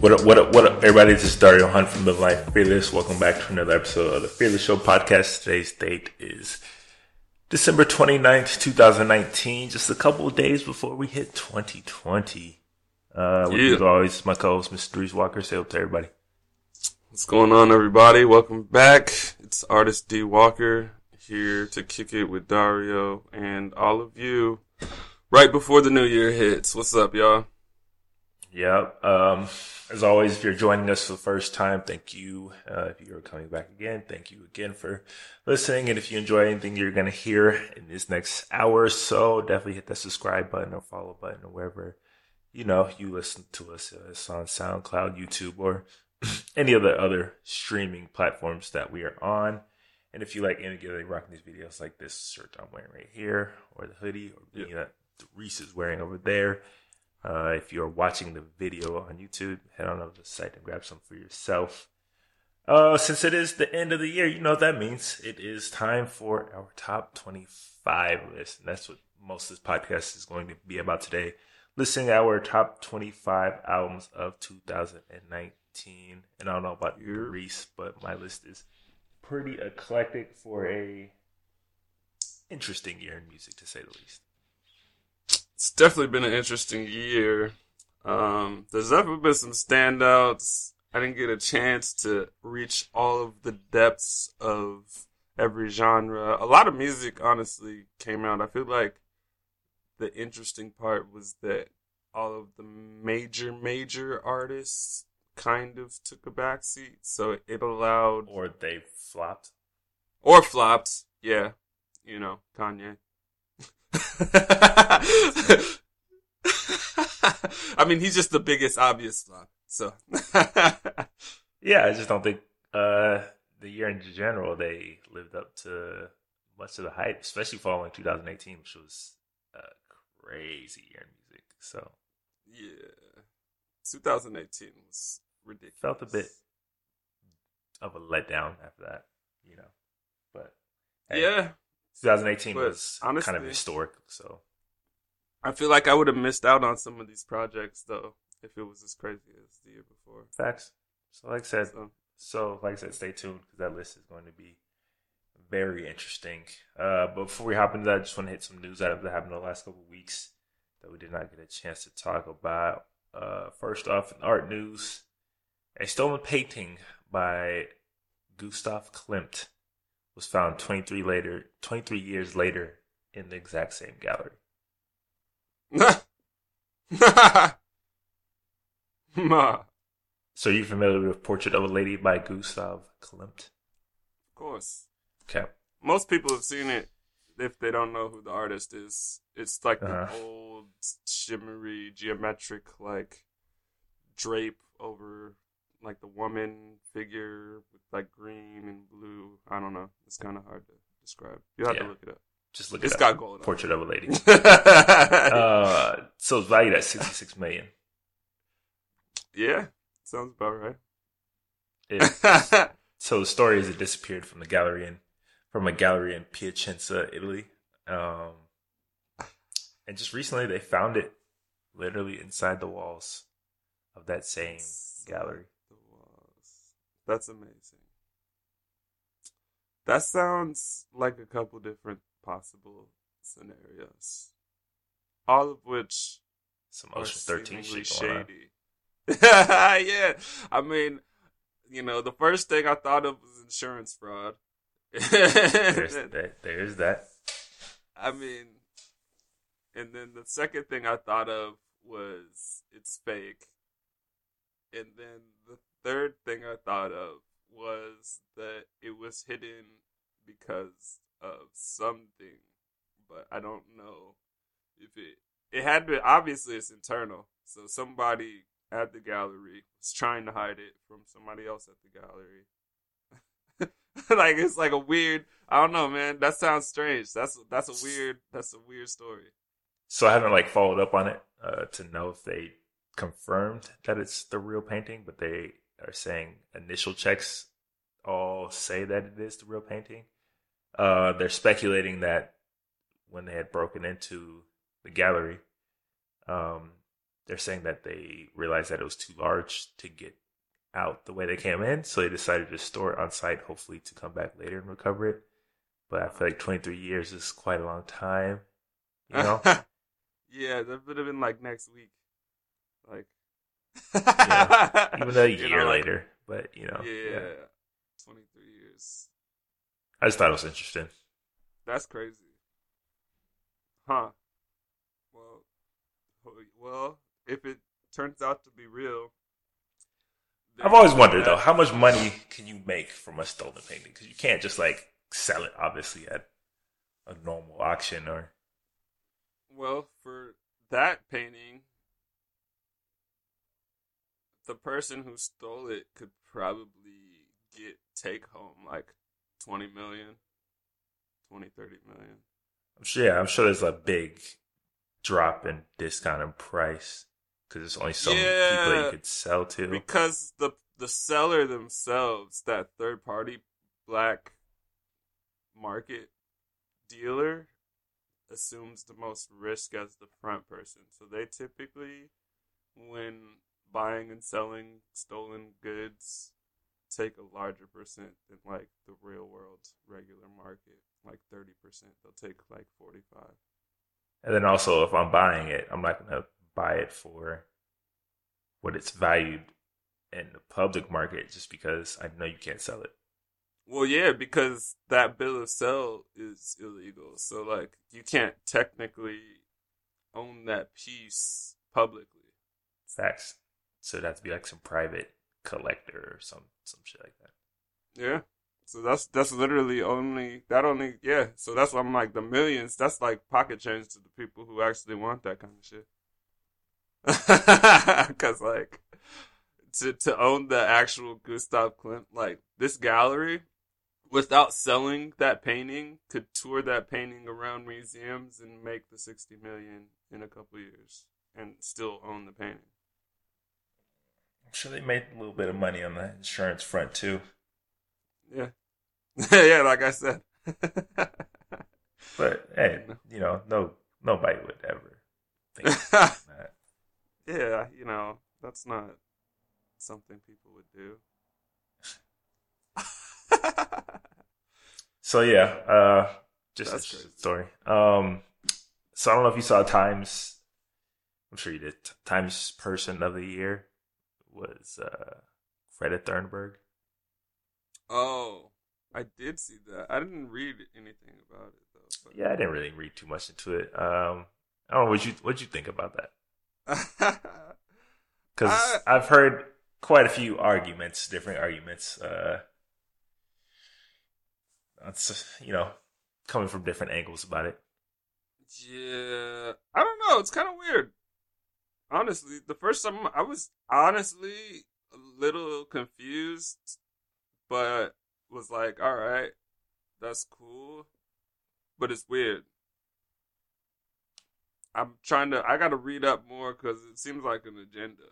What up, what up, what up, everybody? This is Dario Hunt from The Life Fearless. Welcome back to another episode of the Fearless Show podcast. Today's date is December 29th, 2019, just a couple of days before we hit 2020. Uh, with Yeah. as always, my co-host, Mr. Dries Walker. Say up to everybody. What's going on, everybody? Welcome back. It's artist D Walker here to kick it with Dario and all of you right before the new year hits. What's up, y'all? Yep. Um, as always, if you're joining us for the first time, thank you. Uh, if you're coming back again, thank you again for listening. And if you enjoy anything you're going to hear in this next hour or so, definitely hit that subscribe button or follow button or wherever, you know, you listen to us. Uh, It's on SoundCloud, YouTube, or any of the other streaming platforms that we are on. And if you like any of the rocking these videos like this shirt I'm wearing right here, or the hoodie, or Yeah. that Reese is wearing over there, uh, if you're watching the video on YouTube, head on over to the site and grab some for yourself. Uh, since it is the end of the year, you know what that means. It is time for our top 25 list. And that's what most of this podcast is going to be about today. Listing our top 25 albums of 2019. And I don't know about Yeah. Reese, but my list is pretty eclectic for a interesting year in music, to say the least. It's definitely been an interesting year. Um, there's definitely been some standouts. I didn't get a chance to reach all of the depths of every genre. A lot of music, honestly, came out. I feel like the interesting part was that all of the major, major artists kind of took a backseat. So it allowed, Or they flopped. or flopped. Yeah. You know, Kanye. I mean, he's just the biggest obvious one. So, Yeah, I just don't think uh, the year in general they lived up to much of the hype, especially following 2018, which was a crazy year in music. So yeah, 2018 was ridiculous. felt a bit of a letdown after that, you know. But hey, Yeah, 2018 but was kind of historic. So I feel like I would have missed out on some of these projects though if it was as crazy as the year before. facts. So like I said, So, So, like I said, stay tuned because that list is going to be very interesting. Uh, but before we hop into that, I just want to hit some news items that happened in the last couple of weeks that we did not get a chance to talk about. Uh, first off, in art news, a stolen painting by Gustav Klimt was found 23 later, 23 years later in the exact same gallery. Ma, So, are you familiar with Portrait of a Lady by Gustav Klimt? of course. Okay. most people have seen it if they don't know who the artist is. It's like Uh-huh. the old shimmery geometric like drape over like the woman figure with like green and blue. I don't know. It's kind of hard to describe. You have Yeah. to look it up. Just look It's it got up. gold. Portrait of a Lady. Uh, so it's valued at 66 million. yeah, sounds about right. It, so the story is it disappeared from the gallery in from a gallery in Piacenza, Italy. Um, and just recently they found it literally inside the walls of that same gallery. That's amazing. That sounds like a couple different possible scenarios, all of which Some are Ocean 13 shit shady. yeah, I mean, you know, the first thing I thought of was insurance fraud. There's that. There's that. I mean, and then the second thing I thought of was it's fake. And then the third thing I thought of was that it was hidden because of something, but I don't know if it it had to obviously it's internal. So somebody at the gallery was trying to hide it from somebody else at the gallery. like it's like a weird I don't know, man. That sounds strange. That's that's a weird that's a weird story. So I haven't like followed up on it uh, to know if they confirmed that it's the real painting, but they are saying initial checks all say that it is the real painting. Uh, they're speculating that when they had broken into the gallery, um, they're saying that they realized that it was too large to get out the way they came in, so they decided to store it on site, hopefully to come back later and recover it. But I feel like 23 years is quite a long time, you know. yeah, that would have been like next week, like yeah. even a year you know, like, later. But you know, yeah, yeah. 23 years. I just thought it was interesting. That's crazy, huh? Well, well, if it turns out to be real, I've always wondered though, how much money can you make from a stolen painting? Because you can't just like sell it, obviously, at a normal auction or. Well, for that painting, the person who stole it could probably get take home like 20 million, 20, 30 million. I'm sure. Yeah, I'm sure there's a big drop in discount in price because there's only so yeah, many people you could sell to. Because the the seller themselves, that third party black market dealer, assumes the most risk as the front person. So they typically, when buying and selling stolen goods, take a larger percent than like the real world regular market, like thirty percent. They'll take like forty five. And then also, if I'm buying it, I'm not gonna buy it for what it's valued in the public market just because I know you can't sell it. Well, yeah, because that bill of sale is illegal. So, like, you can't technically own that piece publicly. Facts. So it has to be like some private collector or some some shit like that. Yeah. So that's that's literally only that only yeah. So that's why I'm like the millions. That's like pocket change to the people who actually want that kind of shit. Cause like to to own the actual Gustav Klimt, like this gallery, without selling that painting, could tour that painting around museums and make the sixty million in a couple years, and still own the painting. I'm sure they made a little bit of money on the insurance front too. Yeah, yeah, like I said. but hey, you know, no, nobody would ever think that. Yeah, you know, that's not something people would do. so yeah, uh, just That's a crazy. story. Um, so I don't know if you saw Times. I'm sure you did. Times Person of the Year was uh, Greta Thunberg. Oh, I did see that. I didn't read anything about it though. But... Yeah, I didn't really read too much into it. Um, I don't know what you what you think about that. Because I've heard quite a few arguments, different arguments. Uh, it's you know coming from different angles about it. Yeah, I don't know. It's kind of weird. Honestly, the first time I was honestly a little confused, but was like, "All right, that's cool," but it's weird. I'm trying to. I got to read up more because it seems like an agenda.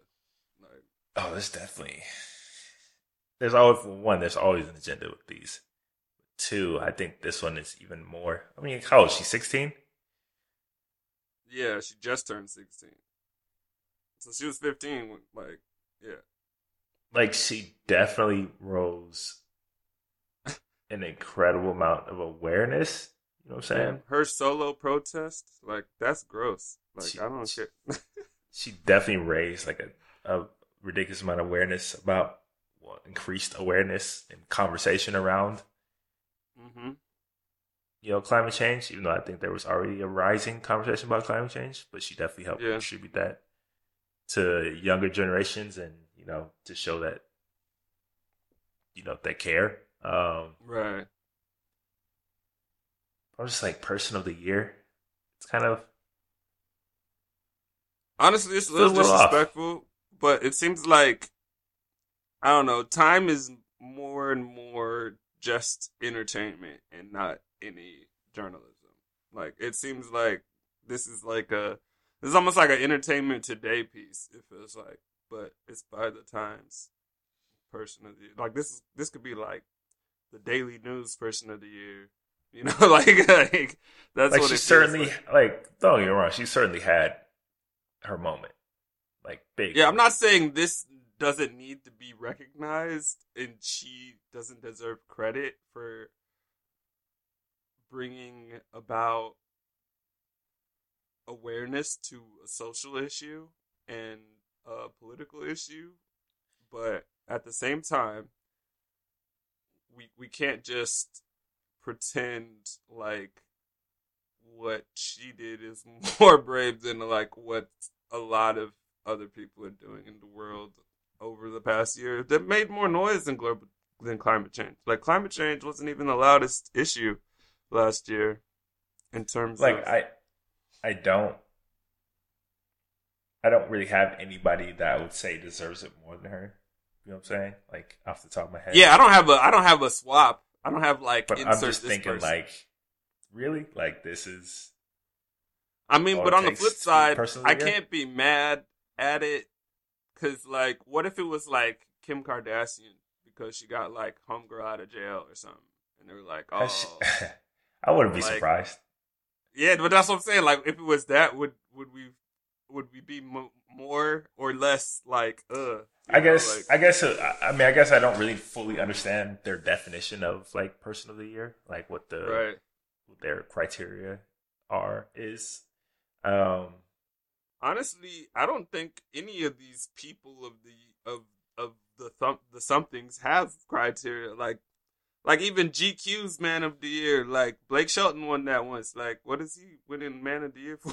Like, oh, there's definitely there's always one. There's always an agenda with these. Two, I think this one is even more. I mean, how old? She's sixteen. Yeah, she just turned sixteen. So she was fifteen. When, like, yeah. Like she definitely rose an incredible amount of awareness. You know what I'm saying? Her solo protest, like that's gross. Like she, I don't care. she definitely raised like a, a ridiculous amount of awareness about well, increased awareness and conversation around mm-hmm. you know climate change even though i think there was already a rising conversation about climate change but she definitely helped yeah. contribute that to younger generations and you know to show that you know they care um, right i'm just like person of the year it's kind of Honestly, it's a little, little disrespectful, off. but it seems like I don't know. Time is more and more just entertainment and not any journalism. Like it seems like this is like a this is almost like an entertainment today piece. It feels like, but it's by the Times person of the year. Like this is this could be like the Daily News person of the year. You know, like, like that's like what she certainly like. like. Don't get me wrong, she certainly had her moment. like big. Yeah, I'm not saying this doesn't need to be recognized and she doesn't deserve credit for bringing about awareness to a social issue and a political issue, but at the same time, we we can't just pretend like what she did is more brave than like what a lot of other people are doing in the world over the past year that made more noise than global than climate change. Like climate change wasn't even the loudest issue last year in terms like of I, I don't, I don't really have anybody that I would say deserves it more than her. You know what I'm saying? Like off the top of my head. Yeah, I don't have a I don't have a swap. I don't have like but I'm insert just this thinking person. like, really, like this is I mean, but on the flip side, I can't be mad at it because, like, what if it was like Kim Kardashian because she got like homegirl out of jail or something, and they were like, oh, I wouldn't be Like, surprised. Yeah, but that's what I'm saying. Like, if it was that, would would we would we be mo- more or less like, uh? I know, guess. like- I guess. uh, I I mean, I guess I don't really fully understand their definition of like person of the year, like what the right. what their criteria are is. Um, honestly, I don't think any of these people of the of of the thump the somethings have criteria like like even GQ's man of the year. Like Blake Shelton won that once. Like what is he winning man of the year for?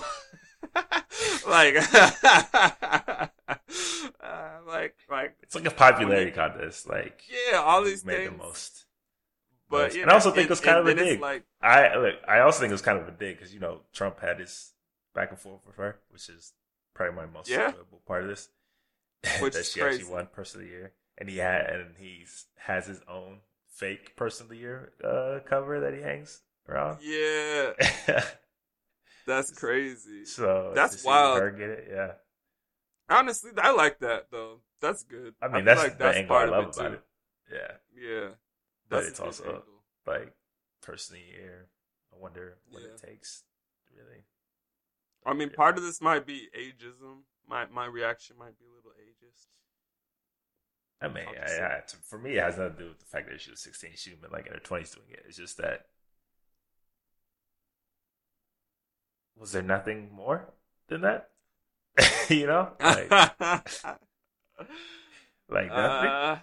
like, uh, like like it's like a popularity contest. Like yeah, all these made things. the most. But most. yeah, and I also think it's kind of a dig. Like I look, I also think it was kind of a dig because you know Trump had his back and forth with her, which is probably my most Yeah. enjoyable part of this. Which that she crazy. actually won Person of the Year, and he had and he's has his own fake Person of the Year uh, cover that he hangs around. yeah, that's crazy. so That's wild. Her get it, yeah. Honestly, I like that though. That's good. I mean, feel that's like the angle I part of it, it. Yeah, Yeah, But That's it's also- angle. like Person of the Year. I wonder what it takes. Really, I mean, Yeah. part of this might be ageism. My my reaction might be a little ageist. I mean, I, I, to- for me, it has nothing to do with the fact that she was 16. She would have been like in her 20s doing it. It's just that. Was there nothing more than that? you know? Like, like nothing? Uh,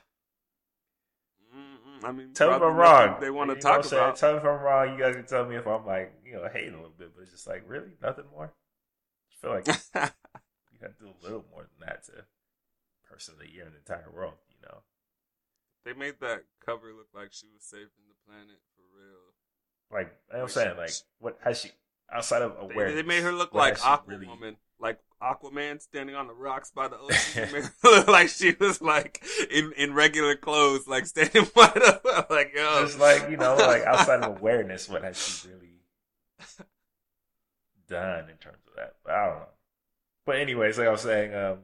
I mean, tell me if I'm wrong. They want to You talk about. Tell me if I'm wrong. You guys can tell me if I'm like, you know, hating a little bit, but it's just like, really? Nothing more? I feel like you got to do a little more than that to person of the year in the entire world, you know? they made that cover look like she was saving the planet for real. Like, I'm Like, saying, she- like, what has she, outside of They, awareness? they made her look like Aquaman, really- like Aquaman standing on the rocks by the ocean. They made her look like she was like in in regular clothes, like standing by the like yo. just like you know, like outside of awareness, what has she really done in terms of that? But I don't know. But anyways, like I was saying, um,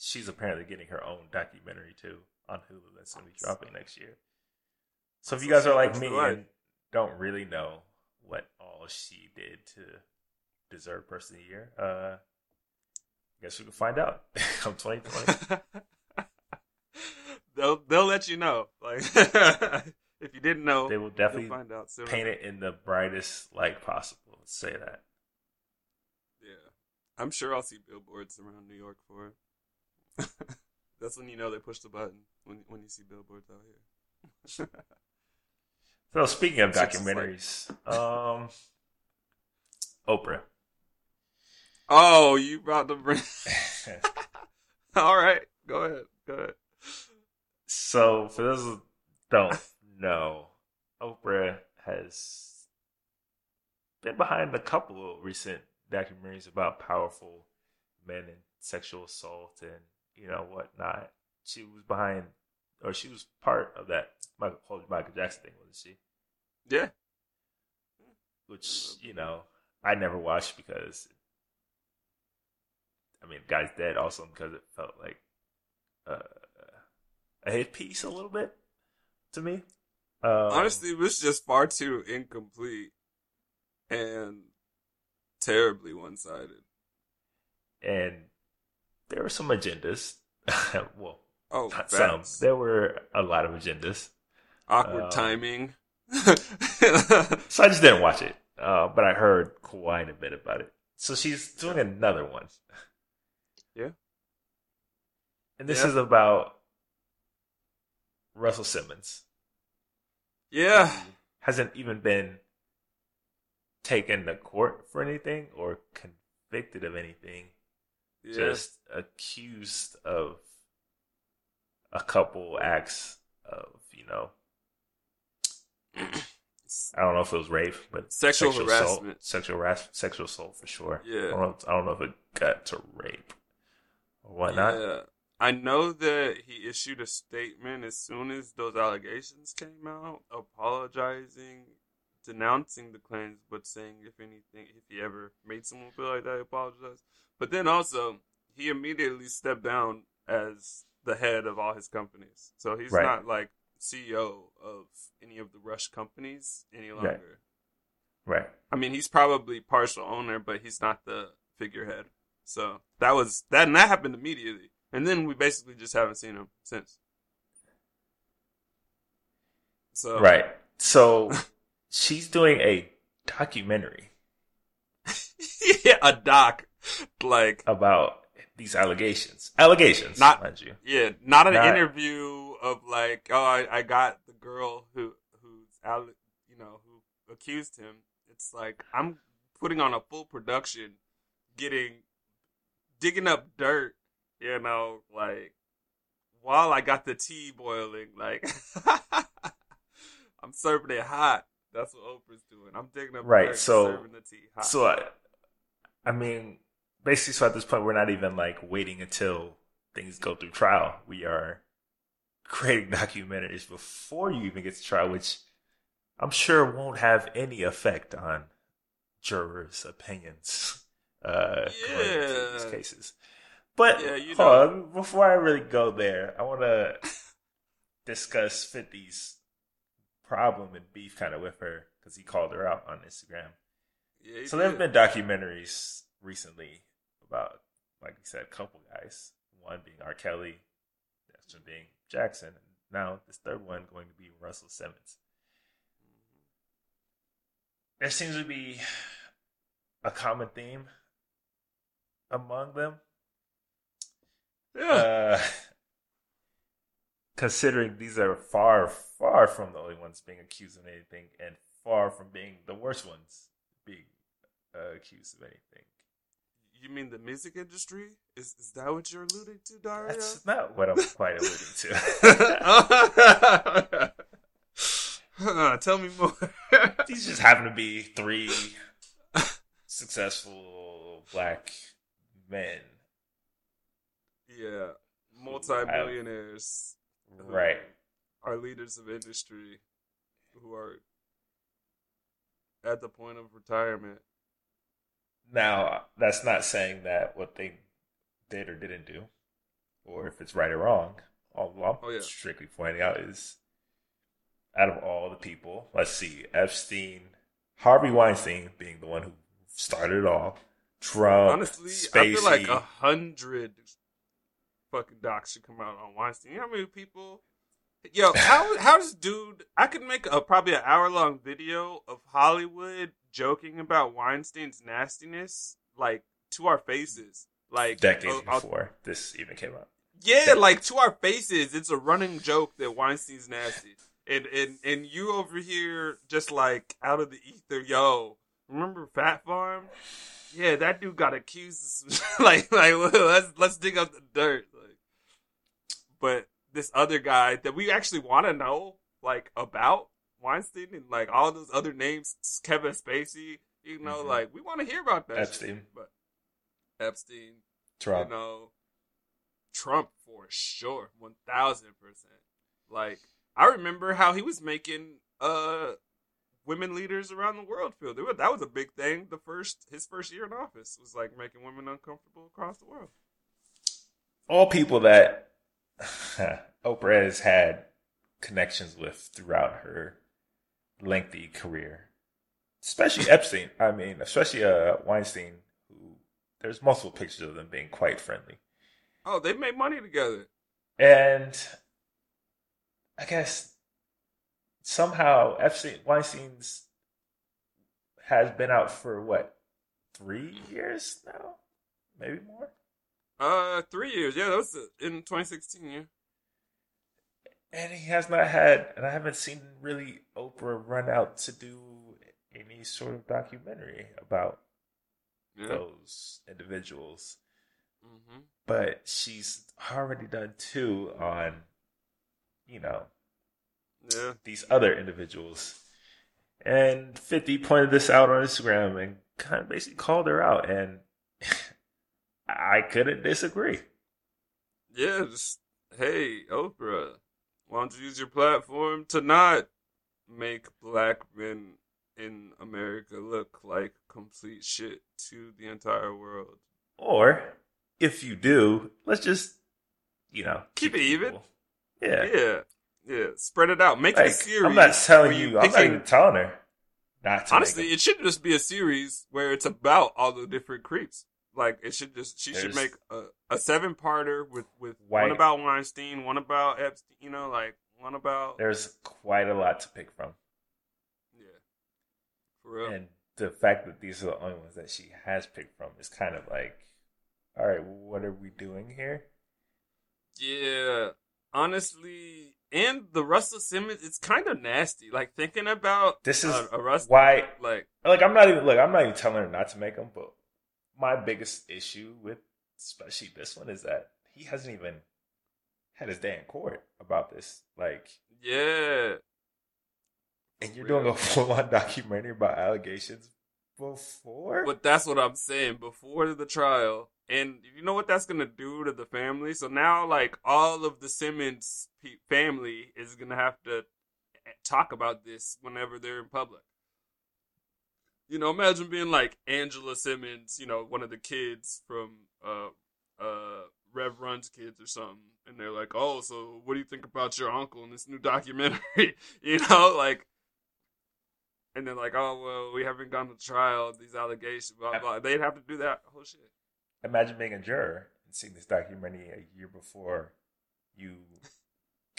she's apparently getting her own documentary too on Hulu that's gonna be dropping next year. So if you guys are like me and don't really know what all she did to deserve Person of the Year, uh, I guess we can find out come 2020. they'll they'll let you know. Like if you didn't know, They will definitely find out soon. paint it in the brightest light possible. Let's say that. Yeah, I'm sure I'll see billboards around New York for it. That's when you know they push the button when when you see billboards out here. So speaking of like- documentaries, um, Oprah. oh, you brought the bring? All right, go ahead. Go ahead. so for those who don't know, Oprah has been behind a couple of recent documentaries about powerful men and sexual assault and you know whatnot. She was behind, or she was part of that Michael, whole Michael Jackson thing, wasn't she? Yeah. which you know I never watched because I mean, guy's dead. Also, because it felt like uh, a hit piece a little bit to me. Um, Honestly, it was just far too incomplete and terribly one sided. and there were some agendas. well, Oh, not some. There were a lot of agendas. awkward um, timing. So I just didn't watch it, uh, but I heard quite a bit about it. So she's doing another one. Yeah. And this Yeah. is about Russell Simmons. yeah, Hasn't even been taken to court for anything or convicted of anything. Yeah. Just accused of a couple acts of, you know, I don't know if it was rape, but Sexual assault, harassment. sexual harass, sexual assault for sure. Yeah. I don't, know, I don't know if it got to rape or whatnot. Yeah. I know that he issued a statement as soon as those allegations came out, apologizing, denouncing the claims, but saying if anything, if he ever made someone feel like that, he apologized. But then also, he immediately stepped down as the head of all his companies. So he's Right. not like CEO of any of the Rush companies any longer. Right. I mean, he's probably partial owner, but he's not the figurehead. So that was that, and that happened immediately. And then we basically just haven't seen him since. So Right. So she's doing a documentary yeah, a doc, like about these allegations. Allegations, Not- mind you. yeah, not an Not- interview of like, oh, I, I got the girl who who's alle- you know who accused him. It's like I'm putting on a full production, getting digging up dirt, you know, like while I got the tea boiling, like I'm serving it hot. That's what Oprah's doing. I'm digging up Right, dirt, so- serving the tea hot. So, I, I mean, basically, so at this point, we're not even like waiting until things go through trial. We are creating documentaries before you even get to trial, which I'm sure won't have any effect on jurors' opinions uh, into these cases. But Yeah, you know. on, before I really go there, I want to discuss 50's problem and beef kind of with her because he called her out on Instagram. yeah, So there have been documentaries recently about, like you said, a couple guys. One being R. Kelly, the next one being Jackson, and now this third one going to be Russell Simmons. There seems to be a common theme among them. yeah. Uh, considering these are far, far from the only ones being accused of anything, and far from being the worst ones being uh, accused of anything. You mean the music industry? Is is that what you're alluding to, Dario? That's not what I'm quite alluding to. Huh, Tell me more. These just happen to be three successful black men. yeah, multi-millionaires who Right. are leaders of industry who are at the point of retirement. Now, that's not saying that what they did or didn't do, or if it's right or wrong. All I'm Oh, yeah. strictly pointing out is out of all the people, let's see, Epstein, Harvey Weinstein being the one who started it all, Trump, Honestly, Spacey, I feel like a hundred fucking docs should come out on Weinstein. You know how many people? Yo, how how does dude? I could make a probably an hour long video of Hollywood joking about Weinstein's nastiness, like to our faces, like decades I'll- before this even came out. yeah, like to our faces. It's a running joke that Weinstein's nasty, and and and you over here just like out of the ether, yo. Remember Fat Farm? Yeah, that dude got accused. of like, like well, let's let's dig up the dirt. Like, but this other guy that we actually want to know, like about Weinstein and like all those other names, Kevin Spacey. You know, Mhm. like we want to hear about that. shit. Epstein, but Epstein, Trump. you know, Trump for sure, one thousand percent. Like I remember how he was making uh women leaders around the world feel. Was- That was a big thing. The first his first year in office was like making women uncomfortable across the world. all people that Oprah has had connections with throughout her lengthy career, especially Epstein. I mean, especially uh, Weinstein, who there's multiple pictures of them being quite friendly. Oh, they made money together. And I guess somehow Epstein Weinstein's has been out for what three years now, maybe more. Uh, three years. Yeah, that was in 2016. Yeah. And he has not had, and I haven't seen really Oprah run out to do any sort of documentary about Yeah. those individuals. hmm But she's already done two on, you know, Yeah. these other individuals. And 50 pointed this out on Instagram and kind of basically called her out. And I couldn't disagree. Yeah. Just hey, Oprah, why don't you use your platform to not make black men in America look like complete shit to the entire world? Or if you do, let's just, you know, Keep it even. people. Yeah. Yeah. Yeah. Spread it out. Make it a series. I'm not telling you, I'm not even telling her not to. Honestly, make it should just be a series where it's about all the different creeps. Like it should just she should make a, a seven parter with with White- one about Weinstein, one about Epstein, you know, like one about there's quite a lot to pick from. yeah, for real. And the fact that these are the only ones that she has picked from is kind of like, all right, what are we doing here? Yeah, honestly, and the Russell Simmons, it's kind of nasty. Like thinking about This is a, a Russ, Why? like Like, I'm not even look. I'm not even telling her not to make them. But my biggest issue with, especially this one, is that he hasn't even had his day in court about this. Like, yeah, and you're doing a full on documentary about allegations before. But that's what I'm saying before the trial. And you know what that's going to do to the family? So now, like, all of the Simmons pe- family is going to have to eh, talk about this whenever they're in public. You know, imagine being like Angela Simmons, you know, one of the kids from uh, uh, Rev Run's kids or something. And they're like, oh, so what do you think about your uncle in this new documentary? you know, like, and they're like, oh, well, we haven't gone to trial, these allegations, blah, blah. They'd have to do that whole shit. Imagine being a juror and seeing this documentary a year before you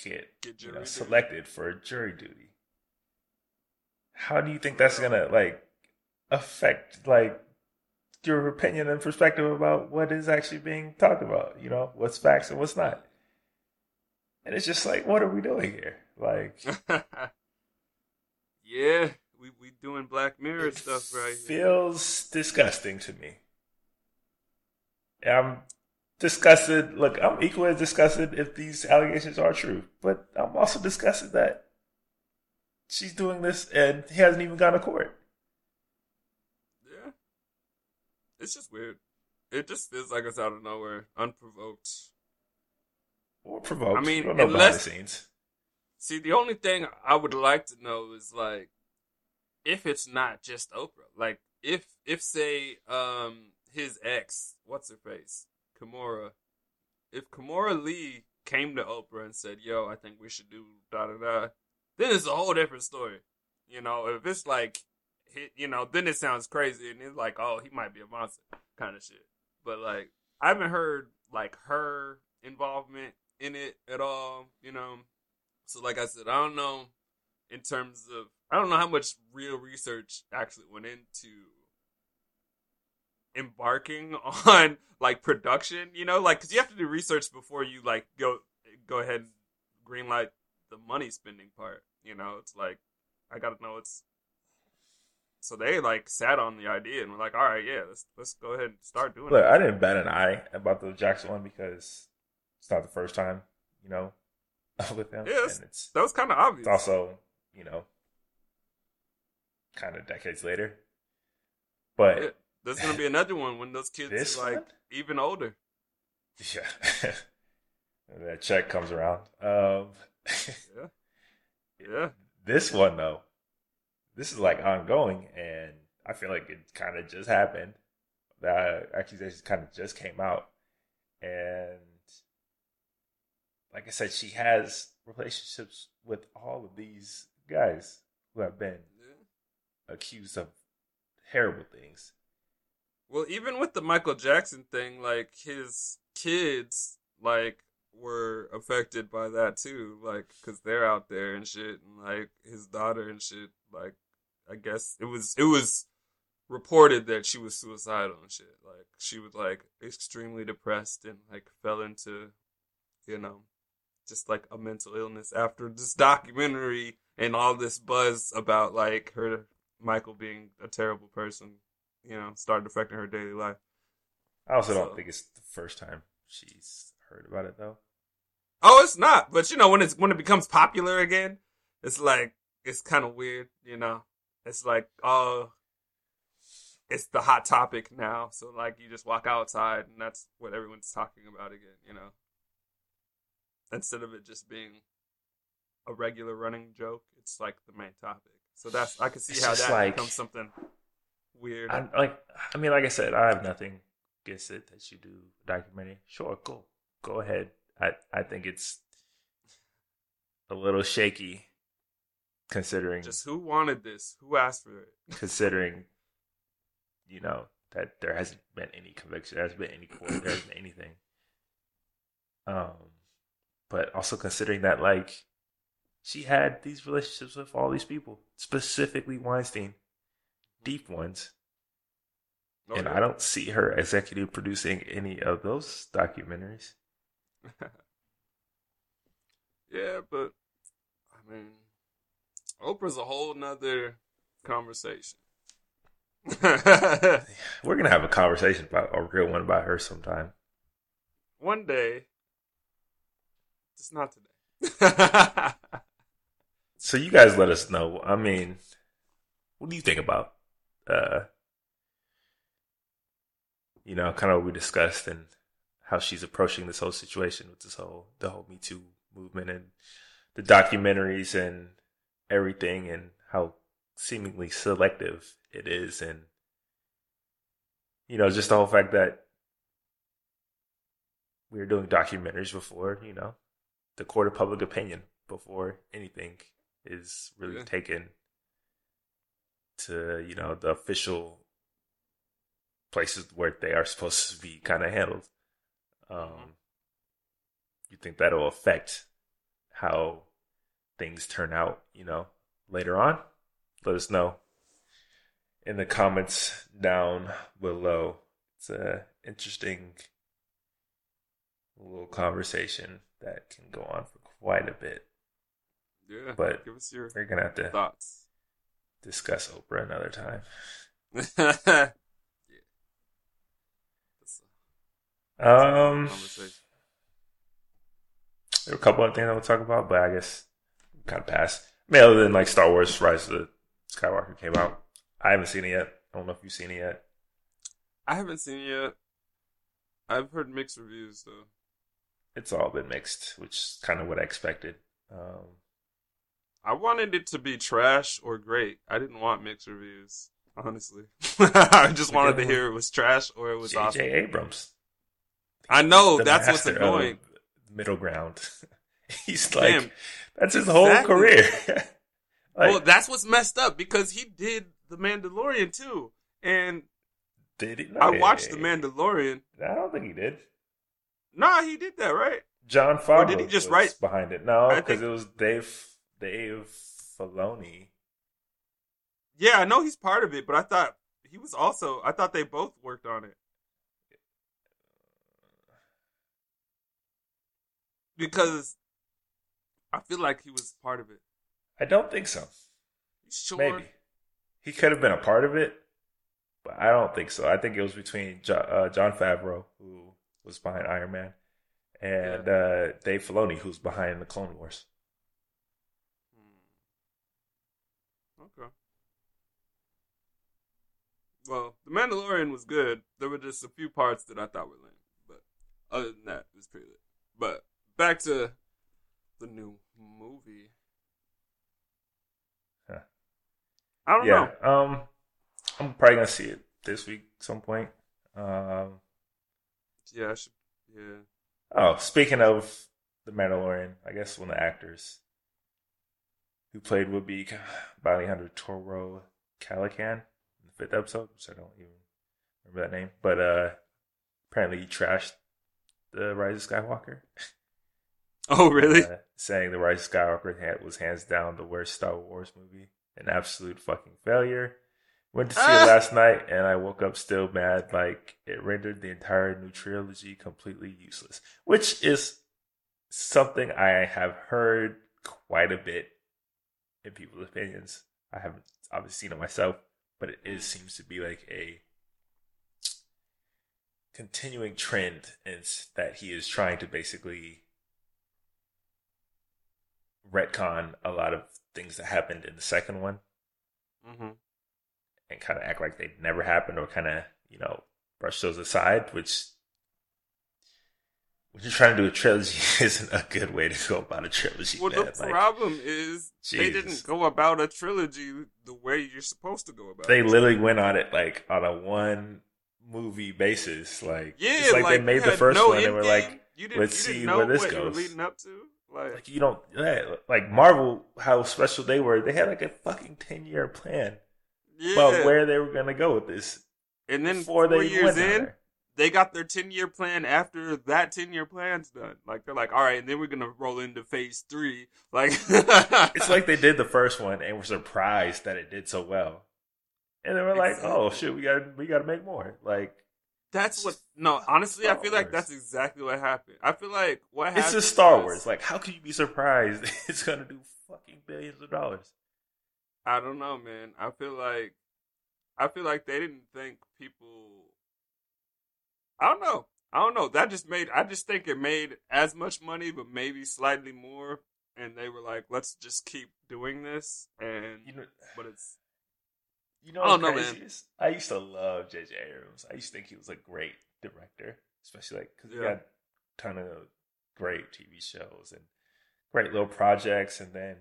get, Get you know, selected for jury duty. How do you think that's gonna like affect like your opinion and perspective about what is actually being talked about? You know, what's facts and what's not. And it's just like, what are we doing here? Like, yeah, we we doing Black Mirror stuff right here. feels disgusting to me. I'm disgusted. Look, I'm equally disgusted if these allegations are true, but I'm also disgusted that she's doing this and he hasn't even gone to court. Yeah, it's just weird. It just feels like it's out of nowhere, unprovoked. Or provoked. I mean, we don't know behind the unless- scenes. See, the only thing I would like to know is like if it's not just Oprah. Like if if say um his ex, what's her face? Kimora. If Kimora Lee came to Oprah and said, Yo, I think we should do da da da then it's a whole different story. You know, if it's like he- you know, then it sounds crazy and it's like, oh, he might be a monster kind of shit. But like I haven't heard like her involvement in it at all, you know. So like I said, I don't know in terms of I don't know how much real research actually went into embarking on like production, you know, like cuz you have to do research before you like go go ahead and greenlight the money spending part, you know. It's like I got to know it's so they like sat on the idea and were like, "All right, yeah, let's let's go ahead and start doing Look, it." I didn't bat an eye about the Jackson one because it's not the first time, you know, with them. It's That was kind of obvious. It's also, you know, kind of decades later. But Yeah. There's gonna be another one when those kids like one? even older. yeah, that check comes around. Um, Yeah, yeah. this one though, this is like ongoing, and I feel like it kind of just happened. The accusations kind of just came out, and like I said, she has relationships with all of these guys who have been yeah. accused of terrible things. Well, even with the Michael Jackson thing, like his kids, like were affected by that too, like because they're out there and shit, and like his daughter and shit. Like, I guess it was it was reported that she was suicidal and shit. Like she was like extremely depressed and like fell into, you know, just like a mental illness after this documentary and all this buzz about like her Michael being a terrible person, you know, started affecting her daily life. I also So- don't think it's the first time she's heard about it though. Oh, it's not. But you know, when it's when it becomes popular again, it's like it's kind of weird. You know, it's like oh, it's the hot topic now. So like, you just walk outside, and that's what everyone's talking about again. You know, instead of it just being a regular running joke, it's like the main topic. So that's I can see It's how that like- becomes something weird. I like. I mean, like I said, I have nothing against it that you do documentary. Sure, go go ahead. I I think it's a little shaky, considering just who wanted this? Who asked for it? considering you know that there hasn't been any conviction, there hasn't been any court, there hasn't been anything. Um, but also considering that like she had these relationships with all these people, specifically Weinstein, deep ones. Oh, and. I don't see her executive producing any of those documentaries. Yeah, but I mean, Oprah's a whole nother conversation. We're gonna have a conversation about a real one about her sometime. One day, just not today. So you guys let us know. I mean, what do you think about uh you know, kind of what we discussed and how she's approaching this whole situation with this whole the whole Me Too movement and the documentaries and everything and how seemingly selective it is and you know, just the whole fact that we were doing documentaries before, you know, the court of public opinion before anything is really Yeah. taken to, you know, the official places where they are supposed to be kind of handled. Um, you think that'll affect how things turn out, you know, later on? Let us know in the comments down below. It's a interesting little conversation that can go on for quite a bit. yeah, But- give us your We're gonna have to thoughts. discuss Oprah another time. yeah. That's a Um, there are a couple of things I would talk about, but I guess kind of passed. I mean, other than like Star Wars: Rise of the Skywalker came out, I haven't seen it yet. I don't know if you've seen it yet. I haven't seen it yet. I've heard mixed reviews though. It's all been mixed, which is kind of what I expected. Um, I wanted it to be trash or great. I didn't want mixed reviews, honestly. I just wanted to hear it was trash or it was J.J. awesome. Abrams. I know that's what's annoying. Middle ground. He's like Damn. that's his whole Exactly. career. like, well, that's what's messed up because he did The Mandalorian too, and did he? I watched The Mandalorian. I don't think he did. Nah, he did that right. Jon Favreau did he just was write- behind it? No, because it was Dave Dave Filoni. Yeah, I know he's part of it, but I thought he was also. I thought they both worked on it because I feel like he was part of it. I don't think so. You sure? Maybe he could have been a part of it, but I don't think so. I think it was between jo- uh, Jon Favreau, who was behind Iron Man, and uh, Dave Filoni, who's behind the Clone Wars. Hmm. Okay. Well, The Mandalorian was good. There were just a few parts that I thought were lame, but other than that, it was pretty lit. But back to the new movie. Huh. I don't yeah, know. um, I'm probably gonna see it this week at some point. Um, Yeah, I should. Yeah. oh, speaking of the Mandalorian, I guess one of the actors who played would be Alejandro Toro Calican in the fifth episode, which I don't even remember that name, but uh, apparently he trashed the Rise of Skywalker. Oh, really? Uh, saying the Rise of Skywalker was hands down the worst Star Wars movie, an absolute fucking failure. Went to see Ah. it last night, and I woke up still mad. Like it rendered the entire new trilogy completely useless, which is something I have heard quite a bit in people's opinions. I haven't obviously seen it myself, but it is seems to be like a continuing trend, and that he is trying to basically retcon a lot of things that happened in the second one hmm and kind of act like they never happened or kind of you know brush those aside which when you're trying to do a trilogy isn't a good way to go about a trilogy Well, man. the Like, problem is they didn't go about a trilogy the way you're supposed to go about. they it. literally went on it like on a one movie basis like yeah, it's like, they made the first no one and were like you didn't, let's you didn't see where this what goes. leading up to. Like, like you don't like marvel how special they were they had like a fucking 10 year plan yeah, about where they were gonna go with this and then four they years in, there. they got their 10 year plan after that 10 year plan's done. Like, they're like, all right, and then we're to roll into phase three. Like, it's like they did the first one and were surprised that it did so well. And they were like, Exactly. "Oh shit, we got we got to make more." Like that's what, no, honestly, I Star feel like that's exactly what happened. I feel like what it's happened. just Star was- Wars. Like, how can you be surprised it's gonna do fucking billions of dollars? I don't know, man. I feel like I feel like they didn't think people I don't know. I don't know. That just made I just think it made as much money but maybe slightly more and they were like, let's just keep doing this and You know, but it's you know I what don't know, man. is? I used to love J.J. Abrams. I used to think he was a great director, especially like because he had a ton of great TV shows and great little projects. And then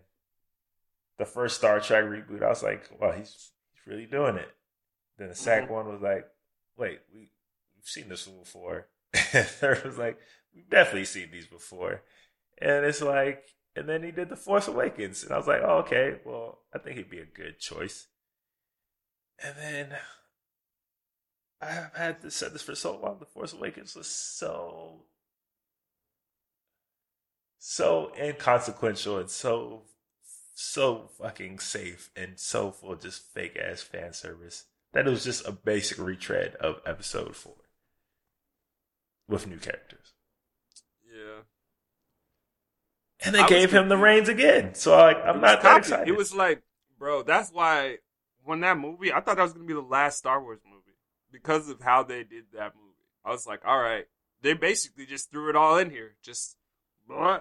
the first Star Trek reboot, I was like, "Well, he's he's really doing it." Then the 2nd Mm-hmm. one was like, "Wait, we we've seen this before." and third was like, "We've definitely seen these before." And it's like, and then he did the Force Awakens, and I was like, "Oh, okay. Well, I think he'd be a good choice." And then I've had to said this for so long. The Force Awakens was so so inconsequential and so so fucking safe and so full of just fake ass fan service that it was just a basic retread of episode four with new characters. yeah. And they I gave him the reins again. So like I'm not that excited. It was like, bro, that's why when that movie, I thought that was gonna be the last Star Wars movie because of how they did that movie. I was like, all right, they basically just threw it all in here, just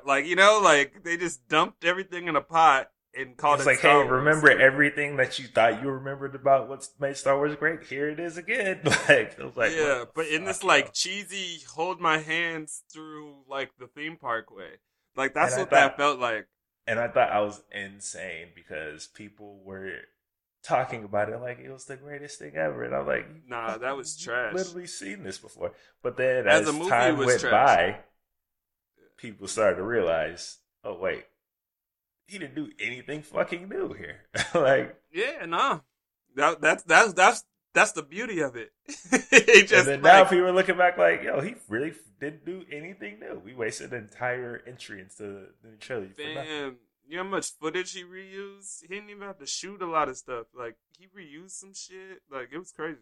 like you know, like they just dumped everything in a pot and called it. it's it like, Star hey, Wars. remember everything that you thought you remembered about what's made Star Wars great? Here it is again. like, it was like, yeah, but in this like cheesy hold my hands through like the theme park way, like that's And what that felt like. and I thought I was insane because people were talking about it like it was the greatest thing ever, and I'm like, Nah, that was trash. Literally seen this before, but then As as, movie, time was went trash. by, people started to realize, oh wait, he didn't do anything fucking new here. like, Yeah, nah. That that's that's that's that's the beauty of it. It just and then now like, people are looking back like, yo, he really didn't do anything new. We wasted an entire entry into the new trilogy for damn, you know how much footage he reused? He didn't even have to shoot a lot of stuff. Like he reused some shit. Like it was crazy.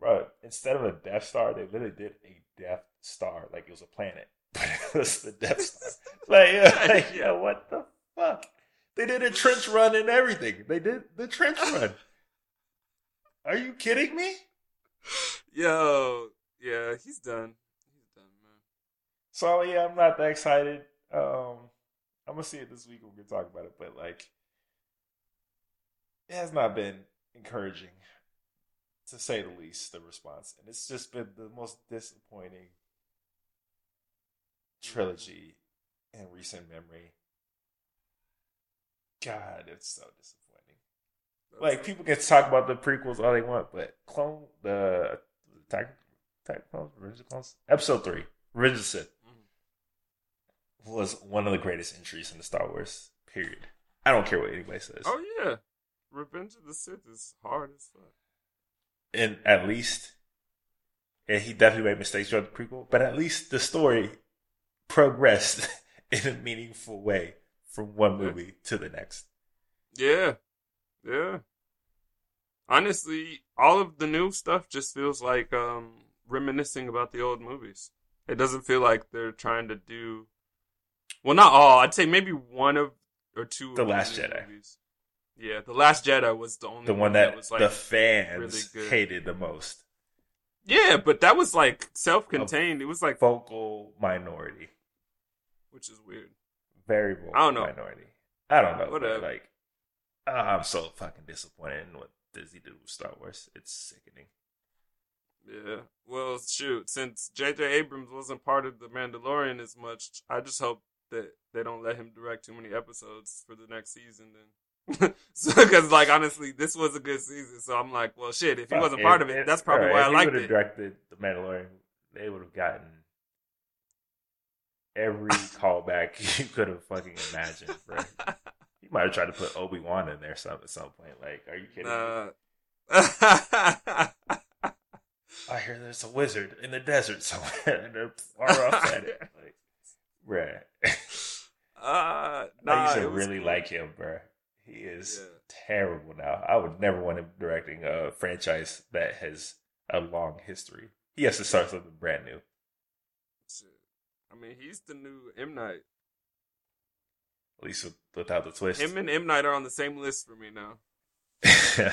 Bro, instead of a Death Star, they literally did a Death Star like it was a planet. But it was the Death Star. like, yeah, like, Yeah. what the fuck? They did a trench run and everything. They did the trench run. Are you kidding me? Yo, yeah, he's done. He's done, man. So yeah, I'm not that excited. Um, I'm gonna see it this week. We're gonna talk about it, but like, it has not been encouraging, to say the least. The response, and it's just been the most disappointing trilogy in recent memory. God, it's so disappointing. That's Like people can talk about the prequels all they want, but clone the Attack Attack Clones, Revenge of Clones, episode three, Revenge of Sith. Was one of the greatest entries in the Star Wars period. I don't care what anybody says. Oh yeah, Revenge of the Sith is hard as fuck. And at least and he definitely made mistakes during the prequel. But at least the story progressed in a meaningful way from one movie to the next. Yeah, yeah. Honestly, all of the new stuff just feels like um reminiscing about the old movies. It doesn't feel like they're trying to do. Well, not all. I'd say maybe one of or two. of The Last Jedi. Movies. Yeah, the Last Jedi was the only The one that, was like the fans really hated the most. yeah, but that was like self-contained. It was like Vocal minority. which is weird. Very vocal I don't know. minority. I don't know. Whatever. Like, oh, I'm so fucking disappointed in what Disney did with Star Wars. It's sickening. Yeah. Well, shoot, since J.J. Abrams wasn't part of The Mandalorian as much, I just hope that they don't let him direct too many episodes for the next season then. so, because, like, honestly, this was a good season. So I'm like, well, shit, if he wasn't if- part of it, if- that's probably alright, why if I he liked it. directed The Mandalorian, they would have gotten every callback you could have fucking imagined, bro. You might have tried to put Obi Wan in there some at some point. Like, are you kidding me? I hear there's a wizard in the desert somewhere, and they're far off at it. Like, bruh. uh, I nah, used to really cool. like him, bruh. He is Yeah. terrible now. I would never want him directing a franchise that has a long history. He has to start something brand new. I mean, he's the new M Night. At least with, without the twist. Him and M Night are on the same list for me now.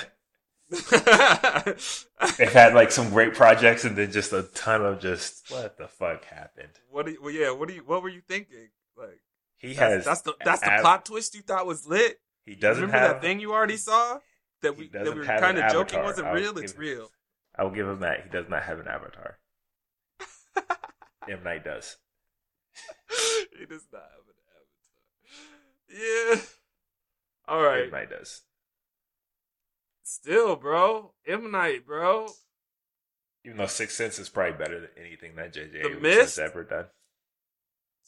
They've had like some great projects and then just a ton of just what the fuck happened. What? Do you, well, yeah. What do you? What were you thinking? Like He that's, has that's the that's the ab- plot twist you thought was lit. He doesn't Remember have that thing you already saw that we that we were kind of joking wasn't I'll real. It's it- real. I will give him that. He does not have an avatar. M Night does. he does not have an avatar. Yeah. All right. M Night does. Still, bro. M Night, bro. Even though Sixth Sense is probably better than anything that JJ The Abrams has ever done.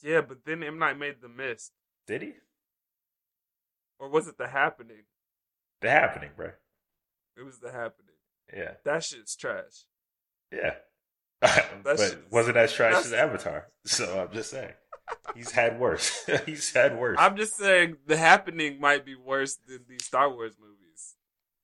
Yeah, but then M Night made the mist, Did he? or was it the happening? The happening, bro. It was the happening. Yeah. That shit's trash. Yeah. but wasn't as trash as Avatar. So I'm just saying. He's had worse. He's had worse. I'm just saying the happening might be worse than the Star Wars movies.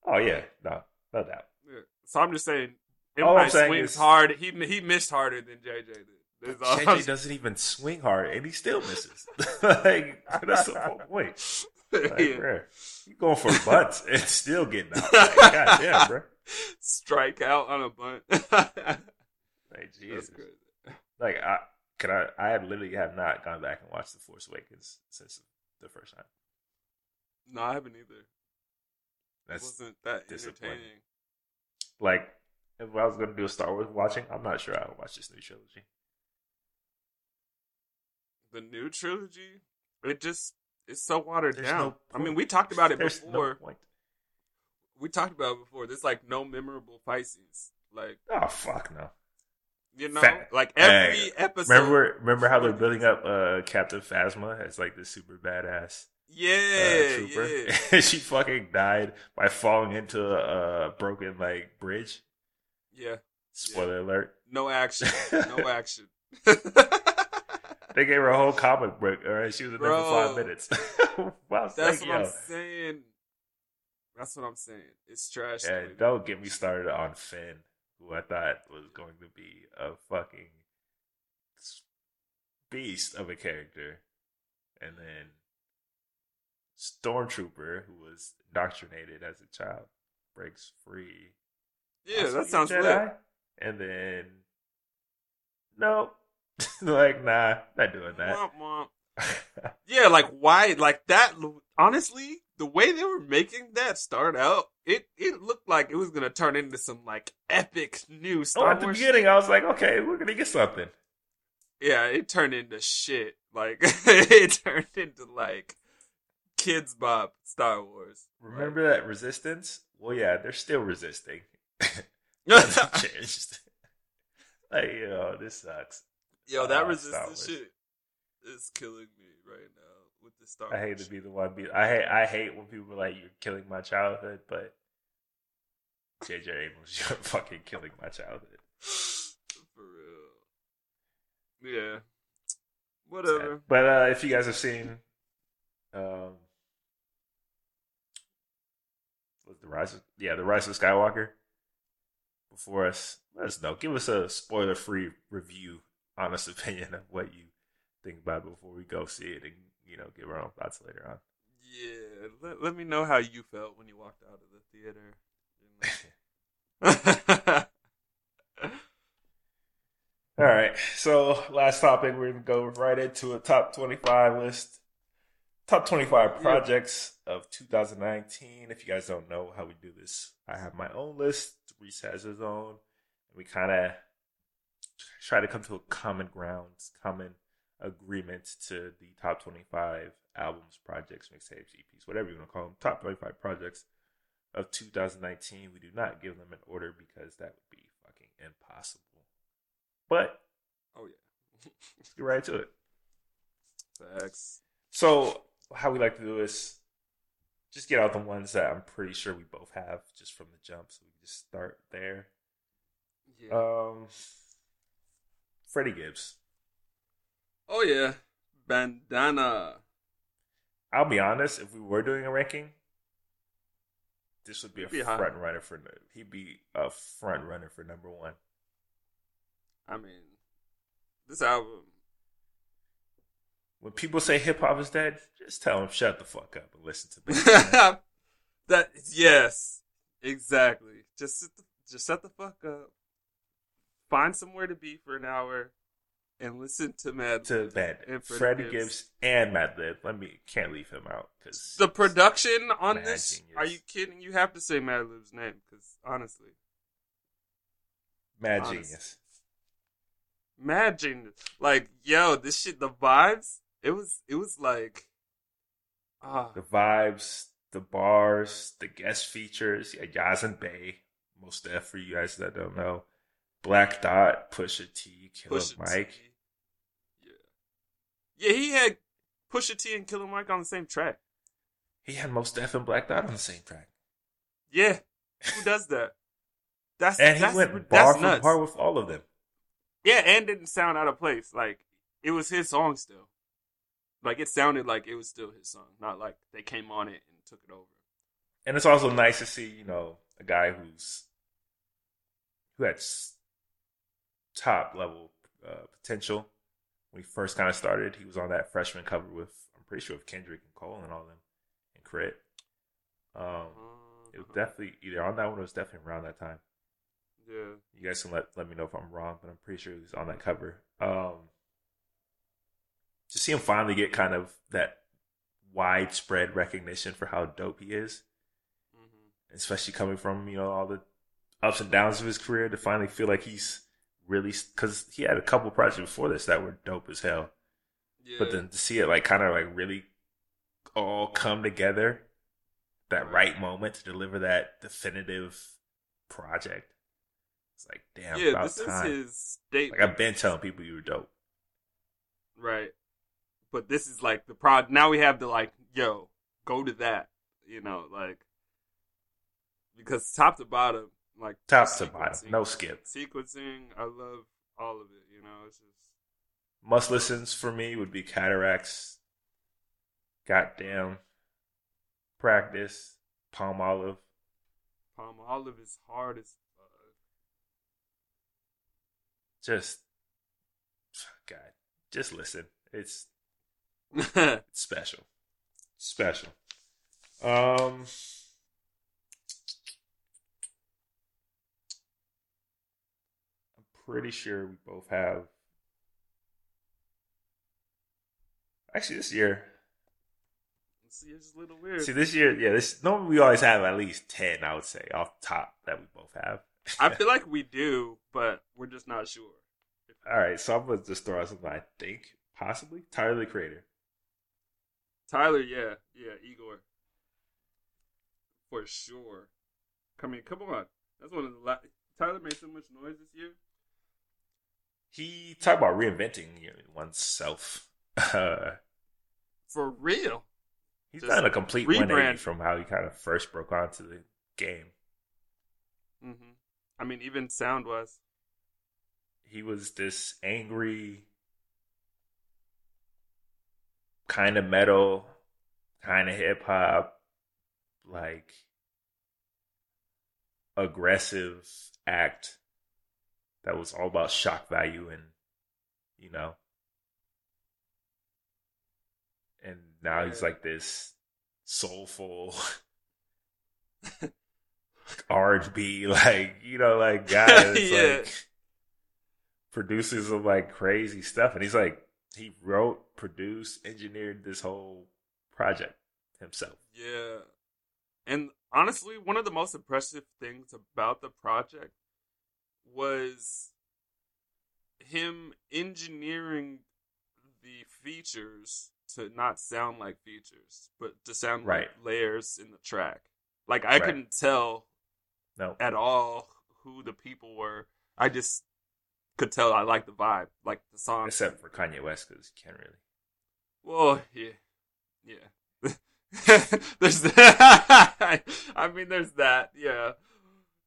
Oh yeah, no, no doubt. Yeah. So I'm just saying, All I'm saying swings is- hard. He he missed harder than JJ did. That's all I'm JJ doesn't even swing hard, and he still misses. like that's the whole point. Like, Yeah. bruh, you going for butts and still getting out. Like, God damn, bro. Strike out on a bunt. Like, That's Jesus. crazy. Like, I can I. I literally have not gone back and watched The Force Awakens since the first time. No, I haven't either. That's wasn't that disappointing. entertaining. like if I was gonna do a Star Wars watching, I'm not sure I would watch this new trilogy. The new trilogy, it just it's so watered There's down. no I mean, we talked about it There's before. no we talked about it before. There's like no memorable fight scenes. Like Oh fuck no. you know, Fa- like every Hey, episode. Remember, remember how they're building up uh, Captain Phasma as like this super badass Yeah, uh, trooper. yeah, she fucking died by falling into a, broken like bridge. yeah. Spoiler alert. No action. No action. They gave her a whole comic book. All right, she was in there for five minutes. wow, That's what you. I'm saying. That's what I'm saying. It's trash. And dude. don't get me started on Finn, who I thought was going to be a fucking beast of a character. And then Stormtrooper, who was indoctrinated as a child, breaks free. yeah, to that sounds lit. Jedi. And then, no. like, nah, not doing that. Womp womp. Yeah, like why? Like that. Honestly, the way they were making that start out, it it looked like it was gonna turn into some like epic new Star oh, Star at the Wars. beginning, I was like, okay, we're going to get something. Yeah, it turned into shit. Like it turned into like kids bop Star Wars. Remember that resistance? Well, yeah, they're still resisting. Changed. like, yo, this sucks. Yo, that Ah, resistance shit is killing me right now with the Star Wars I hate to be the one. Be I hate. I hate when people are like, "You're killing my childhood," but JJ Abrams, you're fucking killing my childhood. For real. Yeah. Whatever. But uh, if you guys have seen, um, what's the rise? Of, yeah, the rise of Skywalker. Before us, let us know. Give us a spoiler-free review, honest opinion of what you think about it before we go see it, and you know, give our own thoughts later on. Yeah, let, let me know how you felt when you walked out of the theater. All right, so last topic, we're gonna go right into a top twenty-five list. Top twenty-five projects of 2019. If you guys don't know how we do this, I have my own list. Reese has his own. And we kind of try to come to a common ground, common agreement to the top 25 albums, projects, mixtapes, EPs, whatever you want to call them, top 25 projects of 2019. We do not give them an order because that would be fucking impossible. But oh yeah, let's get right to it. Facts. So how we like to do is just get out the ones that I'm pretty sure we both have just from the jump, so we can just start there. Yeah. Um, Freddie Gibbs. Oh yeah, bandana. I'll be honest. If we were doing a ranking, this would be a He'd be front high. runner for. He'd be a front runner for number one. I mean, this album. When people say hip hop is dead, just tell them shut the fuck up and listen to me. that yes, exactly. Just sit the, just shut the fuck up. Find somewhere to be for an hour, and listen to Mad. to band And Freddie Gibbs. Gibbs and Madlib. Let me can't leave him out because the production on Mad this. genius. Are you kidding? You have to say Madlib's name because honestly, mad honest. genius. Mad genius. Like yo, this shit. The vibes. It was. It was like. Ah. The vibes, the bars, the guest features. Yeah, Yaz and Bay. Mos Def for you guys that don't know. Black Thought, Pusha T, Killer Pusha Mike. T. Yeah. Yeah, he had Pusha T and Killer Mike on the same track. He had Mos Def and Black Thought on the same track. Yeah. Who does that? That's And he that's, went that's bar for bar with all of them. Yeah, and didn't sound out of place. Like it was his song still. Like it sounded like it was still his song, not like they came on it and took it over. And it's also nice to see, you know, a guy who's who had top level uh, potential when he first kind of started. He was on that freshman cover with, I'm pretty sure, with Kendrick and Cole and all them, and Crit. Um, it was definitely either on that one or it was definitely around that time. yeah. You guys can let let me know if I'm wrong, but I'm pretty sure he was on that cover. Um, to see him finally get kind of that widespread recognition for how dope he is, hmm especially coming from you know all the ups and downs of his career, to finally feel like he's really because he had a couple projects before this that were dope as hell, Yeah. but then to see it like kind of like really all come together, that Right. moment to deliver that definitive project. It's like damn, yeah, about this time. is his statement. Like I've been telling people you were dope. Right. But this is like the prod. Now we have to like, yo, go to that. You know, like because top to bottom, like Top to bottom, no skip. sequencing. I love all of it. You know, it's just Must listens for me would be Cataracts, Goddamn, Practice, Palmolive. Palm Olive is hard as Just, God, just listen. It's special, special. Um, I'm pretty sure we both have. Actually, this year, See, it's a little weird. See this year, yeah, this normally we always have at least ten, I would say, off top that we both have. I feel like we do, but we're just not sure. All right, so I'm gonna just throw out something I think possibly Tyler the Creator. Tyler, yeah, yeah, Igor, for sure. I mean, come on, that's one of the la- Tyler made so much noise this year. He talked about reinventing you know, oneself. For real. he's Just done a complete rebrand. 180 from how he kind of first broke onto the game. hmm I mean, even sound wise. He was this angry, kind of metal, kind of hip hop, like aggressive act that was all about shock value and you know and now he's like this soulful R&B like you know like guy Yeah. like produces some like crazy stuff and he's like he wrote produced engineered this whole project himself Yeah. And honestly, one of the most impressive things about the project was him engineering the features to not sound like features, but to sound Right. like layers in the track. Like I Right. couldn't tell no at all who the people were. I just could tell I liked the vibe, like the song. except for Kanye West because you can't really Well, yeah, yeah. there's that. I mean, there's that. Yeah,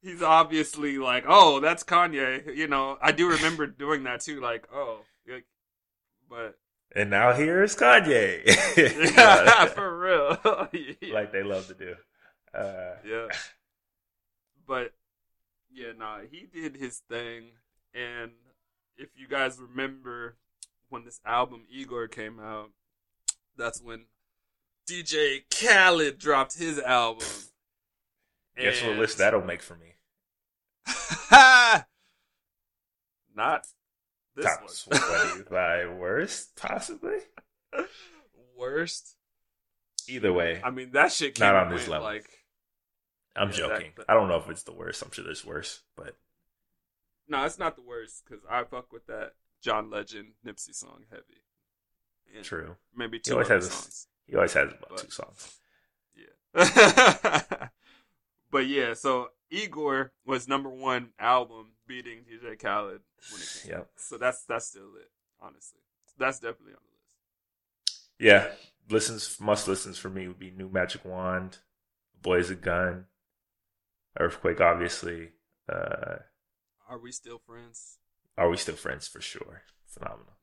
he's obviously like, oh, that's Kanye. You know, I do remember doing that too. Like, oh, like, but and now here's Kanye yeah, for real. yeah. like they love to do uh yeah. But yeah, nah, he did his thing, and if you guys remember when this album Igor came out, that's when DJ Khaled dropped his album. guess what list that'll make for me Not this top one. 25 worst possibly Worst. either way I mean, that shit came Not on this level. Like, i'm Yeah, joking that- i don't know if it's the worst i'm sure there's worse but no, it's not the worst because I fuck with that John Legend Nipsey song heavy. And true Maybe He two always other has a- songs. he always has about But- two songs Yeah. but yeah, so Igor was number one album beating DJ Khaled when it came. Yep. out. So that's that's still it, honestly. That's definitely on the list. yeah listens must listens for me would be new magic wand boys a gun earthquake obviously uh Are we still friends? are we still friends for sure phenomenal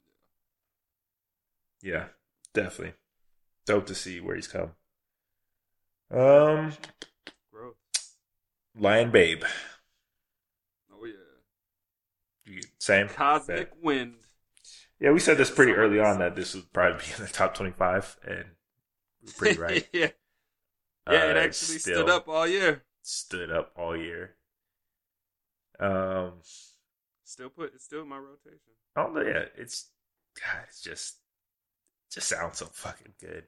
yeah definitely dope to see where he's come um Growth. lion babe Oh yeah. You- same Cosmic Wind. yeah we said this pretty early on that this would probably be in the top 25 and we're pretty right yeah. Yeah, it Uh, actually stood up all year. stood up all year um Still put it's still in my rotation. Oh. Yeah, it's God. It's just, it just sounds so fucking good.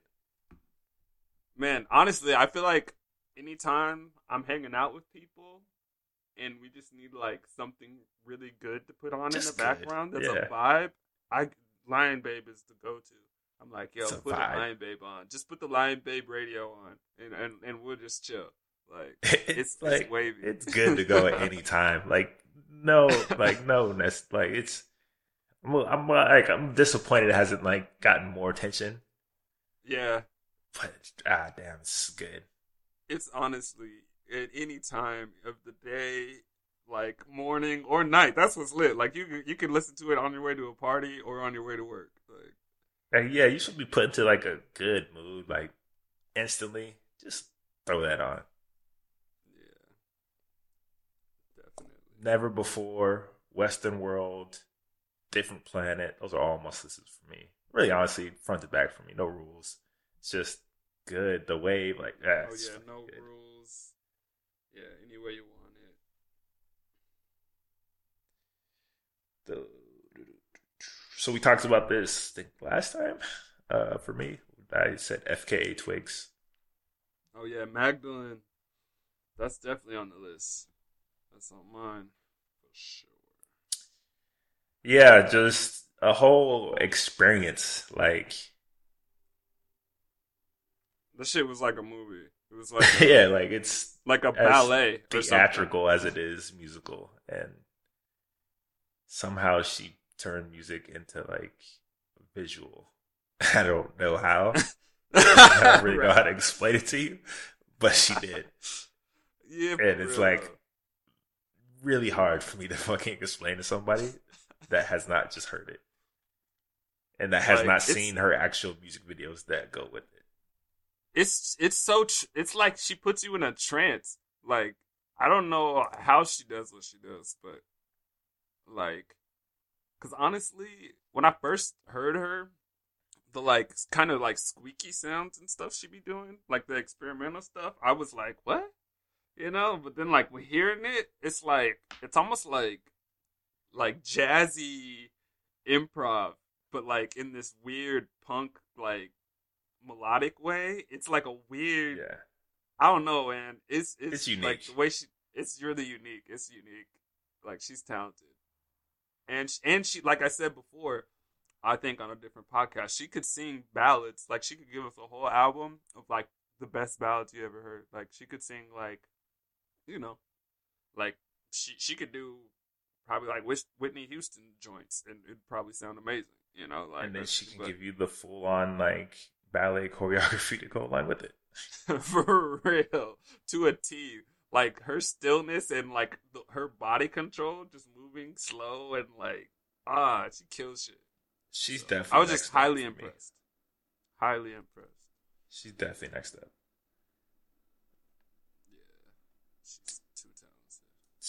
Man, honestly, I feel like anytime I'm hanging out with people and we just need like something really good to put on Just in the good, background that's yeah. a vibe, I Lion Babe is the go to. I'm like, yo, put vibe. a Lion Babe on. Just put the Lion Babe radio on and, and, and we'll just chill. Like It's, it's, it's like wavy. it's good to go at any time. Like no, like no, that's like it's. I'm, I'm like I'm disappointed it hasn't like gotten more attention, yeah. but ah damn, it's good. It's honestly at any time of the day, like morning or night. That's what's lit. Like you can- you can listen to it on your way to a party or on your way to work. Like Like, yeah, you should be put into like a good mood, like instantly. Just throw that on. yeah, definitely. Never before, Western World, Different Planet. Those are all must listens for me. Really, honestly, front to back for me. No rules. It's just good. The wave, like, ah, Oh yeah, no good. rules. Yeah, any way you want it. The- so we talked about this I think last time. Uh, for me, I said FKA Twigs. Oh yeah, Magdalene. That's definitely on the list. That's on mine for sure. Yeah, just a whole experience. Like, the shit was like a movie. It was like a, yeah, like it's like a as ballet or theatrical as it is musical, and somehow she turned music into like visual. I don't know how. I don't really know how to explain it to you, but she did. Yeah, And it's real, like- though. Really hard for me to fucking explain to somebody that has not just heard it. and that has Like, not seen her actual music videos that go with it. it's it's so tr- it's like she puts you in a trance. Like I don't know how she does what she does, but like, cause honestly, when I first heard her, the like kind of like squeaky sounds and stuff she be doing, like the experimental stuff, I was like, what? You know, but then like we're hearing it, it's like it's almost like like jazzy improv, but like in this weird punk like melodic way. It's like a weird Yeah, I don't know, man. It's it's, It's unique. Like the way she, it's really unique. It's unique. Like she's talented, and sh- and she, like I said before, I think on a different podcast, she could sing ballads. Like she could give us a whole album of like the best ballads you ever heard. Like she could sing like, you know, like she she could do probably like Whitney Houston joints, and it'd probably sound amazing. You know, like and then she can but- give you the full on like ballet choreography to go along with it. for real to a T. Like her stillness and like the, her body control, just moving slow and like ah, she kills shit. She's So, definitely. I was just highly impressed. Highly impressed. She's definitely next up. Yeah, she's too talented.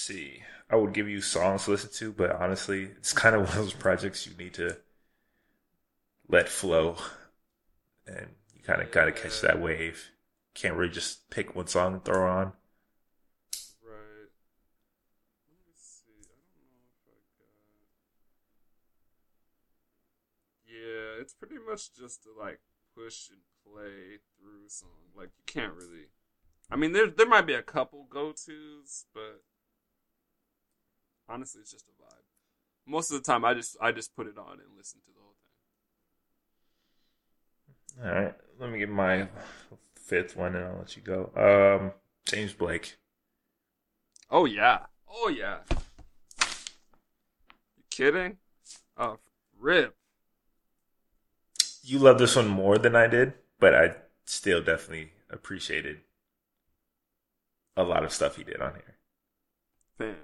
See, I would give you songs to listen to, but honestly, it's kind of one of those projects you need to let flow, and you kind of gotta catch that wave. Can't really just pick one song and throw on. Right. Let me see. I don't know if I got. Yeah, it's pretty much just to like push and play through song. Like you can't really. I mean, there there might be a couple go tos, but honestly, it's just a vibe. Most of the time, I just I just put it on and listen to the whole thing. All right, let me get my fifth one, and I'll let you go. Um, James Blake. Oh yeah. Oh yeah. You kidding? Oh, rip. You love this one more than I did, but I still definitely appreciated a lot of stuff he did on here. Man,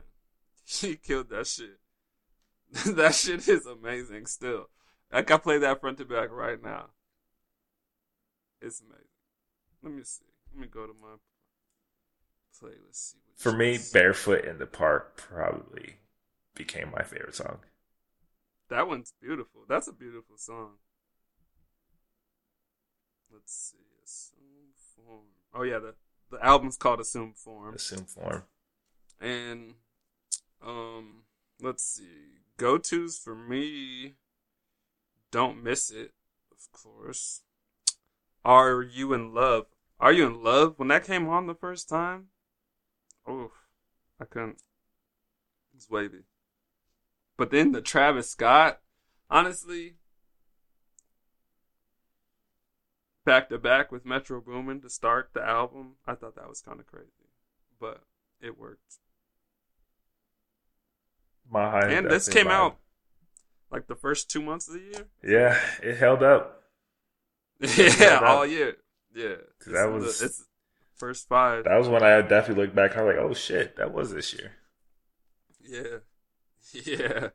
she killed that shit. that shit is amazing still. Like I play that front to back right now. It's amazing. Let me see. Let me go to my playlist. See what For me, Barefoot in the Park probably became my favorite song. that one's beautiful. That's a beautiful song. Let's see. Assume form. Oh yeah, the the album's called Assume Form. Assume form. And um let's see. Go tos for me don't miss it, of course. Are you in love? Are you in love? When that came on the first time, oh I couldn't it's wavy. But then the Travis Scott, honestly, back to back with Metro Boomin to start the album, I thought that was kind of crazy. But it worked. My high and this came out like the first two months of the year. Yeah, it held up. yeah, that- all year. Yeah, that was- the- first five. That was when I definitely looked back. I was like, "Oh shit, that was this year." yeah, yeah.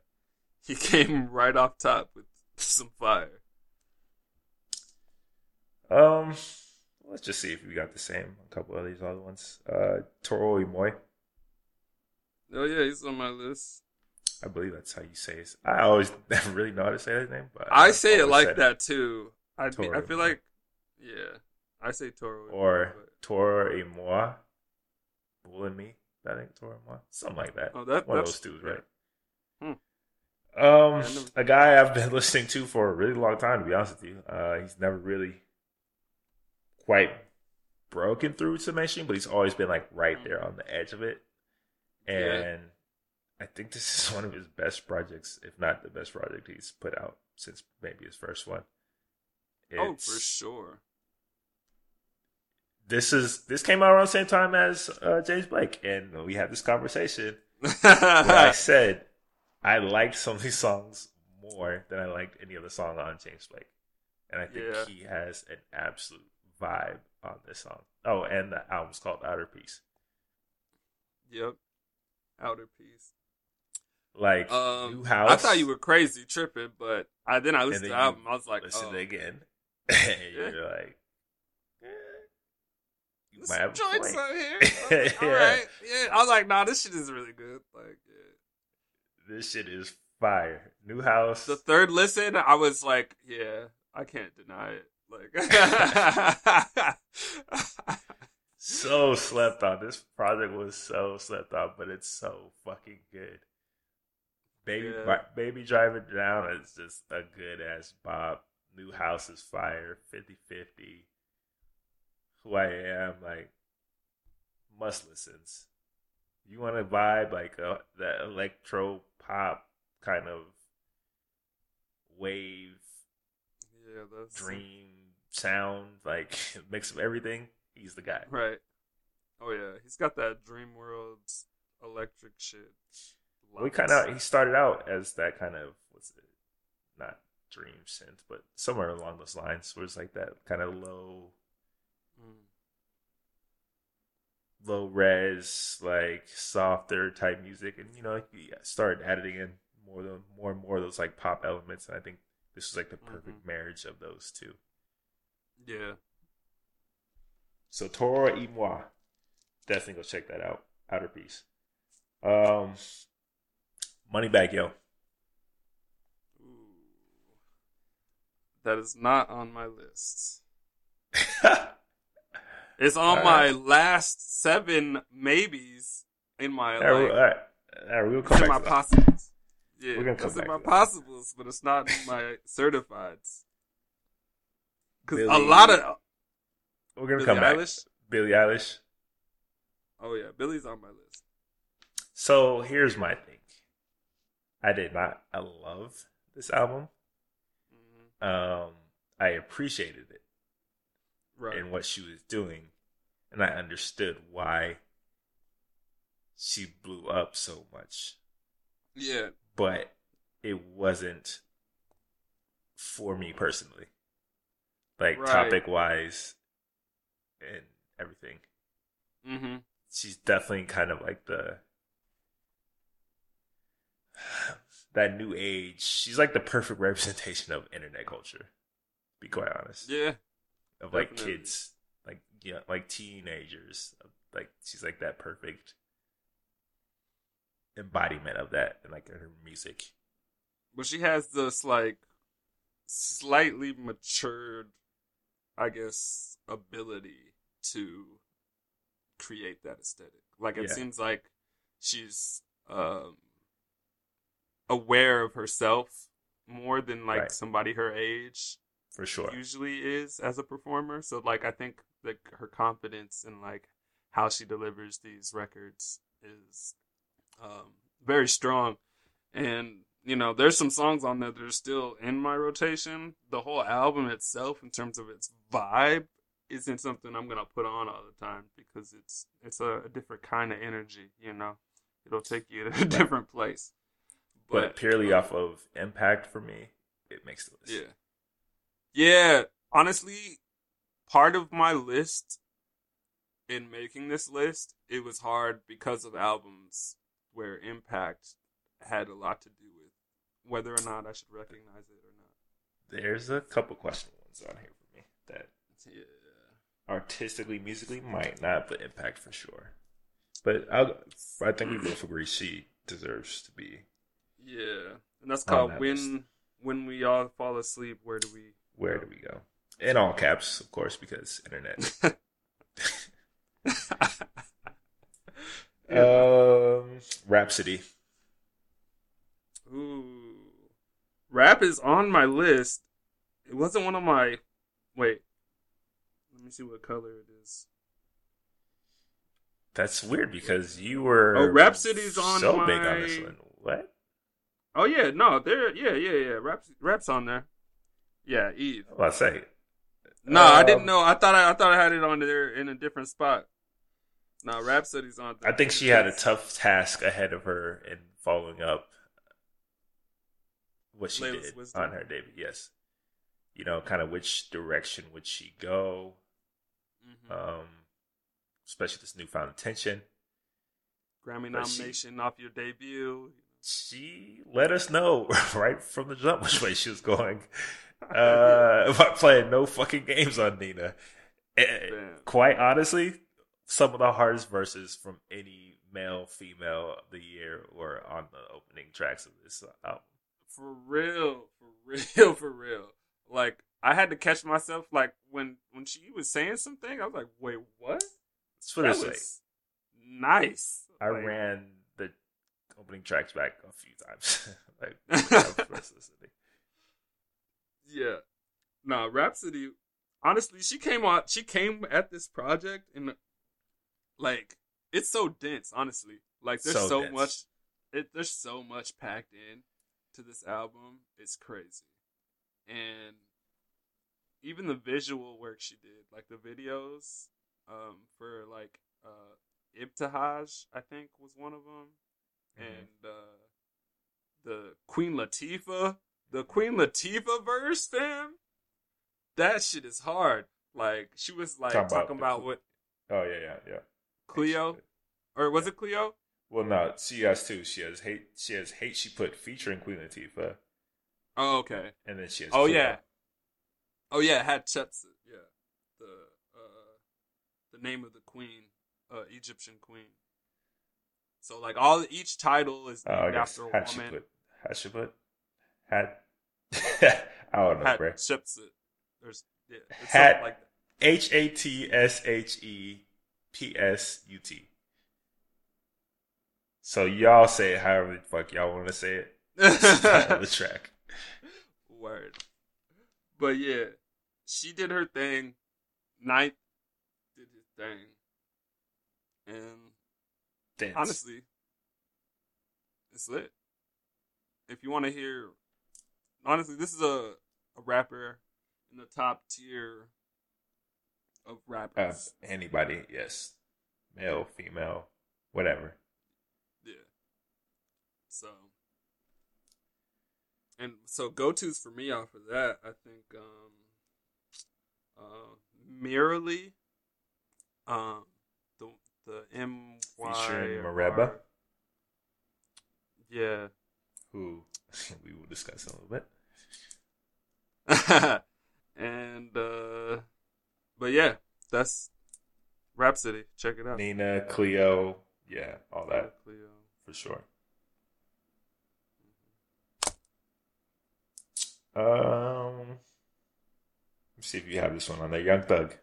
He came right off top with some fire. Um, let's just see if we got the same. A couple of these other ones. Uh, Toro y Moi. Oh yeah, he's on my list. I believe that's how you say it. I always never really know how to say his name, but I say it like that too. I I feel like, yeah, I say Toro. Or Toro y Moi. Bull and me. I think Toro y Moi. Something like that. Oh, that- One of that's- those dudes, right? Hmm. Um, Yeah, never- a guy I've been listening to for a really long time, to be honest with you. Uh, he's never really quite broken through to mainstream, but he's always been like right there on the edge of it. And Yeah. I think this is one of his best projects, if not the best project he's put out since maybe his first one. oh, for sure. This is this came out around the same time as uh, James Blake, and we had this conversation I said I liked some of these songs more than I liked any other song on James Blake, and I think Yeah. he has an absolute vibe on this song. Oh, and the album's called Outer Peace. Yep. Outer Peace. Like Um, New House. I thought you were crazy tripping, but I then I listened to the album. I was like, listen oh, again. you're like, eh, you There's might some have joints out here. I was like, All Yeah. right, yeah. I was like, nah, this shit is really good. Like, yeah. This shit is fire. New House. the third listen, I was like, yeah, I can't deny it. Like, so slept on. This project was so slept on, but it's so fucking good. Baby, Yeah. Ba- baby driving down is just a good ass bop. New house is fire. 50-50. Who I am, like must listens. You want to vibe like uh, that electro pop kind of wave yeah, that's dream sound, like mix of everything. He's the guy. right. Oh yeah, he's got that Dream World electric shit. We kind of he started out as that kind of what's it? Not dream synth, but somewhere along those lines, where it's like that kind of low, Mm. low res, like softer type music, and you know he started adding in more than more and more of those like pop elements, and I think this was like the perfect marriage of those two. Yeah, So Toro y Moi. Definitely go check that out. Outer Peace. Um Moneybagg Yo. Ooh. that is not on my list. It's on All my right. last seven maybes in my all right, like, all right. All right, we'll come it's in back my to that. possibles. Yeah, We're gonna come it's in back my to that. possibles, but it's not in my certifieds. Because a lot of We're gonna Billie come back. Eilish. Billie Eilish. Oh yeah, Billie's on my list. So here's my thing. I did not I love this album. hmm Um I appreciated it Right. and what she was doing. And I understood why she blew up so much. yeah. but it wasn't for me personally. Like Right. topic wise and everything. hmm She's definitely kind of like the that new age. She's like the perfect representation of internet culture. Be quite honest. Yeah. of like definitely. kids, like yeah, like teenagers. Like she's like that perfect embodiment of that and like her music. But she has this like slightly matured, I guess, ability to create that aesthetic. Like it Yeah. seems like she's um aware of herself more than like Right. somebody her age For sure. usually is as a performer. So like I think that her confidence and like how she delivers these records is um, very strong. And you know, there's some songs on there that are still in my rotation. The whole album itself, in terms of its vibe, isn't something I'm gonna put on all the time because it's it's a, a different kind of energy. You know, it'll take you to a different place. But purely um, off of impact for me, it makes the list. Yeah. Yeah. Honestly, part of my list in making this list, it was hard because of albums where impact had a lot to do with whether or not I should recognize it or not. There's a couple questionable ones on here for me that Yeah. artistically, musically might not, but impact for sure. But I'll, I think we both agree she deserves to be. Yeah. And that's called that when list. when we all fall asleep, where do we Where do we go? In all caps, of course, because internet. um, Rapsody. Ooh. Rap is on my list. It wasn't one of my. Wait. Let me see what color it is. That's weird because you were Oh, Rapsody's on so big on this one. What? Oh yeah, no, there. Yeah, yeah, yeah. Rap's Rap's on there. Yeah, Eve. Well, I say No, I Um, didn't know. I thought I, I thought I had it on there in a different spot. No, Rapsody's on. There. I think she had a tough task ahead of her in following up what she Laila's did Wisdom. on her debut. Yes, you know, kind of which direction would she go? Mhm. Um, especially this newfound attention. Grammy but she- nomination off your debut. She let us know right from the jump which way she was going. Uh, by playing no fucking games on Nina. And quite honestly, some of the hardest verses from any male, female of the year were on the opening tracks of this album. For real, for real, for real. Like I had to catch myself. Like when when she was saying something, I was like, "Wait, what?" It's for this was nice. I like, ran opening tracks back a few times. like, yeah, no, Rapsody Honestly, she came on. She came at this project and like it's so dense. Honestly, like there's so, so much. It, there's so much packed in to this album. It's crazy, and even the visual work she did, like the videos, um, for like uh, Ibtihaj, I think was one of them. And uh, the Queen Latifah, the Queen Latifah verse, fam. That shit is hard. Like she was like talking, talking about, about what? Oh yeah, yeah, yeah. Cleo, or was it Cleo? Well, no, she has two. She has hate. She has hate. She put featuring Queen Latifah. Oh, okay. And then she has. Oh Cleo. yeah. Oh yeah, had Chepset. Yeah, the uh, the name of the queen, uh, Egyptian queen. So like all each title is oh, named uh, after a woman. Hatshepsut. Hatshepsut. Hat. I don't know, bro. Chepset. There's yeah, Hat. Like H A T S H E P S U T. So y'all say it however the fuck y'all want to say it. the track. Word. But yeah, she did her thing. Ninth did his thing. And Dance. honestly, it's lit. If you want to hear, honestly, this is a, a rapper in the top tier of rappers. Uh, anybody, yes. Male, female, whatever. Yeah. So, and so go tos for me off of that, I think, um, uh, Myrlie, um, the M featuring Mereba. Yeah. Who we will discuss in a little bit. and uh but yeah, that's Rapsody. Check it out. Nina, Cleo, yeah, all that. Cleo. For sure. Um let's see if you have this one on there. Young Thug.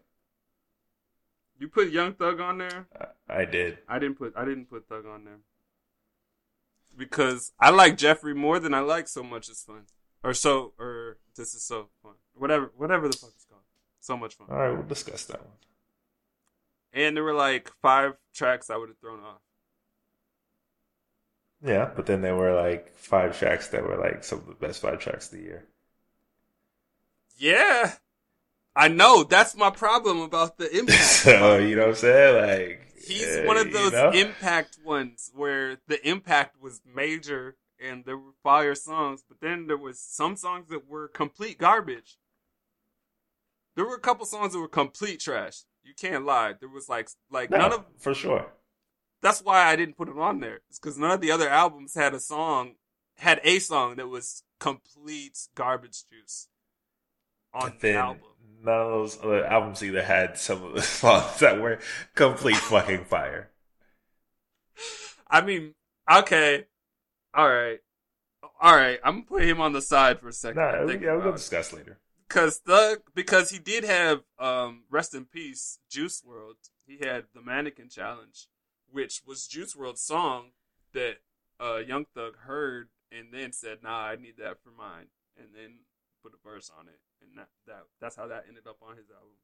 You put Young Thug on there? I, I did. I didn't put I didn't put Thug on there. Because I like Jeffery more than I like so much is fun. Or so or this is so fun. Whatever whatever the fuck it's called. So much fun. Alright, we'll discuss that one. And there were like five tracks I would have thrown off. Yeah, but then there were like five tracks that were like some of the best five tracks of the year. Yeah, I know that's my problem about the impact. so you know what I'm saying? Like he's uh, one of those you know? impact ones where the impact was major and there were fire songs, but then there was some songs that were complete garbage. There were a couple songs that were complete trash. You can't lie. There was like like no, none of for sure. That's why I didn't put it on there. It's because none of the other albums had a song had a song that was complete garbage juice on the album none of those other albums either had some of the songs that were complete fucking fire. I mean, okay, all right, all right. I'm gonna put him on the side for a second. Nah, yeah, we'll discuss later. Because the because he did have um rest in peace Juice WRLD. He had the Mannequin Challenge, which was Juice WRLD's song that uh Young Thug heard and then said, "Nah, I need that for mine," and then put a verse on it and that, that that's how that ended up on his album.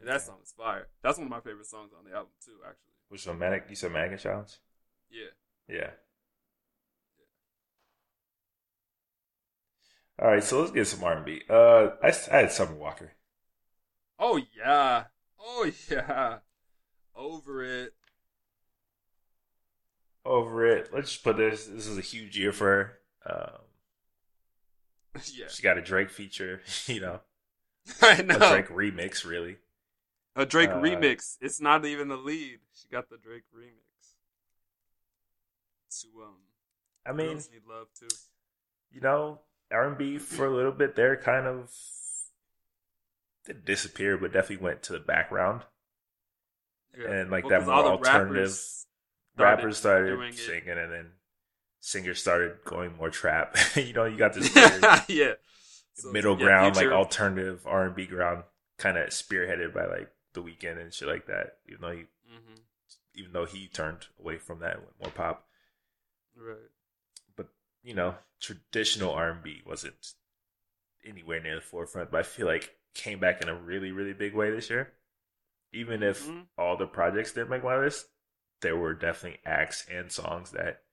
And that song is fire. That's one of my favorite songs on the album too, actually. Which one, Manic? You said Manic Challenge? Yeah. Yeah. Yeah. All right, so let's get some R and B. Uh, I, I had Summer Walker. Oh yeah, oh yeah, over it. Over it. Let's just put this. This is a huge year for her. Um, yeah. She got a Drake feature, you know. I know. A Drake remix, really. A Drake uh, remix. It's not even the lead. She got the Drake remix. To um I mean, Girls need love too. you know, R and B for a little bit there kind of didn't disappear, but definitely went to the background. Yeah. And, like, Well, that more alternative rappers started Rappers started doing it. singing, and then singers started going more trap. you know, you got this weird yeah. So, middle yeah, ground, Future- like alternative R and B ground, kind of spearheaded by like The Weeknd and shit like that. Even though he, Mhm. even though he turned away from that and went more pop, Right. but you know, traditional R and B wasn't anywhere near the forefront. But I feel like came back in a really, really big way this year. Even if Mhm. all the projects didn't make my list, there were definitely acts and songs that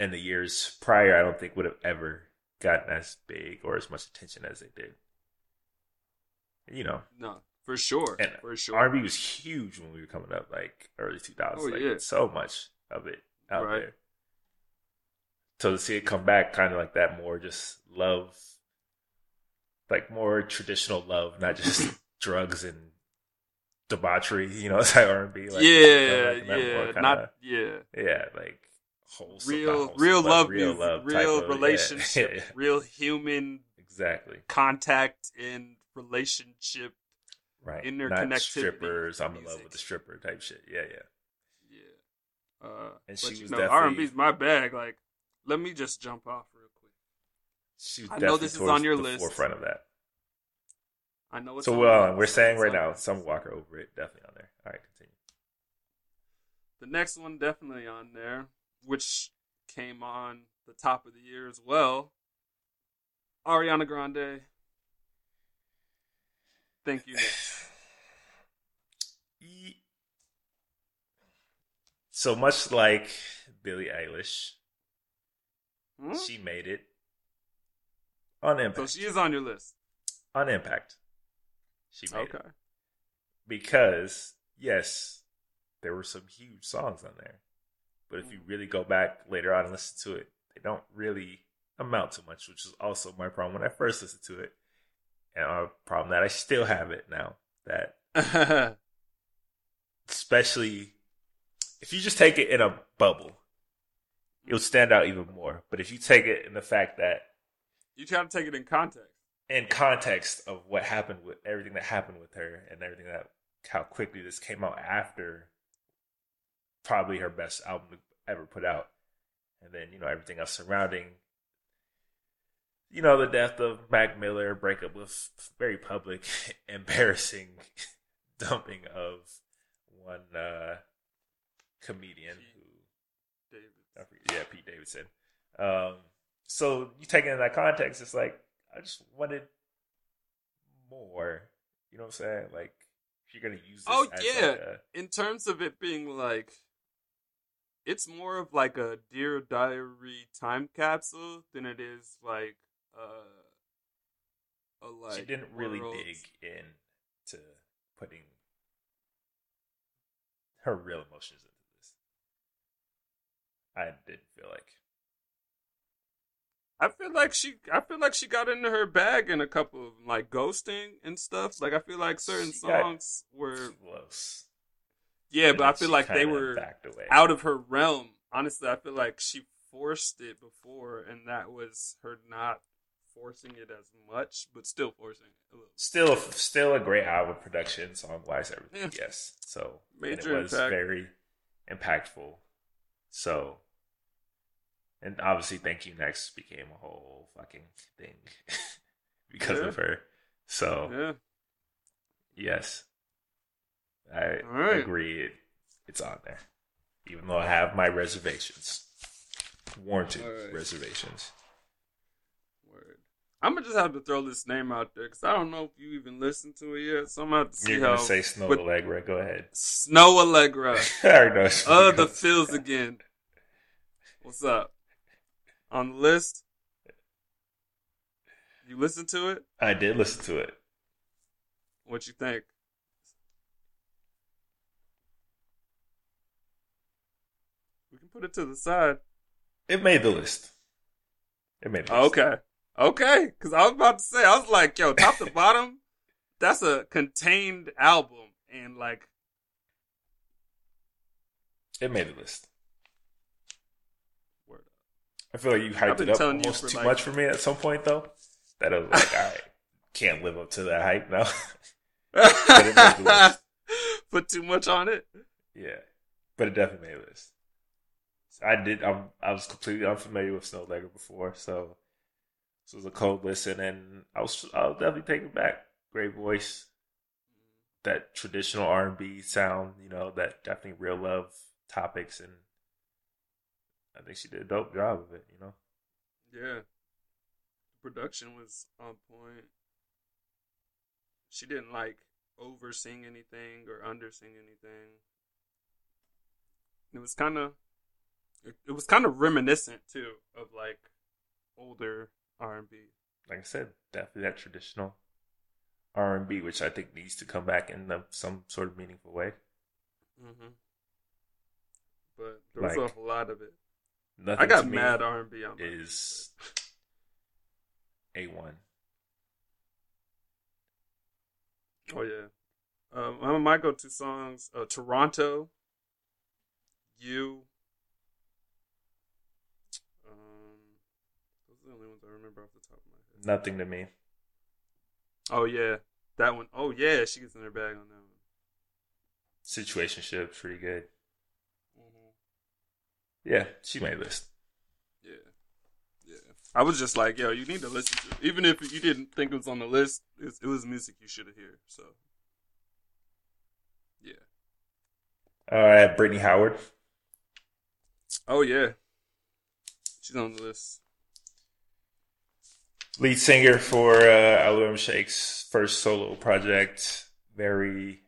in the years prior I don't think would have ever gotten as big or as much attention as they did. You know, No, for sure. And for sure. R&B was huge when we were coming up, like early 2000s. Oh, like, yeah. so much of it out Right. there. So to see it come back, kind of like that, more just love, like more traditional love, not just drugs and debauchery. You know, it's like R&B. Like, yeah, come back in that more yeah, kinda- not yeah. yeah, like wholesome, Real, wholesome, real love, real love, real of- yeah, relationship, real human exactly. contact and relationship. Right. Interconnectivity Not strippers. I'm in love with the stripper type shit. Yeah, yeah. Yeah. Uh, And but she you was know, definitely- R and B's my bag. Like, let me just jump off real quick. She I know this is on your list. forefront of that. I know it's So well, we're saying right now, Summer Walker over it, definitely on there. All right, continue. The next one definitely on there, which came on the top of the year as well. Ariana Grande. Thank you. So much like Billie Eilish, Hmm? she made it on impact. So she is on your list. on impact, she made Okay. it because yes, there were some huge songs on there, but if mm. you really go back later on and listen to it, they don't really amount to much, which is also my problem when I first listened to it, and a problem that I still have it now. That especially if you just take it in a bubble, it would stand out even more. But if you take it in the fact that you try to take it in context. in context of what happened with everything that happened with her and everything that how quickly this came out after probably her best album ever put out and then you know everything else surrounding you know the death of mac miller breakup with very public embarrassing dumping of one uh comedian who David. Yeah, Pete Davidson. Um, so you take it in that context, it's like I just wanted more. You know what I'm saying? Like if you're gonna use this Oh, yeah. like a, In terms of it being like, it's more of like a Dear Diary time capsule than it is like uh, a like. she didn't really world- dig in to putting her real emotions into this. I didn't feel like. I feel like she. I feel like she got into her bag in a couple of like ghosting and stuff. Like I feel like certain She songs were. Close. Yeah, but I feel like they were away. out of her realm. Honestly, I feel like she forced it before, and that was her not forcing it as much, but still forcing it a little. Still, still a great album production, song wise, everything. Yeah. Yes. So and Major it was impact. very impactful. So, and obviously, thank you next became a whole fucking thing because Yeah. of her. So Yeah. yes, I right. agree. It, it's on there, even though I have my reservations, warranted right. reservations. Word. I'm gonna just have to throw this name out there because I don't know if you even listened to it yet. So I'm gonna have to see You're how gonna say Snow but- Allegra? Go ahead. Snoh Aalegra. I already know. Uh, the feels again. What's up? On the list? You listen to it? I did listen to it. What you think? We can put it to the side. It made the list. It made the list. okay. Okay. Because I was about to say, I was like, yo, top to bottom, that's a contained album. And like, It made the list. I feel like you hyped it up almost too like- much for me at some point though. That I was like, all right, can't live up to that hype now. it made the list. Put too much on it. yeah, but it definitely made a list. I did. I'm, I was completely unfamiliar with Snoh Aalegra before, so this was a cold listen, and I was I was definitely taken back. Great voice, that traditional R and B sound, you know, that definitely real love topics, and I think she did a dope job of it. You know, Yeah. Production was on point. She didn't like over sing anything or under sing anything. It was kind of, it, it was kind of reminiscent too of like older R and B. like I said, definitely that traditional R and B, which I think needs to come back in the, some sort of meaningful way. Mm-hmm. But there was Like, a lot of it. Nothing I got mad R and B on is a one. Oh yeah. Um, one of my go-to songs, uh, Toronto, You. Um, those are the only ones I remember off the top of my head. Nothing to me. Oh yeah, that one. Oh yeah, she gets in her bag on that one. Situationship, pretty good. Mm-hmm. Yeah, she made list. Yeah, yeah. I was just like, yo, you need to listen to it. Even if you didn't think it was on the list, it, it was music you should have heard. So, yeah. All right, Brittany Howard. Oh yeah, she's on the list. Lead singer for uh, Alabama Shake's first solo project. Very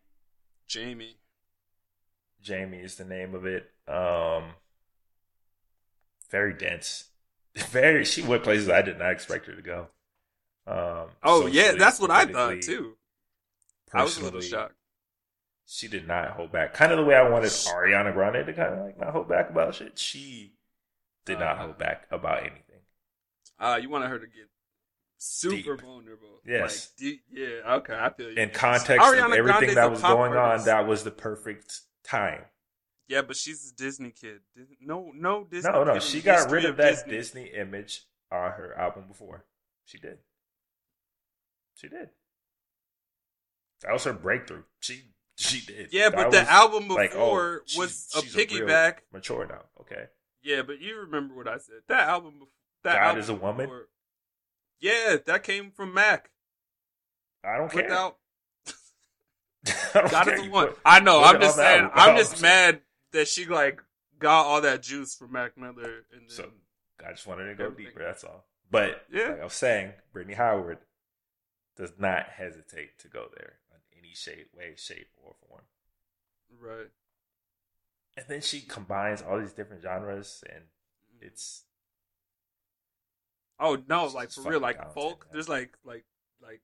Jaime. Jaime is the name of it. Um, very dense. Very. She went places I did not expect her to go. Um, Oh yeah, that's what I thought too. I was a little shocked. She did not hold back. Kind of the way I wanted Ariana Grande to kind of like not hold back about shit. She did not Uh, hold back about anything. Uh, you wanted her to get super Deep. vulnerable. Yes. Like, deep, yeah. Okay, I feel you. In context Ariana of everything Grande's that was going artist. on, that was the perfect time. Yeah, but she's a Disney kid. No, no Disney. No, no, she got rid of that Disney. Disney image on her album before. She did. She did. That was her breakthrough. She she did. Yeah, That but the album like, oh, before oh, she's- was a piggyback. mature now. Okay. Yeah, but you remember what I said. That album. bef- That God album is a woman? before- yeah, that came from Mac. I don't care. Without I don't care. one. put- I know. I'm just saying. album. I'm just mad that she like got all that juice from Mac Miller and then So I just wanted to go Everything. deeper. That's all. But Yeah. like I was saying, Brittany Howard does not hesitate to go there in any shape, way, shape, or form. right. And then she combines all these different genres, and mm-hmm. it's Oh no, like for real, like folk. man. There's like like like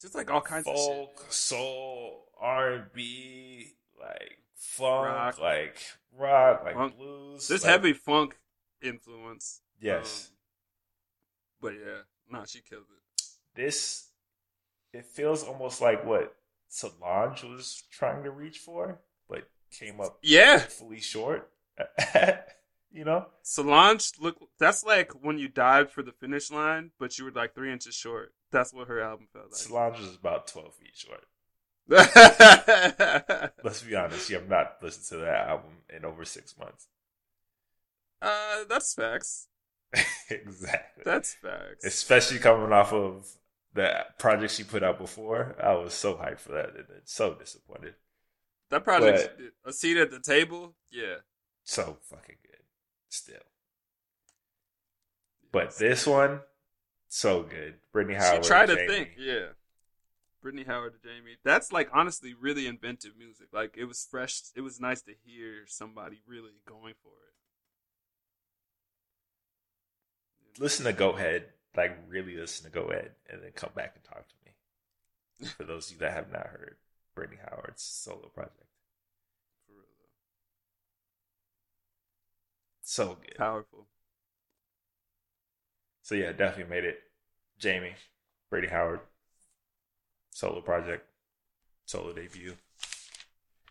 just like all kinds of folk, soul, R and B, like funk, Rock. like rock, like Funk. blues. There's like- heavy funk influence. Yes, Um, but yeah, nah, she killed it. this it feels almost like what Solange was trying to reach for, but came up Yeah, fully short. you know, Solange look. That's like when you dived for the finish line, but you were like three inches short. That's what her album felt like. Solange is about twelve feet short. Let's be honest, you have not listened to that album in over six months. Uh, that's facts. exactly. That's facts. especially coming off of the project she put out before. I was so hyped for that and then so disappointed. that project, a seat at the table. Yeah, So fucking good still. But this one, so good. Brittany Howard. she tried to Jaime. think. Yeah, Brittany Howard to Jaime. That's like honestly really inventive music. Like it was fresh. It was nice to hear somebody really going for it. Listen to Goat Head. Like really listen to Goat Head and then come back and talk to me. For those of you that have not heard Brittany Howard's solo project. For real though. So good. Powerful. So yeah, definitely made it. Jaime, Brady Howard, solo project, solo debut.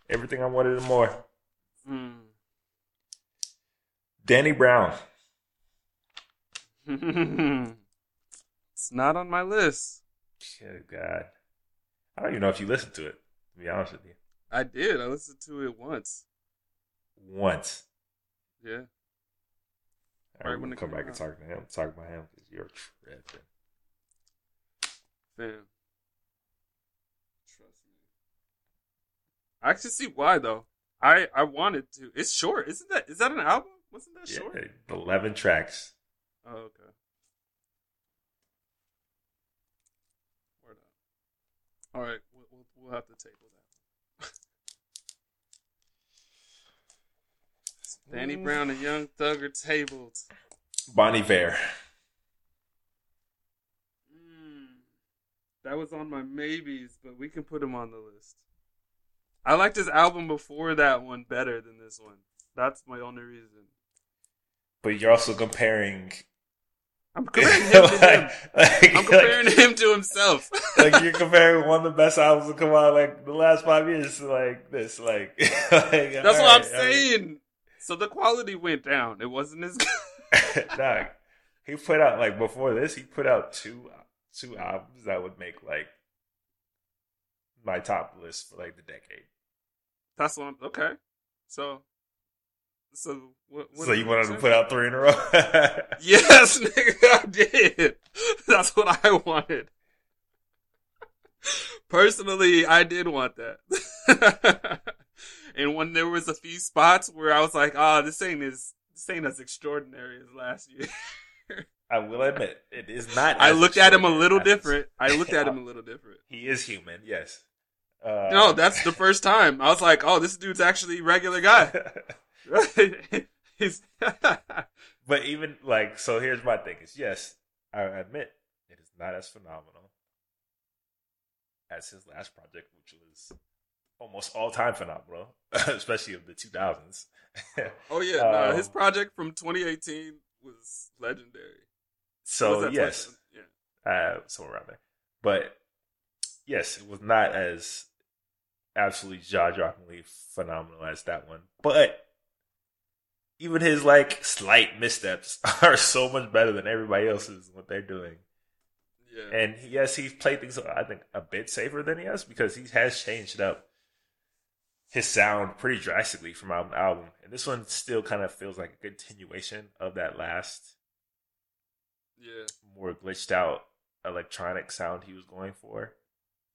Everything I wanted and more. Mm. Danny Brown. it's not on my list. Good God. I don't even know if you listened to it, to be honest with you. I did. I listened to it once. Once. Yeah. All Right right, when when it come came back and talk to him. Talk about him because you're tripping. Fam. Trust me. I actually see why though. I I wanted to. It's short, isn't that? Is that an album? Wasn't that short? 11 tracks. Oh, okay. Word up. All right, we'll, we'll, we'll have to table that. Danny. Brown and Young Thug are tabled. Bon Iver. Mm, that was on my maybes, but we can put him on the list. I liked his album before that one better than this one. That's my only reason. But you're also comparing. I'm comparing him to him. like, like, I'm comparing him to himself. like you're comparing one of the best albums to come out like the last five years to like this. Like, like That's what I'm saying. So the quality went down. It wasn't as good. nah, he put out like before this, he put out two two albums that would make like my top list for like the decade. That's one. Okay. So, so what? what so you wanted to put out three in a row? Yes, nigga, I did. That's what I wanted. Personally, I did want that. And when there was a few spots where I was like, "Oh, this ain't as this ain't as extraordinary as last year," I will admit it is not. I looked at him a little as- different. I looked at him a little different. He is human, yes. Uh, No, that's the first time I was like, "Oh, this dude's actually a regular guy." He's but even like, so here's my thing: is yes, I admit it is not as phenomenal as his last project, which was almost all time phenomenal, especially of the 2000s. Oh yeah, nah, Um, his project from 2018 was legendary. So that yes, 20 yeah. uh, somewhere around there. But yes, it was not as absolutely jaw droppingly phenomenal as that one. But even his like slight missteps are so much better than everybody else's what they're doing. Yeah. And yes, he's played things I think a bit safer than he has because he has changed up his sound pretty drastically from album to album. And this one still kind of feels like a continuation of that last yeah. more glitched out electronic sound he was going for.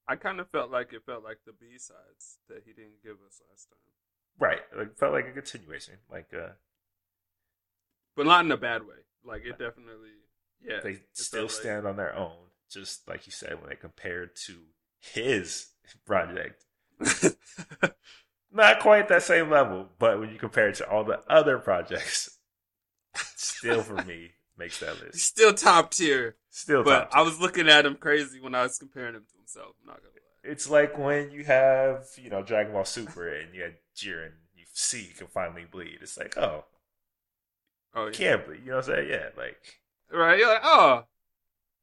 I kind of felt like it felt like the B sides that he didn't give us last time, Right. Like felt like a continuation. Like uh but not in a bad way. Like it definitely, yeah. they still like- stand on their own, just like you said, when they compared to his project. Not quite that same level, but when you compare it to all the other projects, still for me makes that list. still top tier, Still but I was looking at him crazy when I was comparing him to himself. I'm not gonna lie. It's like when you have, you know, Dragon Ball Super and you had Jiren, you see you can finally bleed. It's like, oh, Oh you yeah, can't bleed. You know what I'm saying? Yeah, like right. You're like, oh,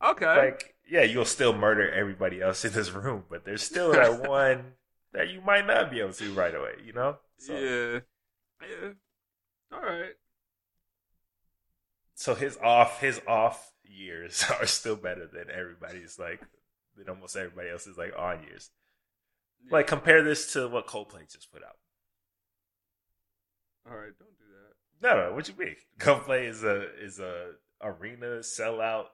okay. like yeah, you'll still murder everybody else in this room, but there's still that one that you might not be able to right away, you know? So, yeah, yeah. All right. so his off his off years are still better than everybody's like than almost everybody else's like on years. Yeah. Like compare this to what Coldplay just put out. all right, don't do that. No, no, what you mean? Coldplay is a is a arena sellout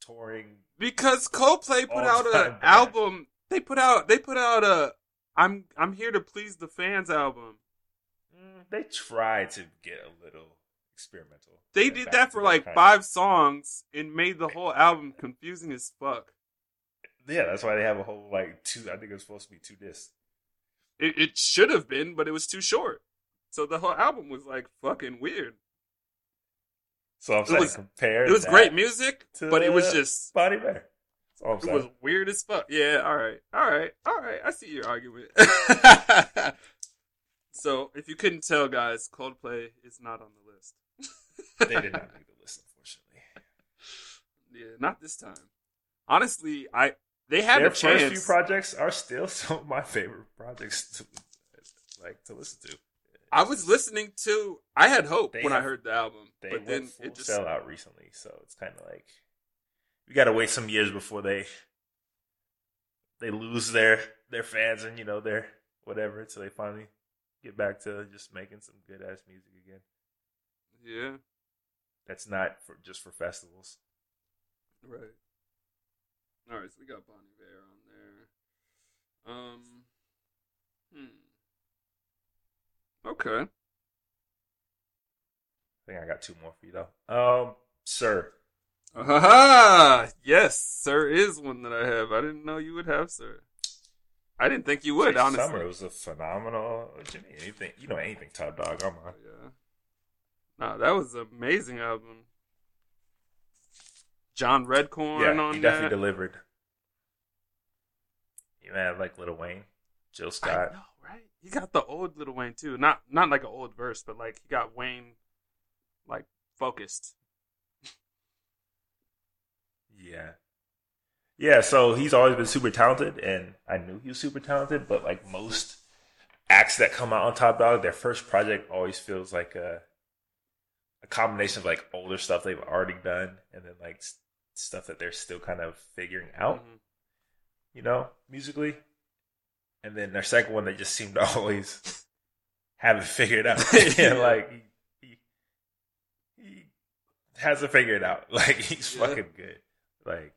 touring. because Coldplay put out an album. They put out they put out a I'm I'm here to please the fans album. Mm, they tried to get a little experimental. They did that for like of- five songs and made the whole album confusing as fuck. Yeah, that's why they have a whole like two. I think it was supposed to be two discs. It, it should have been, but it was too short. So the whole album was like fucking weird. So I'm saying was- compare. It was great music, but it was just Body Bear. Oh, That's it was weird as fuck. Yeah, all right, all right, all right. I see your argument. so if you couldn't tell, guys, Coldplay is not on the list. they did not make the list, unfortunately. Yeah, not this time. Honestly, I they had Their a first few projects are still some of my favorite projects to like to listen to. I was listening to. I had hope They when I heard the album, but then it just sellout recently, so it's kind of like we got to wait some years before they they lose their their fans and you know their whatever until they finally get back to just making some good ass music again. yeah, That's not for just for festivals. right. All right, so we got Bon Iver on there. Um, hmm. Okay. I think I got two more for you though. Um, sir, Ah, yes, sir is one that I have. I didn't know you would have, sir. I didn't think you would, Trey honestly. Summer was a phenomenal. Mean? Anything you know? Anything Top Dawg? I'm on. Yeah. Nah, that was an amazing album. John Redcorn Yeah, on he that. definitely delivered. You had like Little Wayne, Jill I Scott. know, right? He got the old Little Wayne too. Not not like an old verse, but like he got Wayne like focused. Yeah. Yeah, so he's always been super talented, and I knew he was super talented, but like most acts that come out on Top Dawg, their first project always feels like a a combination of like older stuff they've already done and then like s- stuff that they're still kind of figuring out, Mhm. you know, musically. And then their second one, they just seem to always have it figured out. Yeah. and like he, he he hasn't figured out. Like he's Yeah. fucking good. Like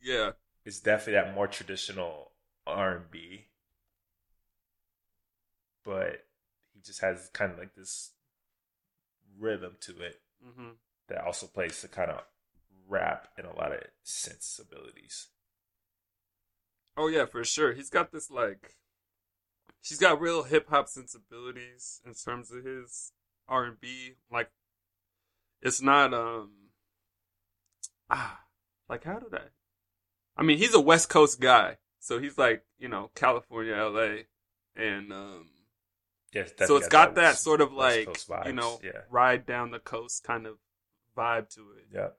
Yeah. it's definitely that more traditional R and B, but he just has kind of like this rhythm to it hmm that also plays the kind of rap and a lot of sensibilities. Oh yeah, for sure. He's got this like he's got real hip hop sensibilities in terms of his R and B. Like it's not um ah like how did I I mean he's a West Coast guy. So he's like, you know, California, LA and um Yes, so it's got that West- sort of like you know yeah, ride down the coast kind of vibe to it. yep,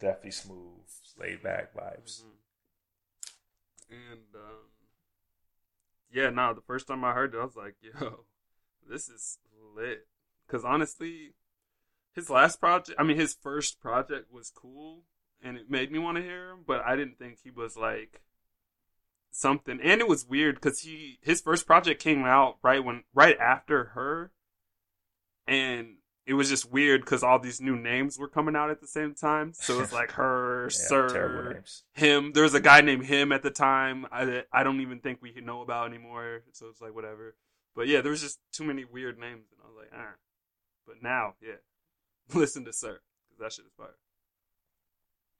definitely smooth, laid back vibes. Mhm. And um, yeah, now the first time I heard it, I was like, "Yo, this is lit." Because honestly, his last project, I mean, his first project was cool, and it made me want to hear him. But I didn't think he was like something. And it was weird because he his first project came out right when right after her, and it was just weird because all these new names were coming out at the same time. So it's like her, Yeah, Sir, him. There was a guy named him at the time. I I don't even think we know about anymore. So it's like whatever. But yeah, there was just too many weird names, and I was like, ah. But now, yeah, listen to Sir because that shit is fire.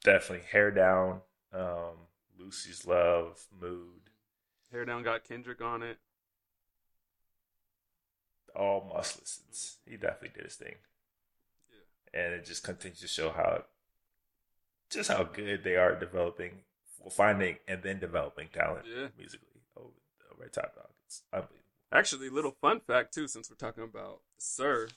Definitely hair down. Um, Lucy's love, mood, Hair Down got Kendrick on it. all must listens. He definitely did his thing. Yeah. and it just continues to show how just how good they are developing, finding and then developing talent Yeah. musically over, over Top Dawg. It's unbelievable. Actually, little fun fact too, since we're talking about Sir,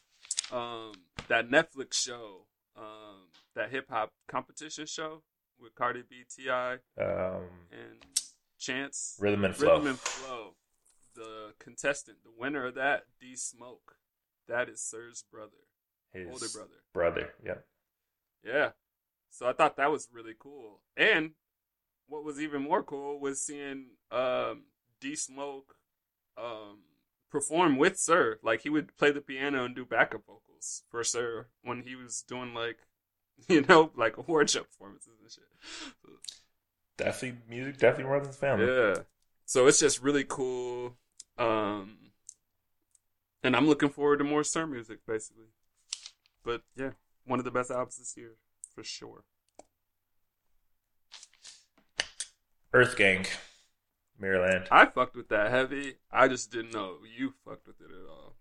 um, that Netflix show, um, that hip hop competition show with Cardi B, T.I., Um, and Chance. rhythm and flow. Rhythm and Flow. The contestant, the winner of that, D Smoke. That is Sir's brother, His older brother. brother. Yeah, Yeah. So I thought that was really cool. And what was even more cool was seeing um, D Smoke um, perform with Sir. Like he would play the piano and do backup vocals for Sir when he was doing like, you know, like award show performances and shit. definitely music. Definitely runs in his family. Yeah. So it's just really cool. Um and I'm looking forward to more Sir music basically. But yeah, one of the best albums this year for sure. Earth Gang, Mirrorland. I fucked with that heavy. I just didn't know you fucked with it at all.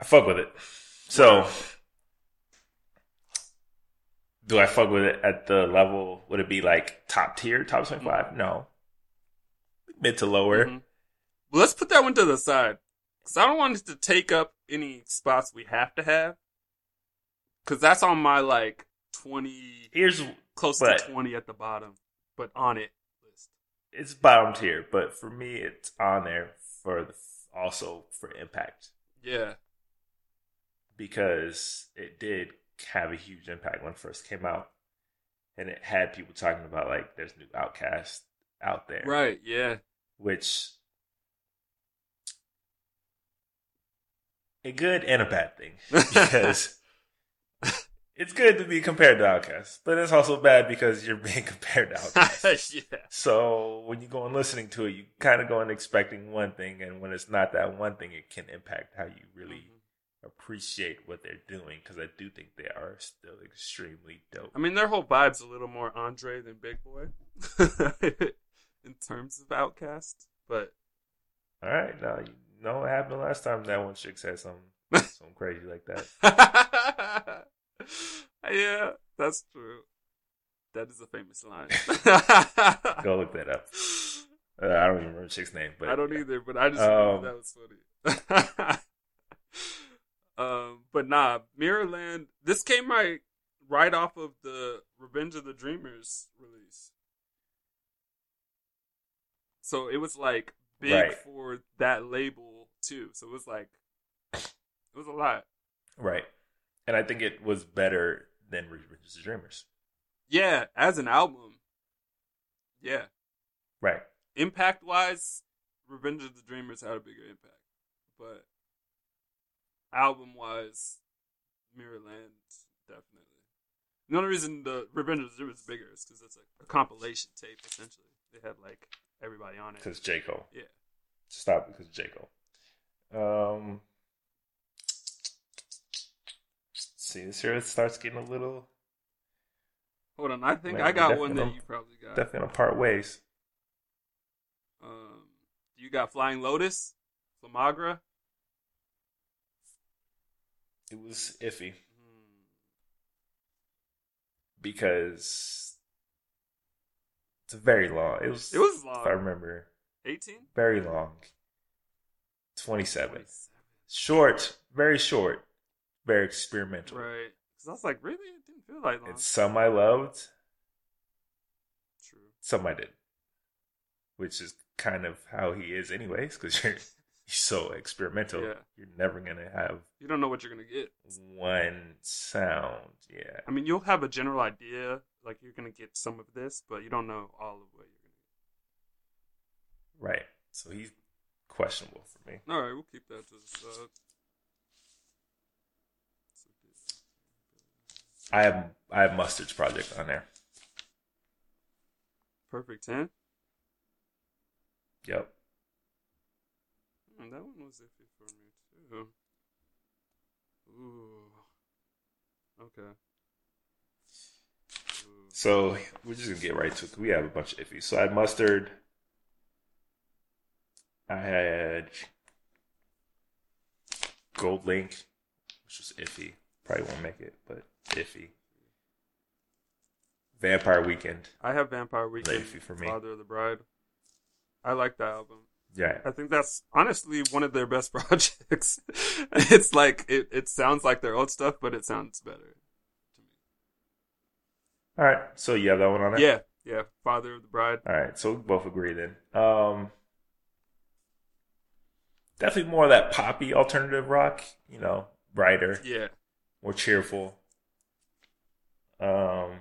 I fuck with it. So, do I fuck with it at the level? Would it be like top tier, top twenty five? No, mid to lower. Mhm. Well, let's put that one to the side. Cause I don't want it to take up any spots we have to have. Cause that's on my like twenty Here's close to twenty at the bottom. But on it list. it's bottom tier, but for me, it's on there for the, also for impact Yeah. Because it did have a huge impact when it first came out, and it had people talking about like there's new OutKast out there, Right. Yeah. which a good and a bad thing because it's good to be compared to OutKast, but it's also bad because you're being compared to OutKast. yeah. So when you go and listening to it, you kind of go in expecting one thing, and when it's not that one thing, it can impact how you really Mhm. Appreciate what they're doing. Because I do think they are still extremely dope. I mean, their whole vibe's a little more Andre than Big Boi in terms of OutKast, but All right, now you know what happened last time that one chick said something something crazy like that. yeah, that's true. That is a famous line. Go look that up. Uh, I don't even remember chick's name, but I don't yeah. either, but I just Um, that was funny. Um, but nah, Mirrorland. This came right right off of the Revenge of the Dreamers release, so it was like big Right. for that label too. So it was like it was a lot. Right, and I think it was better than Revenge of the Dreamers. Yeah, as an album. Yeah, Right, impact wise, Revenge of the Dreamers had a bigger impact, but album wise, Mirrorland definitely. The only reason the Revenge of the is bigger is because it's like a compilation tape essentially. They had like everybody on it. because J Cole. Yeah. Stop because J Cole. Um, see, this here it starts getting a little Hold on, I think Man, I got one that you probably got. definitely gonna part ways. Um, you got Flying Lotus, Flamagra. It was iffy because it's very long. It was. It was if I remember, Eighteen. very long. Twenty-seven. Short, very short, very experimental. Right. Because I was like, really? It didn't feel like long. It's some I loved, True. some I didn't. which is kind of how he is, anyways. Because you're so experimental, Yeah. you're never gonna have You don't know what you're gonna get. one sound. Yeah, I mean, you'll have a general idea, like you're gonna get some of this, but you don't know all of what you're gonna get. right. So he's questionable for me. All right, we'll keep that to the side. I have I have Mustard's project on there. Perfect ten. Yep. Mm, that one was iffy for me too. Ooh. Okay. Ooh. So we're just gonna get right to it. We have a bunch of iffy. So I had Mustard. I had Gold Link, which was iffy. Probably won't make it, but iffy. Vampire Weekend. I have Vampire Weekend. Iffy for me. Father of the Bride. I like that album. Yeah. I think that's honestly one of their best projects. it's like it, it sounds like their old stuff, but it sounds better to me. All right. So you have that one on there. Yeah, yeah. Father of the Bride. All right. So we both agree then. Um, definitely more of that poppy alternative rock. You know, brighter. Yeah. more cheerful. Um,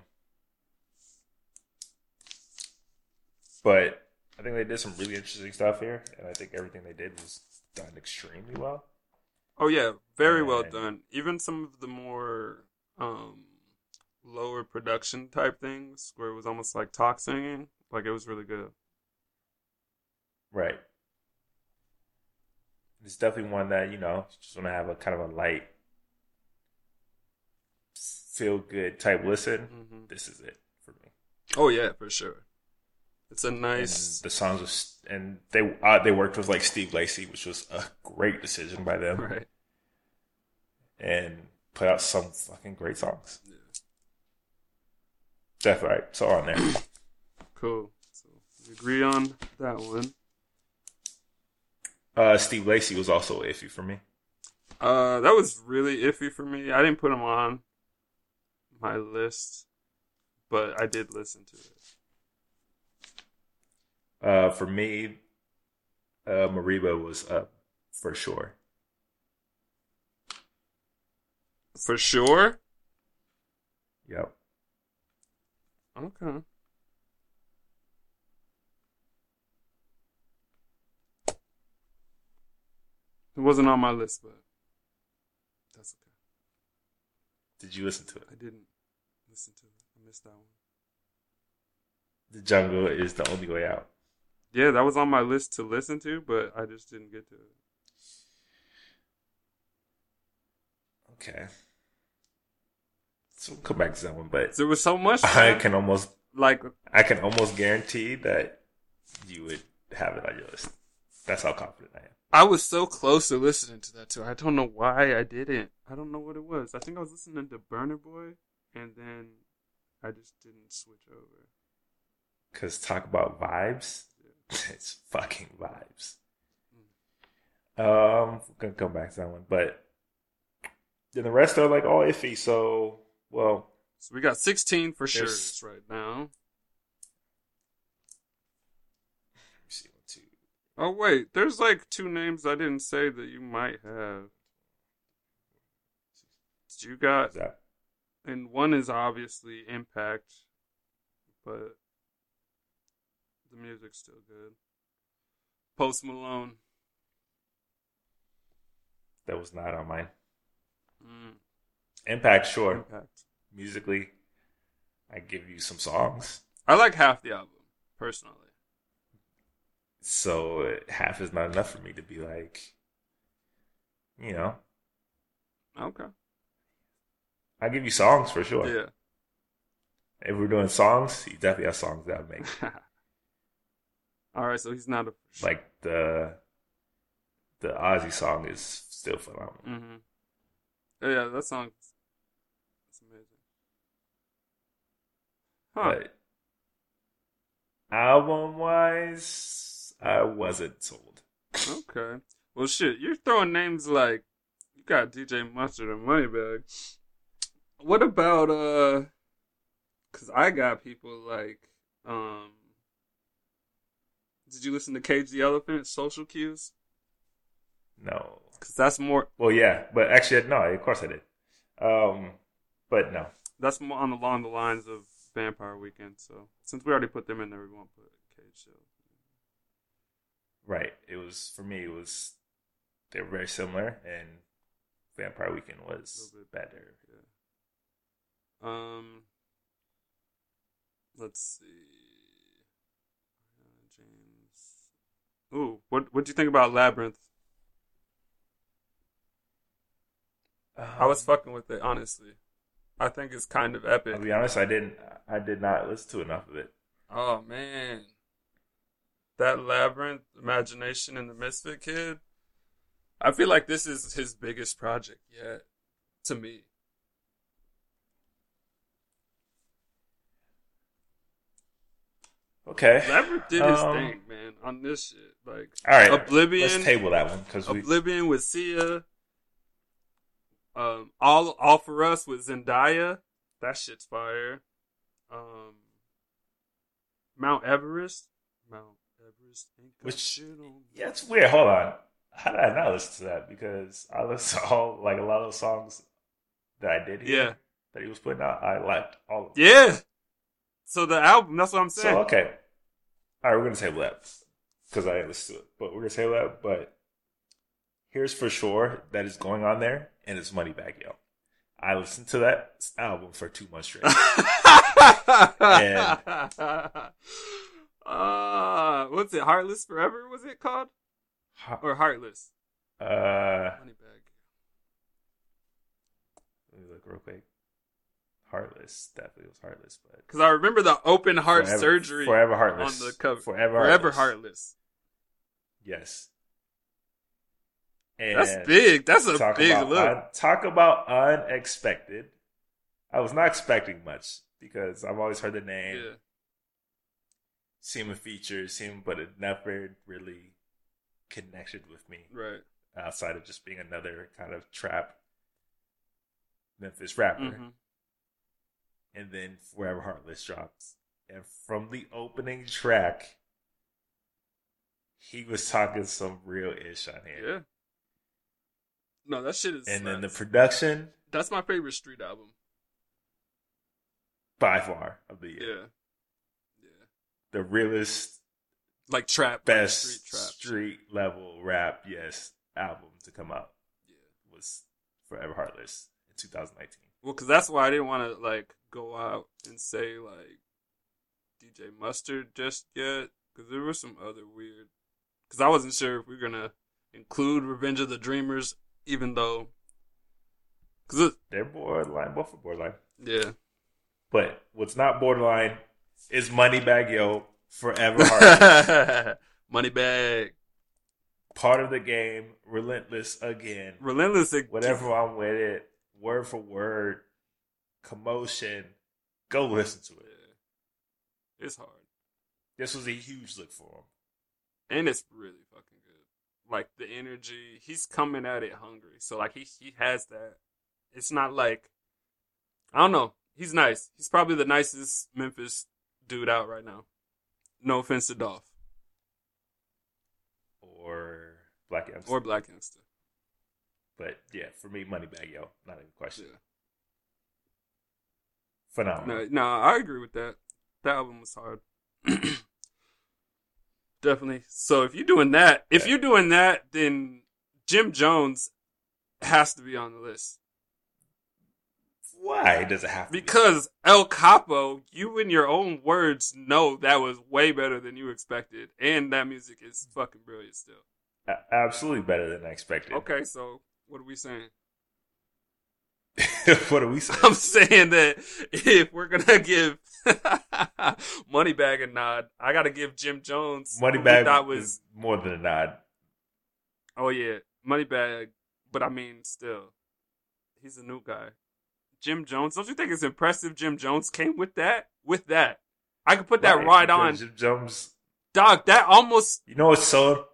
but I think they did some really interesting stuff here, and I think everything they did was done extremely well. Oh yeah, very well done. Even some of the more um lower production type things where it was almost like talk singing, like it was really good. Right. It's definitely one that you know just want to have a kind of a light, feel good type listen. hmm This is it for me. Oh yeah, for sure. It's a nice the songs was, and they uh, they worked with like Steve Lacy, which was a great decision by them, right. and put out some fucking great songs. Yeah. Definitely, right. So on there. Cool. So we agree on that one. Uh, Steve Lacy was also iffy for me. Uh, that was really iffy for me. I didn't put him on my list, but I did listen to it. Uh, for me, uh, Mereba was up for sure. For sure. Yep. Okay. It wasn't on my list, but that's okay. Did you listen to it? I didn't listen to it. I missed that one. The jungle is the only way out. Yeah, that was on my list to listen to, but I just didn't get to it. Okay. So we'll come back to that one, but There was so much. I can almost like I can almost guarantee that you would have it on your list. That's how confident I am. I was so close to listening to that too. I don't know why I didn't. I don't know what it was. I think I was listening to Burna Boy, and then I just didn't switch over. Cause talk about vibes, it's fucking vibes. Um, gonna come back to that one, but then the rest are like all iffy. So, well, So we got 16 for sure right now. see one, two. Oh wait, there's like two names I didn't say that you might have. You got that and one is obviously Impact, but the music's still good. Post Malone. that was not on mine. Mm, Impact, sure. Impact. Musically, I give you some songs. I like half the album personally. So half is not enough for me to be like, you know, Okay. I give you songs for sure. Yeah. If we're doing songs, you definitely have songs that I make. All right, so he's not a like the the Ozzy song is still phenomenal. Mm-hmm. Yeah, that song. That's amazing. Huh. But album wise, I wasn't sold. Okay. Well, shit, you're throwing names like you got DJ Mustard and Moneybagg. What about uh? Cause I got people like um. Did you listen to Cage the Elephant? Social Cues? No. Cause that's more Well, yeah, but actually, no. Of course I did. Um, but no. that's more on along the lines of Vampire Weekend. So since we already put them in there, we won't put Cage Show. Right. It was for me. It was they were very similar, and Vampire Weekend was Little bit. better. Yeah. Um. Let's see. Uh, James. Ooh, what what do you think about Labrinth? I was fucking with it, honestly. I think it's kind of epic. I'll be honest. I didn't. I did not listen to enough of it. Oh man, that Labrinth, Imagination, and the Misfit Kid. I feel like this is his biggest project yet, to me. Okay. Labrinth did his Um, thing, man, on this shit. Like All right. Oblivion. Let's table that one because we. Oblivion with Sia. Um, all all for us with Zendaya. That shit's fire. Um, Mount Everest. Mount Everest. Which- shit. Yeah, it's weird. Hold on. How did I not listen to that? Because I listened to all like a lot of songs that I did hear Yeah. that he was putting out. I liked all of them. Yeah. So the album. That's what I'm saying. So okay, all right, we're gonna table that because I didn't listen to it, but we're gonna table that. But here's for sure that is going on there, and it's Money Moneybagg Yo. I listened to that album for two months straight. uh, what's it? Heartless Forever was it called? Or Heartless? uh, Moneybagg. let me look real quick. Heartless, definitely was Heartless, but Because I remember the open heart Forever- surgery Forever Heartless on the cover. Forever, Forever Heartless. Heartless. Yes. And That's big. That's a big about look. un- talk about unexpected. I was not expecting much because I've always heard the name, yeah. seen the features, seen, but it never really connected with me Right. outside of just being another kind of trap Memphis rapper. hmm And then Forever Heartless drops, and from the opening track, he was talking some real ish on here. Yeah. No, that shit is. And then the production, that's my favorite street album. by far, of the year. Yeah. Yeah. The realest, Like trap, like best street trap. street level rap, yes, album to come out Yeah. was Forever Heartless in 2019. Well, because that's why I didn't want to like go out and say like DJ Mustard just yet, because there was some other weird. Because I wasn't sure if we are gonna include Revenge of the Dreamers, even though. Because They're borderline, both are borderline. yeah, But what's not borderline is Moneybagg Yo, Forever. Moneybagg, Part of the game, relentless again. Relentless, again. Whatever I'm with it, word for word, commotion. Go listen to it. Yeah. It's hard, This was a huge look for him. and it's really fucking good. Like the energy, he's coming at it hungry. So like he he has that. It's not like I don't know. He's nice. He's probably the nicest Memphis dude out right now. No offense to Dolph Or Blac Youngsta. or Blac Youngsta. But yeah, for me, money Moneybagg Yo, not even question. Yeah. Phenomenal. No, no, I agree with that. That album was hard. Definitely. So if you're doing that, if Yeah. you're doing that, then Jim Jones has to be on the list Why does it have to be? because El Capo, you in your own words know that was way better than you expected, and that music is fucking brilliant still. A- absolutely better than I expected. Okay, so what are we saying? what are we saying? I'm saying that if we're gonna give Moneybagg a nod, I gotta give Jim Jones. Moneybagg thought was more than a nod. oh yeah, Moneybagg. But I mean, still, he's a new guy. Jim Jones. Don't you think it's impressive? Jim Jones came with that. With that, I could put that right, on, Jim Jones. dog. That almost You know what's so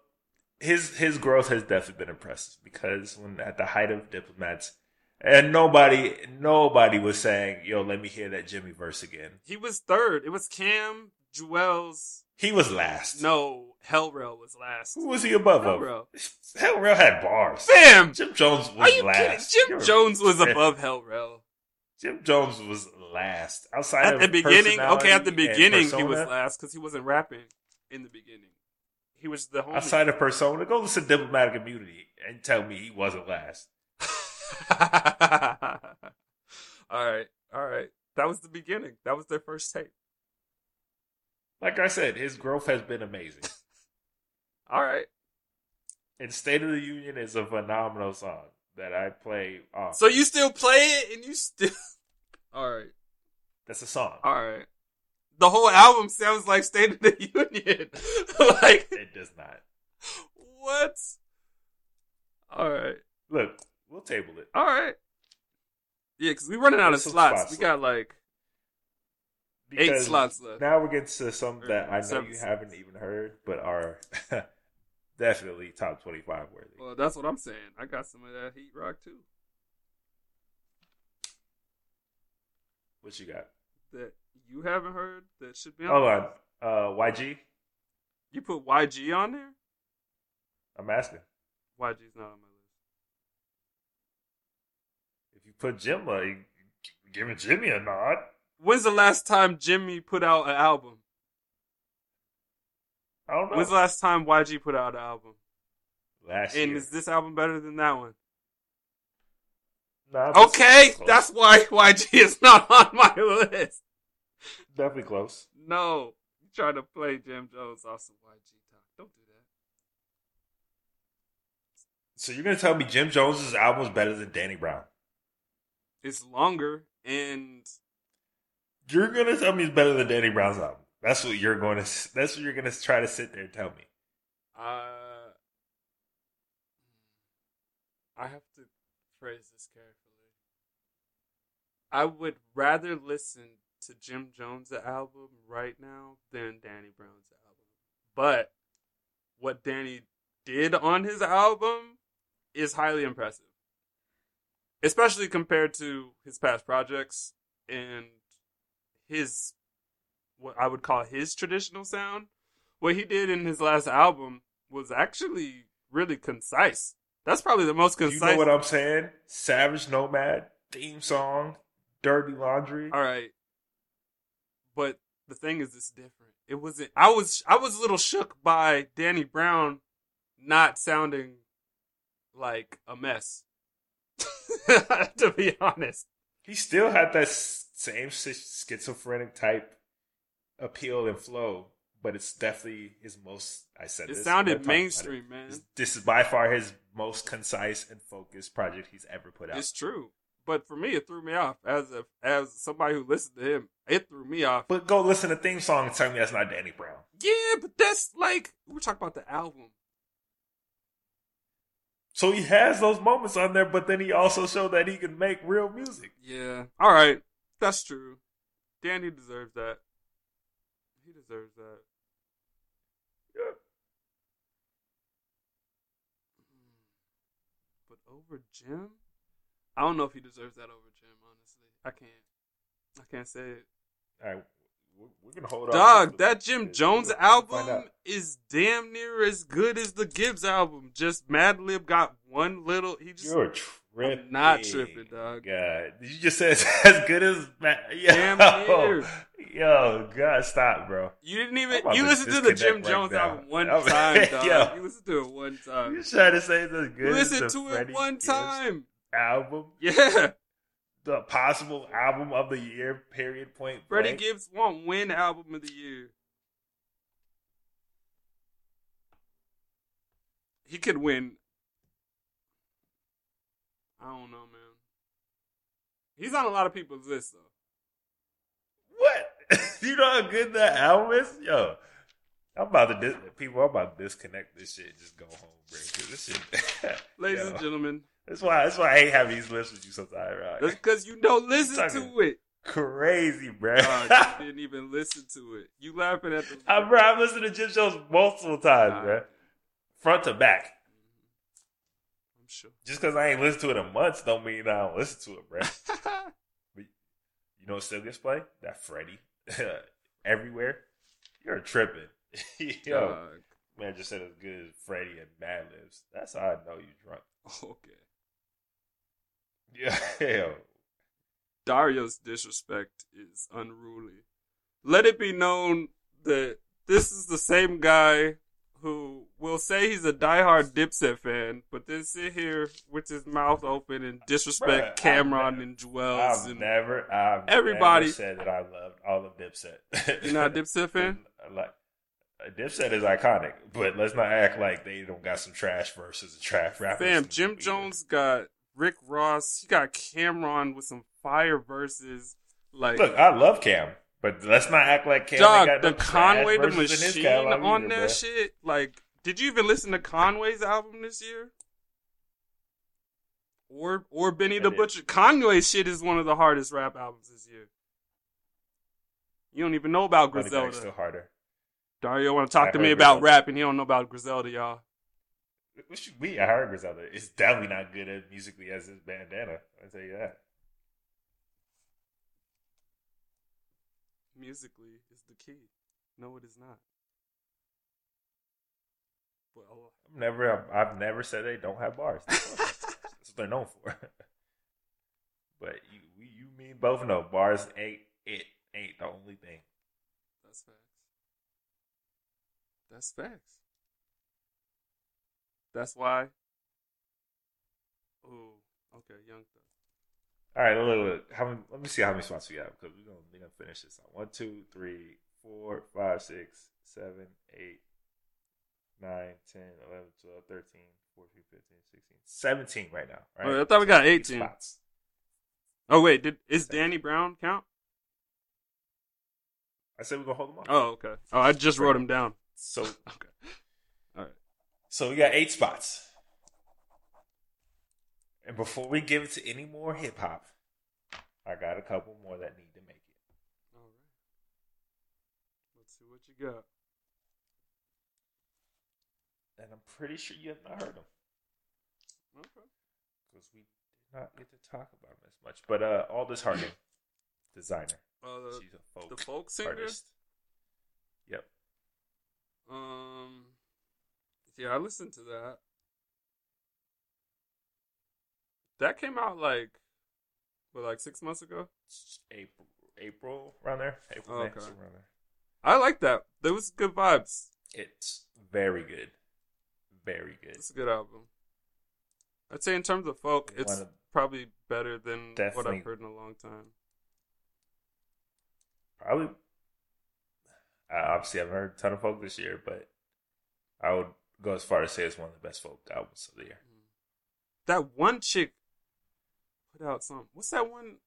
his his growth has definitely been impressive because when at the height of diplomats and nobody nobody was saying, "Yo, let me hear that Jimmy verse again." he was third. It was Cam Juelz. He was last. No, Hell Rell was last. who was he above? Hell, Real had bars. Bam. Jim Jones was Are you last. kidding? Jim You're- Jones was above Hell Rell. Jim Jones was last. Outside At the beginning, okay, at the beginning, he was last because he wasn't rapping in the beginning. He was the homie. Outside of persona, go listen to diplomatic immunity and tell me he wasn't last. all right, all right. That was the beginning. That was their first tape. Like I said, his growth has been amazing. All right. and State of the Union is a phenomenal song that I play off. So you still play it, and you still. All right, That's a song. all right. The whole album sounds like State of the Union. like It does not. what? All right. Look, we'll table it. All right. Yeah, because we're running out of There's slots. spots We got like eight slots left. Now we're getting to some that I know Seven. you haven't even heard, but are definitely top twenty-five worthy. Well, that's what I'm saying. I got some of that heat rock too. What you got? That you haven't heard that should be on. Hold on. Uh, YG. You put YG on there? I'm asking. YG's not on my list. If you put Jimma, you giving Jimmy a nod. When's the last time Jimmy put out an album? I don't know. When's the last time YG put out an album? Last And year. is this album better than that one? Nah, Okay, that's why YG is not on my list. Definitely close. No, you trying to play Jim Jones off some YG talk. Don't do that. So you're gonna tell me Jim Jones's album is better than Danny Brown? It's longer and You're gonna tell me it's better than Danny Brown's album. That's what you're going to. That's what you're gonna try to sit there and tell me. uh, I have to phrase this carefully. I would rather listen to Jim Jones' album right now than Danny Brown's album. But what Danny did on his album is highly impressive. Especially compared to his past projects and his what I would call his traditional sound. What he did in his last album was actually really concise. That's probably the most concise. You know what I'm saying? Savage Nomad theme song, Dirty Laundry. All right, but the thing is, it's different. It wasn't. I was I was a little shook by Danny Brown not sounding like a mess. to be honest, He still had that same schizophrenic type appeal and flow, but it's definitely his most. I said it this, sounded we're talking about it. mainstream, man. This- This is by far his most concise and focused project he's ever put out. It's true, but for me, it threw me off as if as somebody who listened to him. It threw me off. But go listen to theme song and tell me that's not Danny Brown. Yeah, but that's like we're talking about the album. So he has those moments on there, but then he also showed that he can make real music. Yeah. All right. That's true. Danny deserves that. He deserves that. Yeah. Hmm. But over Jim? I don't know if he deserves that over Jim, honestly. I can't. I can't say it. All right, we're, gonna hold on. Dog, that Jim Jones album is damn near as good as the Gibbs album. Just Madlib got one little. He just You're tripping. I'm not tripping, dog. God, did you just said it's as good as Ma- yo, Damn near. Yo, God, stop, bro. You didn't even you listened to the Jim right Jones now. album one time, dog. Yo. You listened to it one time. You trying to say it's as good You listened to it one time. Album, Yeah. the possible album of the year. Period. Point. Freddie blank. Gibbs won't win album of the year. He could win. I don't know, man. He's on a lot of people's list though. What? you know how good that album is? Yo, I'm about to dis- people. I'm about to disconnect this shit. and Just go home, bro. this shit. Ladies Yo. and gentlemen, That's why. That's why I hate having these lists with you sometimes. Right? that's because you don't listen to it. crazy, bro. Dog, you didn't even listen to it. You laughing at the. I, bro, I've listened to Jim shows multiple times, Nah. bro. Front to back. I'm sure. Just because I ain't listened to it in months don't mean I don't listen to it, bro. You know what still gets played? That Freddie. Everywhere. You're tripping. Yo, Dog. man just said as good as Freddie and Madlib's. That's how I know you drunk. Okay. Yeah. Dario's disrespect is unruly. Let it be known that this is the same guy who will say he's a diehard Dipset fan, but then sit here with his mouth open and disrespect Bruh, Cam'ron never- and Juelz I've and never, I've Everybody- never said that I loved all of Dipset. you're not a Dipset fan. like, Dipset is iconic, but let's not act like they don't got some trash verses and trash rappers. Fam, Jim Jones got Rick Ross. He got Cam'ron with some fire verses. Like Look, I love Cam, but let's not act like Cam Dog, got the Conway the verses in his Machine on either, that bruh. shit. Like, did you even listen to Conway's album this year? Or or Benny the. Butcher? Conway's shit is one of the hardest rap albums this year. You don't even know about Griselda. still harder. Dario want to talk I to me about Griselda. rap, and he don't know about Griselda, y'all. You mean? I heard Griselda. It's definitely not good at musically as his bandana. I tell you that. Musically is the key. No, it is not. But oh, I'm never. I've, I've never said they don't have bars. That's what they're known for. but you, we, you, me, both know bars ain't it. Ain't the only thing. That's facts. That's facts. That's why. Oh, okay, young thug. All right, look, look, look. How many, let me see how many spots we have because we're gonna, we're gonna finish this. One, two, three, four, five, six, seven, eight, nine, ten, eleven, twelve, thirteen, fourteen, fifteen, sixteen, seventeen right now. Right? Oh, I thought we got Eight 18. spots. Oh wait, did is Danny Brown count? I said we're gonna hold them on. Oh, okay. Oh, I just wrote him down. So, Okay. So we got eight spots. And before we give it to any more hip hop, I got a couple more that need to make it. All right. Let's see what you got. And I'm pretty sure you have not heard them. Okay. because we did not get to talk about them as much. But uh, Aldous Harding, designer, Uh, she's a folk, the folk singer. artist. Yep, Um, Yeah, I listened to that. That came out like, what, like six months ago? April, April around there. April, Oh, May, okay. around there. I like that. There was good vibes. It's very good, very good. It's a good album. I'd say in terms of folk, it's of- probably better than what I've heard in a long time. Probably. I obviously haven't heard a ton of folk this year, but I would go as far as say it's one of the best folk albums of the year. Mm. That one chick put out some. What's that one?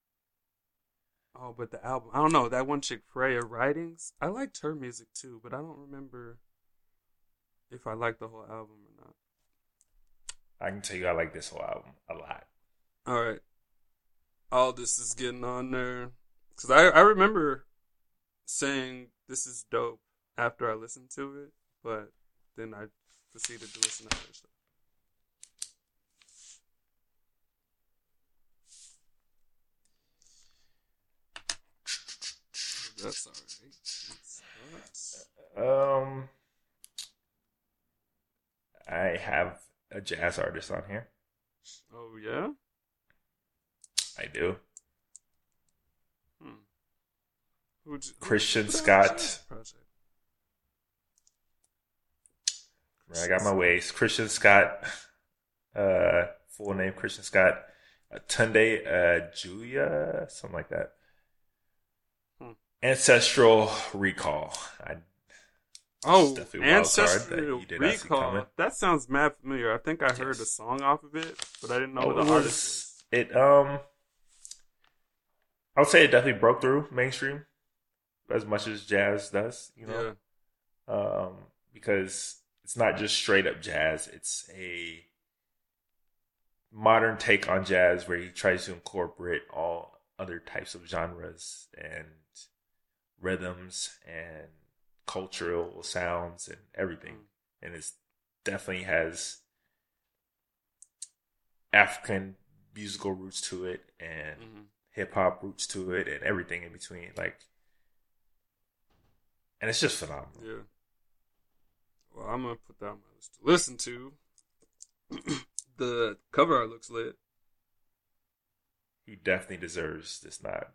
Oh, but the album. I don't know. That one chick, Freya Ridings. I liked her music too, but I don't remember if I liked the whole album or not. I can tell you, I like this whole album a lot. All right. All this is getting on there. Because I, I remember saying this is dope after I listened to it, but then I proceeded to listen to other stuff. That's alright. That's- Um, I have a jazz artist on here. Oh, yeah? I do. Hmm. Who'd Christian who put Scott. this Project? I got my ways. Christian Scott, uh, full name Christian Scott, uh, Tunde uh, Julia, something like that. Hmm. Ancestral Recall. I, Oh, definitely a wild card Ancestral that you did not see Recall. That sounds mad familiar. I think I heard Yes. a song off of it, but I didn't know oh, the artist it. Um, I would say it definitely broke through mainstream as much as jazz does. You know, um, because it's not just straight up jazz. It's a modern take on jazz where he tries to incorporate all other types of genres and rhythms and cultural sounds and everything. And it's definitely has African musical roots to it and Yeah. hmm hip hop roots to it and everything in between. Like, and it's just phenomenal. Yeah. Well, I'm gonna put that on my list to listen to. the cover art looks lit. he definitely deserves this nod.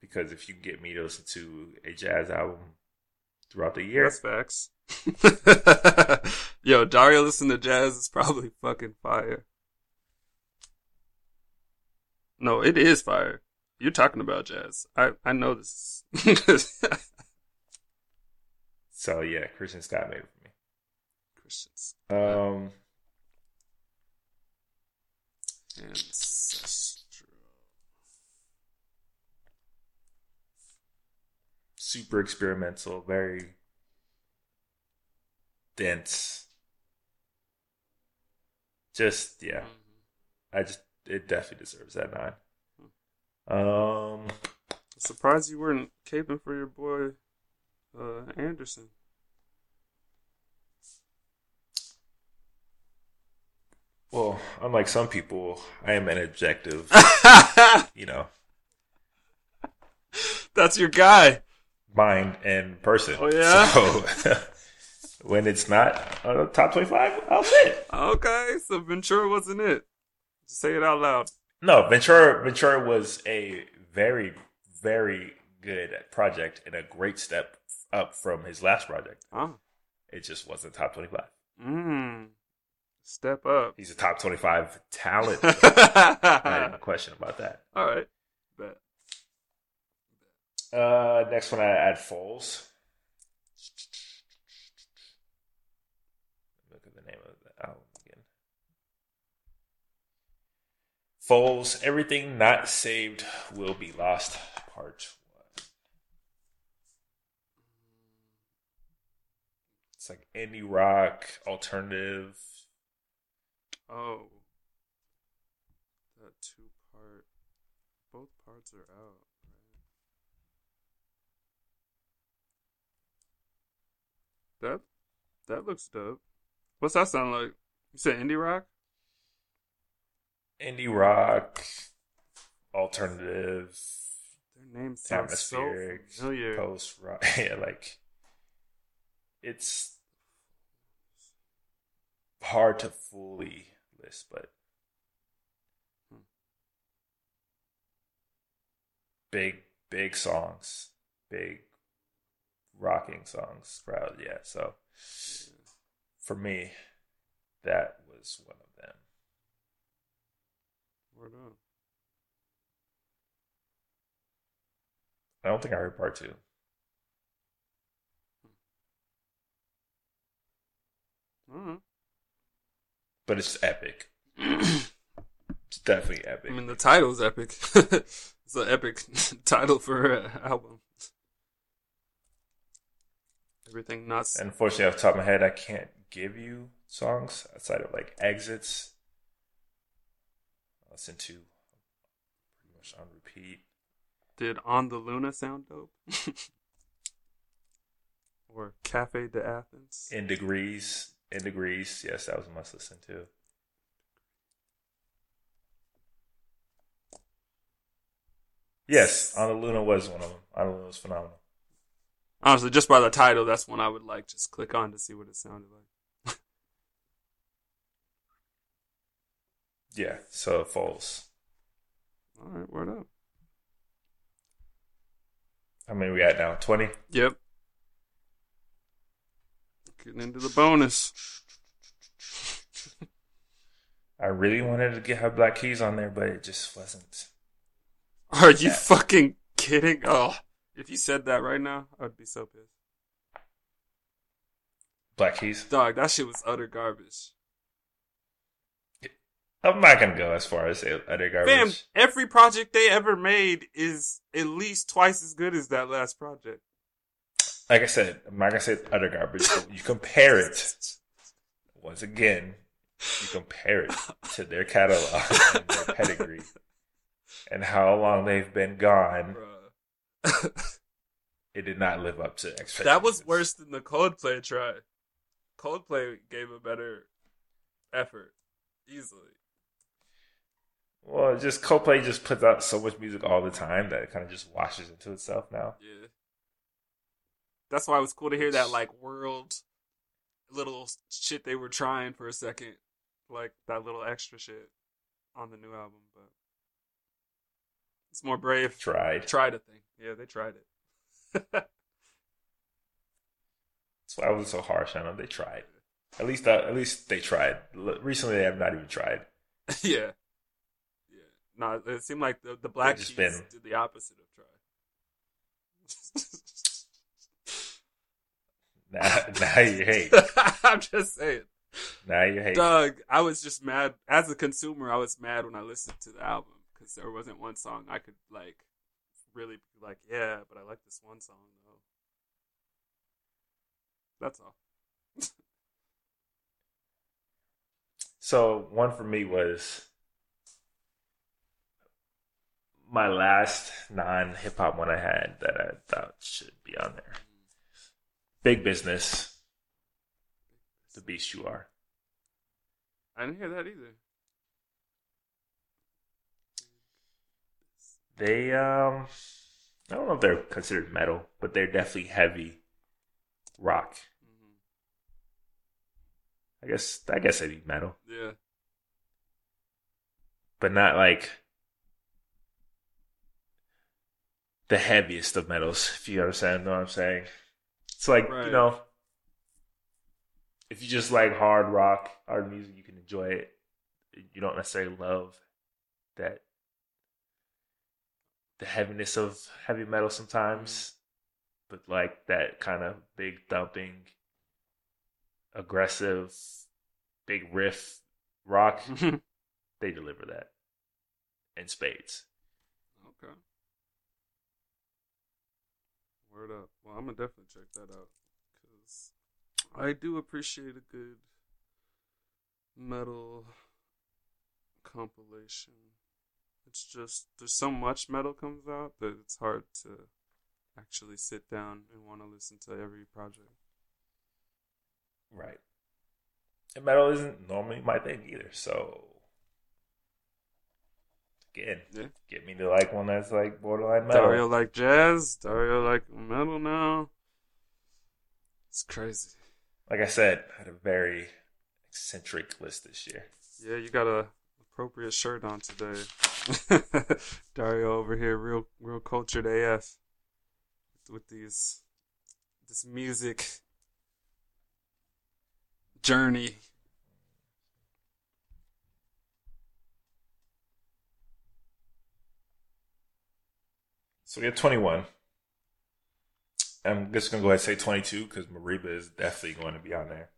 Because if you get me to listen to a jazz album throughout the year, That's facts. Yo, Dario listen to jazz is probably fucking fire. No, it is fire. You're talking about jazz. I I know this. so yeah, Christian Scott made it for me. Christians. Um, Ancestral. super experimental, very dense. Just yeah, Mhm. I just it definitely deserves that nod. Um, Surprised you weren't caping for your boy uh, Anderson. well, unlike some people, I am an objective, you know, That's your guy. mind and person. Oh, yeah? So when it's not uh, top twenty-five, I'll say it. Okay, so Ventura wasn't it. Just say it out loud. No, Ventura Ventura was a very, very good project and a great step up from his last project. Ah. It just wasn't top twenty-five. Mmm. Step up. He's a top twenty-five talent. Not even a question about that. All right. Bet. Uh, next one, I add Foals. Look at the name of the album again. Foals, everything not saved will be lost. Part one. It's like indie rock, alternative. Oh. That two part. Both parts are out. That that looks dope. What's that sound like? You said indie rock? Indie rock, alternative, Their name sounds so familiar. post rock. Yeah, like it's hard to fully list, but Hmm. big, big songs, big rocking songs. Crowd, yeah. So for me, that was one of them. Word up. I don't think I heard part two. Alright. but it's epic. It's definitely epic. I mean, the title's epic. it's an epic title for an album. Everything nuts. Unfortunately, off the top of my head, I can't give you songs outside of like exits. I listen to pretty much on repeat. Did On the Luna sound dope? or Cafe de Athens? In degrees, in degrees. Yes, that was a must listen to. Yes, on the Luna was one of them. The Luna was phenomenal. Honestly, just by the title, that's one I would like just click on to see what it sounded like. Yeah, so Foals. All right, word up. How many we at now? Twenty. Yep. Getting into the bonus. I really wanted to get her Black Keys on there, but it just wasn't. Are you Yeah. fucking kidding? Oh, if you said that right now, I would be so pissed. Black Keys. Dog, that shit was utter garbage. I'm not gonna go as far as say utter garbage. Fam, every project they ever made is at least twice as good as that last project. Like I said, I'm not gonna say utter garbage. But you compare it once again. You compare it to their catalog and their pedigree, and how long they've been gone. It did not live up to expectations. that was worse than the Coldplay try. Coldplay gave a better effort, easily. Well, just Coldplay just puts out so much music all the time that it kind of just washes into itself now. Yeah. That's why it was cool to hear that like world little shit they were trying for a second. Like that little extra shit on the new album, but it's more brave. Tried. Tried a thing. Yeah, they tried it. That's why I wasn't so harsh on them. They tried. At least, uh, at least they tried. Recently, they have not even tried. yeah. Yeah. No, it seemed like the, the Black just Keys been- did the opposite of try. Now, now you hate. I'm just saying. Now you hate. Doug, I was just mad as a consumer. I was mad when I listened to the album because there wasn't one song I could like really be like, yeah, but I like this one song though. That's all. So one for me was my last non hip hop one I had that I thought should be on there. Big business. The beast you are. I didn't hear that either. They um I don't know if they're considered metal, but they're definitely heavy rock. hmm I guess I guess they'd be metal. Yeah. But not like the heaviest of metals, if you understand what I'm saying. It's like, Right. you know, if you just like hard rock, hard music, you can enjoy it. You don't necessarily love that the heaviness of heavy metal sometimes, mm-hmm. but like that kind of big thumping, aggressive, big riff rock, they deliver that in spades. okay. Word up. Well, I'm gonna definitely check that out because I do appreciate a good metal compilation. It's just there's so much metal comes out that it's hard to actually sit down and want to listen to every project. Right. And metal isn't normally my thing either, so again, Yeah. get me to like one that's like borderline metal. Dario like jazz. Dario like metal now. It's crazy. Like I said, I had a very eccentric list this year. Yeah, you got a appropriate shirt on today. Dario over here, real real cultured AF with these this music journey. So we have 21. I'm just going to go ahead and say 22 because Mereba is definitely going to be on there.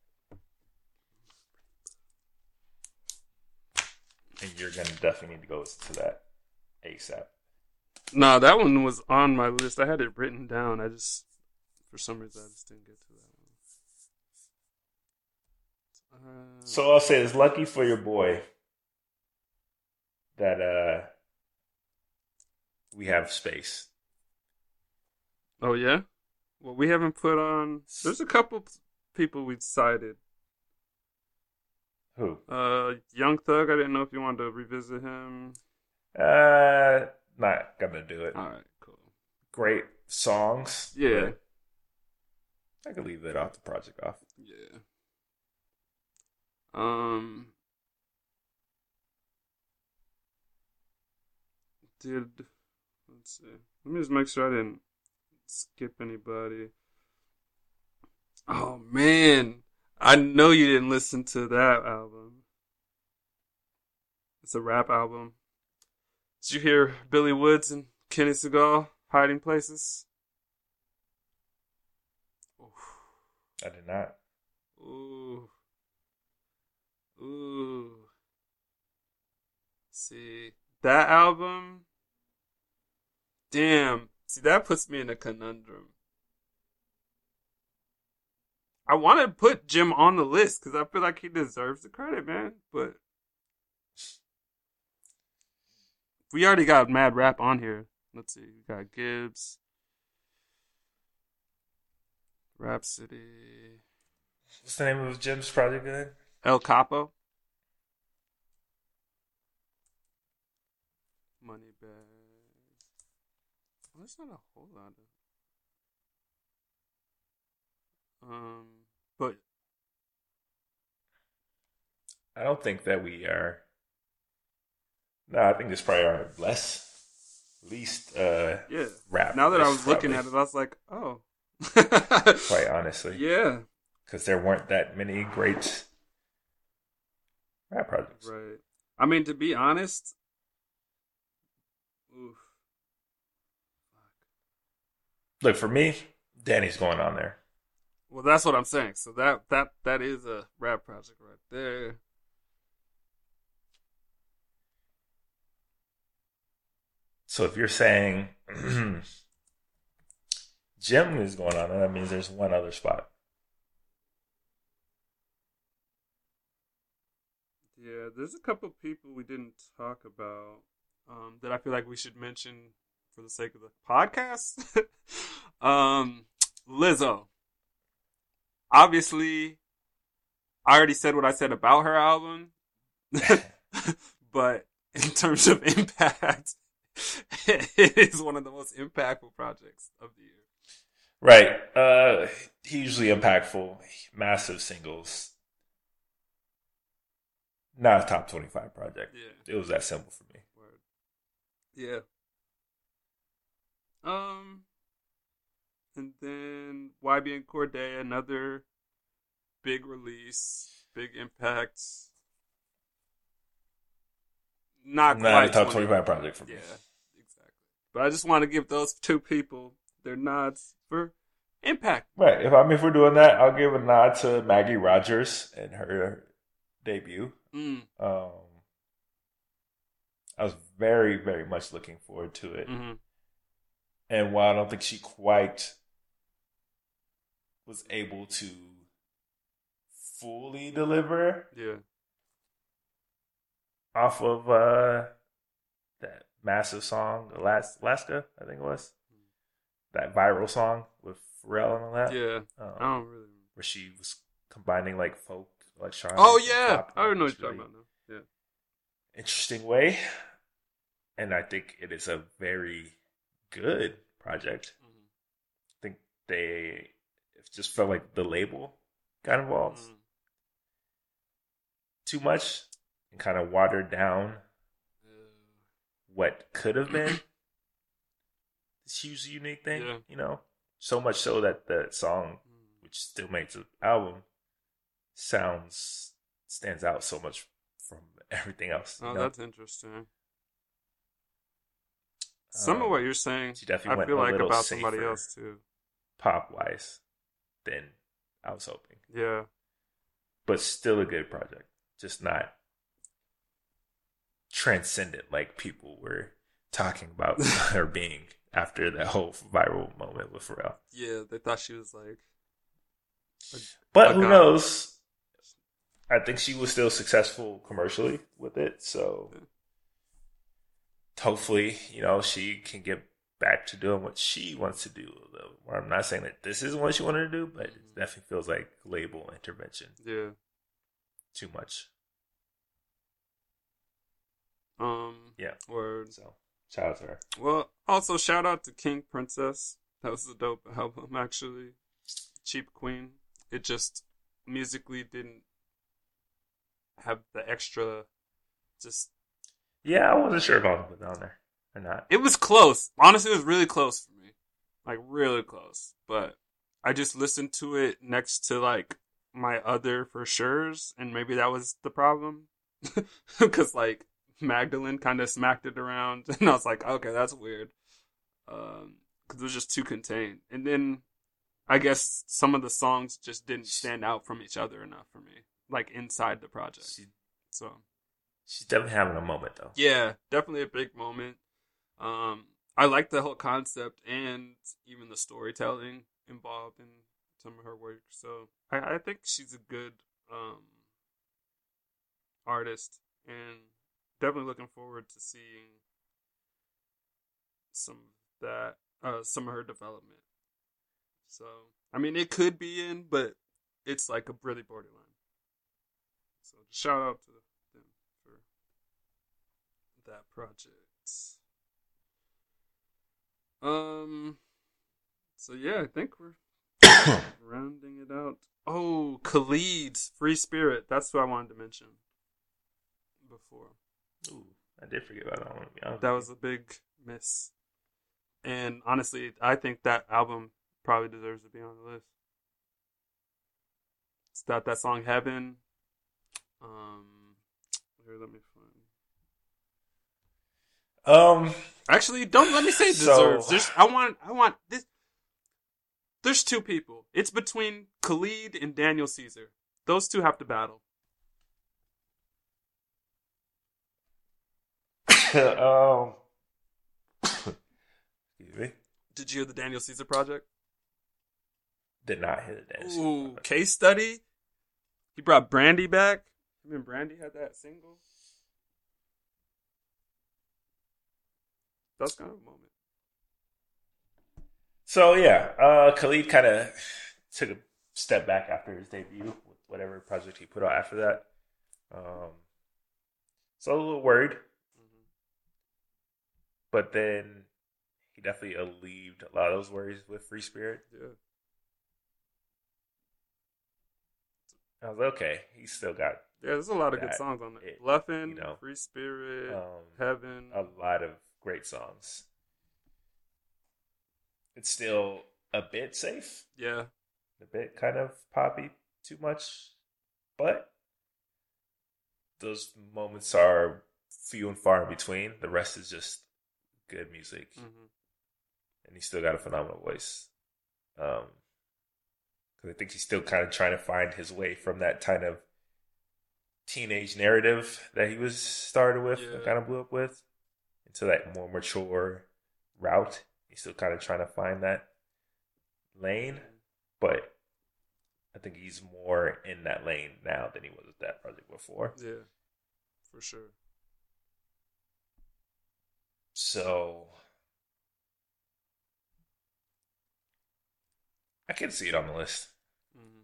And you're going to definitely need to go to that ASAP. Nah, that one was on my list. I had it written down. I just, for some reason, I just didn't get to that one. Uh, So I'll say it's lucky for your boy that uh we have space. oh yeah. Well, we haven't put on. There's a couple people we cited. Who? Uh, Young Thug. I didn't know if you wanted to revisit him. Uh not gonna do it. All right, cool. Great songs. Yeah. I could leave that off the project off. Yeah. Um. Did let's see. Let me just make sure I didn't skip anybody. Oh man, I know you didn't listen to that album. It's a rap album. Did you hear Billy Woods and Kenny Segal hiding places? I did not. Ooh. Ooh. See, that album. Damn. See, that puts me in a conundrum. I want to put Jim on the list because I feel like he deserves the credit, man. But we already got Mad Rap on here. Let's see. We got Gibbs, Rapsody. What's the name of Jim's project again? El Capo. Moneybagg. There's not a whole lot of. Um, but I don't think that we are. No, I think this probably our less, least uh yeah. rap. Now that I was looking at it, I was like, oh. quite honestly, yeah. because there weren't that many great rap projects. Right. I mean, to be honest. Oof. Look for me, Danny's going on there. Well, that's what I'm saying. So that that that is a rap project right there. So if you're saying Jim is going on there, that means there's one other spot. Yeah, there's a couple people we didn't talk about um, that I feel like we should mention for the sake of the podcast. um, Lizzo. Obviously, I already said what I said about her album, but in terms of impact, it is one of the most impactful projects of the year. Right. Uh hugely impactful, massive singles. Not a top 25 project. Yeah. It was that simple for me. Word. Yeah. Um, and then YBN Cordae, another big release, big impact. Not Not quite a top 20. 25 project for me. Yeah, exactly. But I just want to give those two people their nods for impact. Right. If I mean, if we're doing that, I'll give a nod to Maggie Rogers and her debut. Mm, Um, I was very, very much looking forward to it. hmm And while I don't think she quite was able to fully deliver Yeah. off of uh, that massive song, Alas- Alaska, I think it was, that viral song with Pharrell and all that, Yeah. um, I don't really. where she was combining like folk, electronic. Oh yeah, pop I know what you're talking about now. Yeah. Interesting way, and I think it is a very good project. Mhm. I think they it just felt like the label got involved. Mhm. too much and kind of watered down what could have been this huge unique thing. Yeah. You know, so much so that the song, which still makes the album, sounds stands out so much from everything else. you Oh, know? that's interesting. Some of Um, what you're saying, she definitely I feel like about somebody else too. pop wise than I was hoping. Yeah, But still a good project. Just not transcendent like people were talking about her being after that whole viral moment with Pharrell. yeah. They thought she was like, But a who god. knows? I think she was still successful commercially with it, so Yeah. Hopefully, you know, she can get back to doing what she wants to do. I'm not saying that this is what she wanted to do, but it Mhm. definitely feels like label intervention yeah. too much. Um, Yeah. Word. So shout out to her. Well, also shout out to King Princess. That was a dope album, actually. Cheap Queen. It just musically didn't have the extra. Just Yeah, I wasn't sure if I was put on there or not. it was close. Honestly, it was really close for me, like really close. But I just listened to it next to like my other for sure's, and maybe that was the problem, because like Magdalene kind of smacked it around, and I was like, okay, that's weird, um, because it was just too contained. And then I guess some of the songs just didn't stand out from each other enough for me, like inside the project. So she's definitely having a moment though. yeah, definitely a big moment. Um, I like the whole concept and even the storytelling involved in some of her work. So I, I think she's a good um, artist, and definitely looking forward to seeing some of that, uh, some of her development. So I mean, it could be in, but it's like a really borderline. So shout out to that project. Um. So yeah, I think we're rounding it out. Oh, Khalid's Free Spirit. That's what I wanted to mention before. Ooh, I did forget about that one. honest That was a big miss. And honestly, I think that album probably deserves to be on the list. It's got that song Heaven. Um, here, let me. Um, Actually, don't let me say So- deserves. There's, I want, I want this. There's two people. It's between Khalid and Daniel Caesar. Those two have to battle. um, excuse me. Did you hear the Daniel Caesar project? Did not hit it. dance. Ooh, case study. He brought Brandy back. Him and Brandy had that single. That's kind of a moment. So yeah, uh, Khalid kind of took a step back after his debut with whatever project he put out after that. Um, so a little worried, Mm-hmm. but then he definitely alleviated a lot of those worries with Free Spirit. Yeah. I was like, okay, he's still got Yeah, there's a lot of good songs on there. it- Bluffin', you know, Free Spirit, um, Heaven. a lot of great songs. It's still a bit safe, yeah. a bit kind of poppy, too much, but those moments are few and far in between. The rest is just good music, hmm and he's still got a phenomenal voice. Um, because I think he's still kind of trying to find his way from that kind of teenage narrative that he was started with Yeah. and kind of blew up with into that more mature route. He's still kind of trying to find that lane, but I think he's more in that lane now than he was with that project before. Yeah. For sure. So I can see it on the list. hmm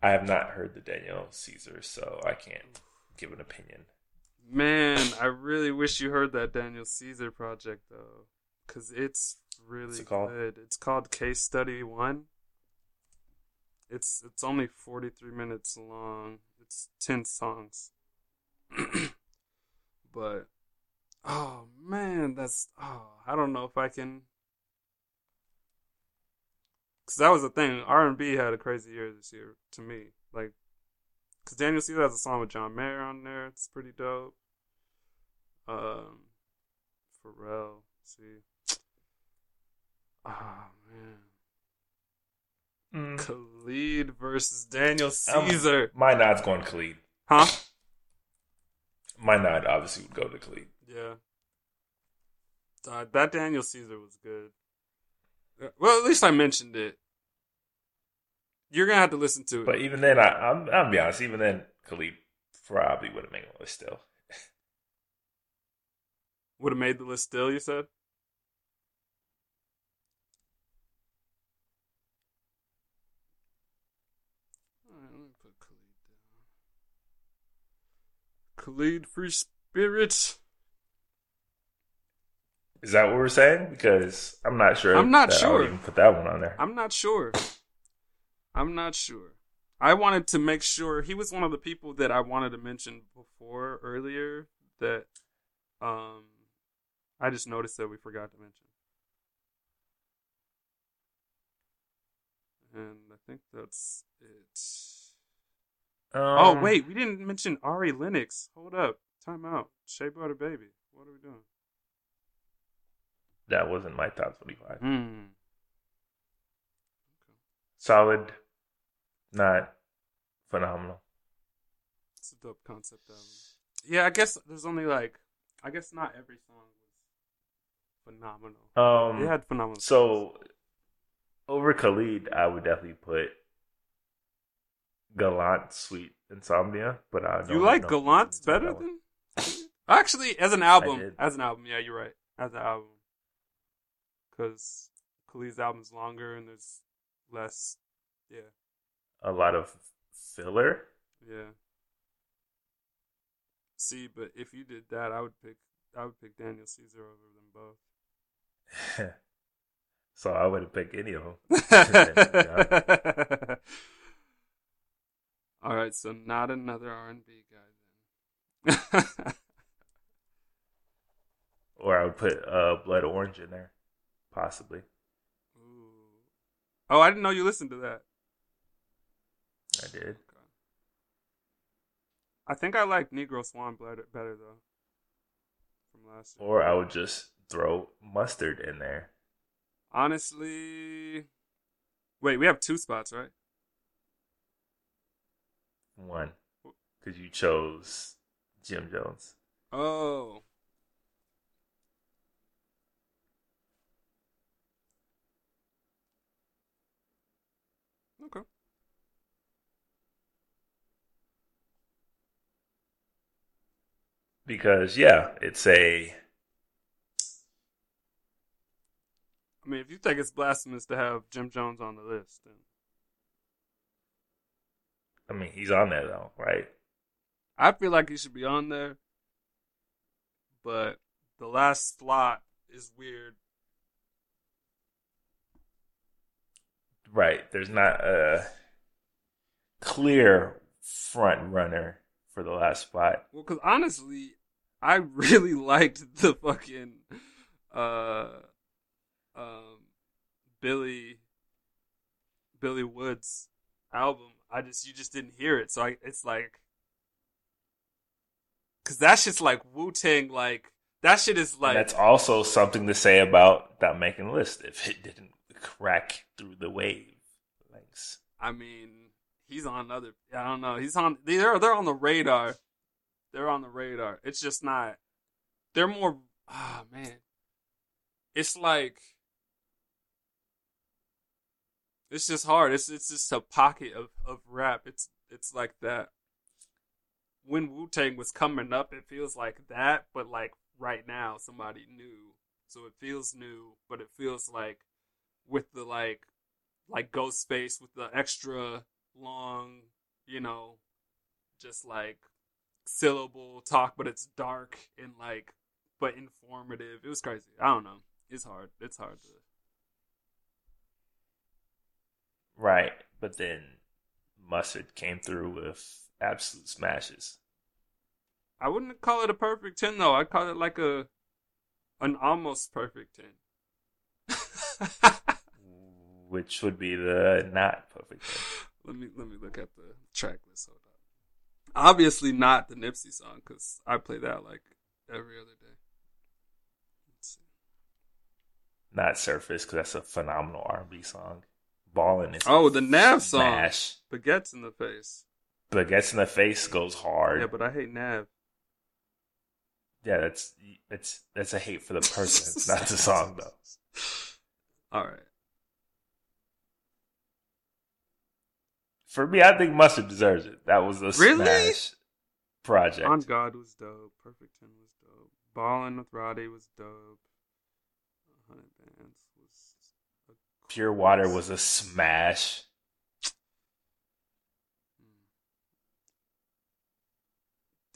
I have not heard the Daniel Caesar, so I can't give an opinion. Man, I really wish you heard that Daniel Caesar project though, because it's really it called? good. It's called Case Study One. It's it's only forty three minutes long. it's ten songs. but oh man, that's oh I don't know if I can. Cause that was the thing. R and B had a crazy year this year to me. Like, cause Daniel Caesar has a song with John Mayer on there. It's pretty dope. Um, Pharrell. See. Oh man. Mm. Khalid versus Daniel Um, Caesar. My nod's going Khalid. huh? My nod obviously would go to Khalid. Yeah. Uh, that Daniel Caesar was good. Uh, Well, at least I mentioned it. You're gonna have to listen to it. But even then, I, I'm I'll be honest. Even then, Khalid probably would have made the list still. Would have made the list still. You said. Alright, let me put Khalid down. Khalid Free Spirit. Is that what we're saying? Because I'm not sure. I'm not that I sure. would even put that one on there. I'm not sure. I'm not sure. I wanted to make sure he was one of the people that I wanted to mention before earlier that um I just noticed that we forgot to mention. And I think that's it. oh Um, wait, we didn't mention Ari Lennox. Hold up. Time out. Shea Butter Baby. What are we doing? that wasn't my top 25. Hmm. Solid, not phenomenal. It's a dope concept album. Yeah, I guess there's only like I guess not every song was phenomenal. Um, it had phenomenal. So over Khalid, I would definitely put Gallant Sweet Insomnia, but I don't you like know Gallant better than actually as an album. As an album, yeah, you're right. As an album, because Khalid's album's longer and there's less. Yeah, a lot of filler. yeah. See, but if you did that, I would pick. I would pick Daniel Caesar over them both. so I wouldn't pick any of them. All right, so not another R and B guy then. Or I would put uh, Blood Orange in there, possibly. Ooh. Oh, I didn't know you listened to that. I did. I think I like Negro Swan better, better though. From last year. Or I would just throw Mustard in there. Honestly, wait, we have two spots, right? One, because you chose Jim Jones. Oh. Okay. Because yeah, it's a I mean, if you think it's blasphemous to have Jim Jones on the list, then I mean, he's on there though, right? I feel like he should be on there. But the last slot is weird. Right. There's not a clear front runner for the last spot. Well, because honestly, I really liked the fucking uh um Billy Billy Woods album. I just you just didn't hear it, so I it's like because that shit's like Wu Tang. Like that shit is like And that's also something to say about that making a list if it didn't crack through the wave lengths. I mean, he's on other. I don't know. He's on. They're they're on the radar. They're on the radar. It's just not. They're more. Ah man, it's like. It's just hard. It's it's just a pocket of, of rap. It's it's like that. When Wu Tang was coming up, it feels like that, but like right now, somebody new. So it feels new, but it feels like with the like like Ghostface with the extra long, you know, just like syllable talk, but it's dark and like, but informative. It was crazy. I don't know. It's hard. It's hard to. Right. But then Mustard came through with absolute smashes. I wouldn't call it a perfect ten though. I'd call it like a an almost perfect ten. Which would be the not perfect 10. let me let me look at the track list. Hold on. Obviously not the Nipsey song because I play that like every other day. Let's see. Not Surface, because that's a phenomenal R&B song. Ballin' is Oh, the Nav song. smash. Baguettes in the face. Gets in the Face goes hard. Yeah, but I hate Nav. Yeah, that's that's that's a hate for the person. it's not the song though. All right. For me, I think Mustard deserves it. That was a Really? smash project. On God was dope. Perfect Ten was dope. Ballin' with Roddy was dope. Hundred Bands was. a Pure Water was a smash.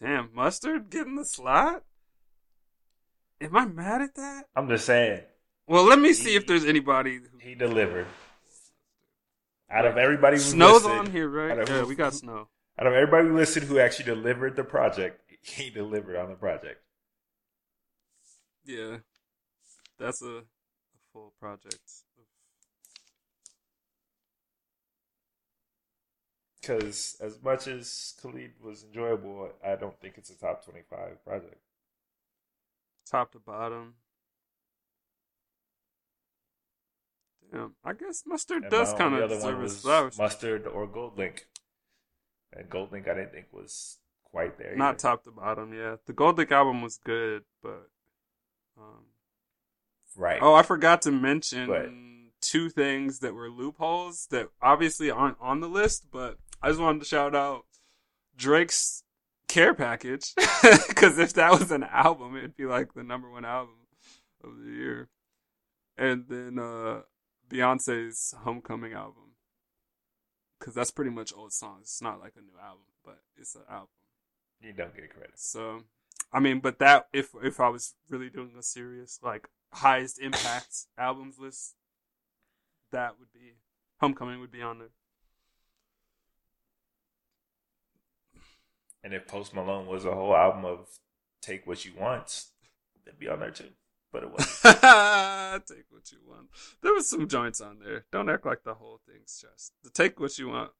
Damn, mustard getting the slot. Am I mad at that? I'm just saying, Well, let me see if there's anybody. Who... he delivered. Out of everybody who Snow's listed, on here, right? Yeah, we got snow. out of everybody who listed who actually delivered the project, he delivered on the project. Yeah, that's a, a full project. Because as much as Khalid was enjoyable, I don't think it's a top 25 project. Top to bottom. Damn, I guess mustard And does kind of deserve his flowers. Mustard or GoldLink. And GoldLink I didn't think was quite there. Not either. top to bottom, yeah. The GoldLink album was good, but um, Right. Oh, I forgot to mention But- two things that were loopholes that obviously aren't on the list, but I just wanted to shout out Drake's Care Package because if that was an album, it'd be like the number one album of the year. And then uh Beyonce's Homecoming album because that's pretty much old songs. It's not like a new album, but it's an album. You don't get credit. So, I mean, but that if if I was really doing a serious like highest impact albums list, that would be Homecoming would be on there. And if Post Malone was a whole album of Take What You Want, it'd be on there too. But it wasn't. take what you want. There was some joints on there. Don't act like the whole thing's just the take what you want.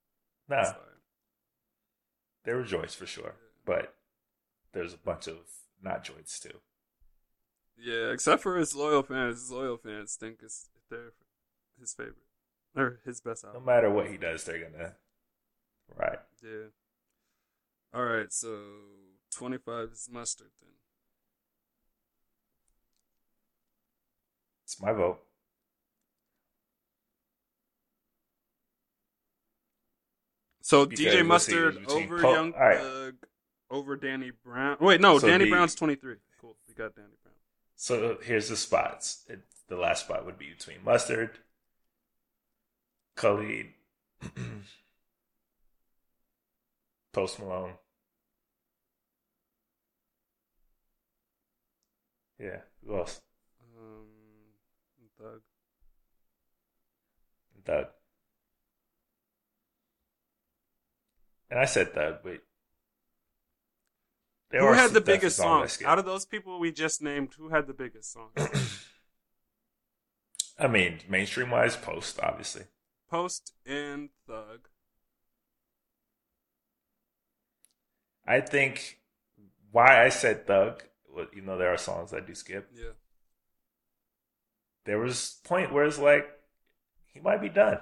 nah, fine. there were joints for sure. But there's a bunch of not joints too. Yeah, except for his loyal fans. His loyal fans think it's they're his favorite or his best No matter what he does, they're gonna. Right. Yeah. All right, so twenty five is mustard then. It's my vote. So Because, DJ Mustard over Po- Young alright. Thug, uh, over Danny Brown. Wait, no, So Danny the- Brown's twenty three. Cool, we got Danny Brown. So here's the spots. It, the last spot would be between Mustard, Khalid, Post Malone. Yeah, who else? Um, Thug. Thug. And I said Thug, but there Who had the biggest songs I songs skipped. out of those people we just named? Who had the biggest song? I mean, mainstream wise, Post obviously. Post and Thug. I think why I said Thug, you know, there are songs I do skip. Yeah. There was a point where it's like he might be done.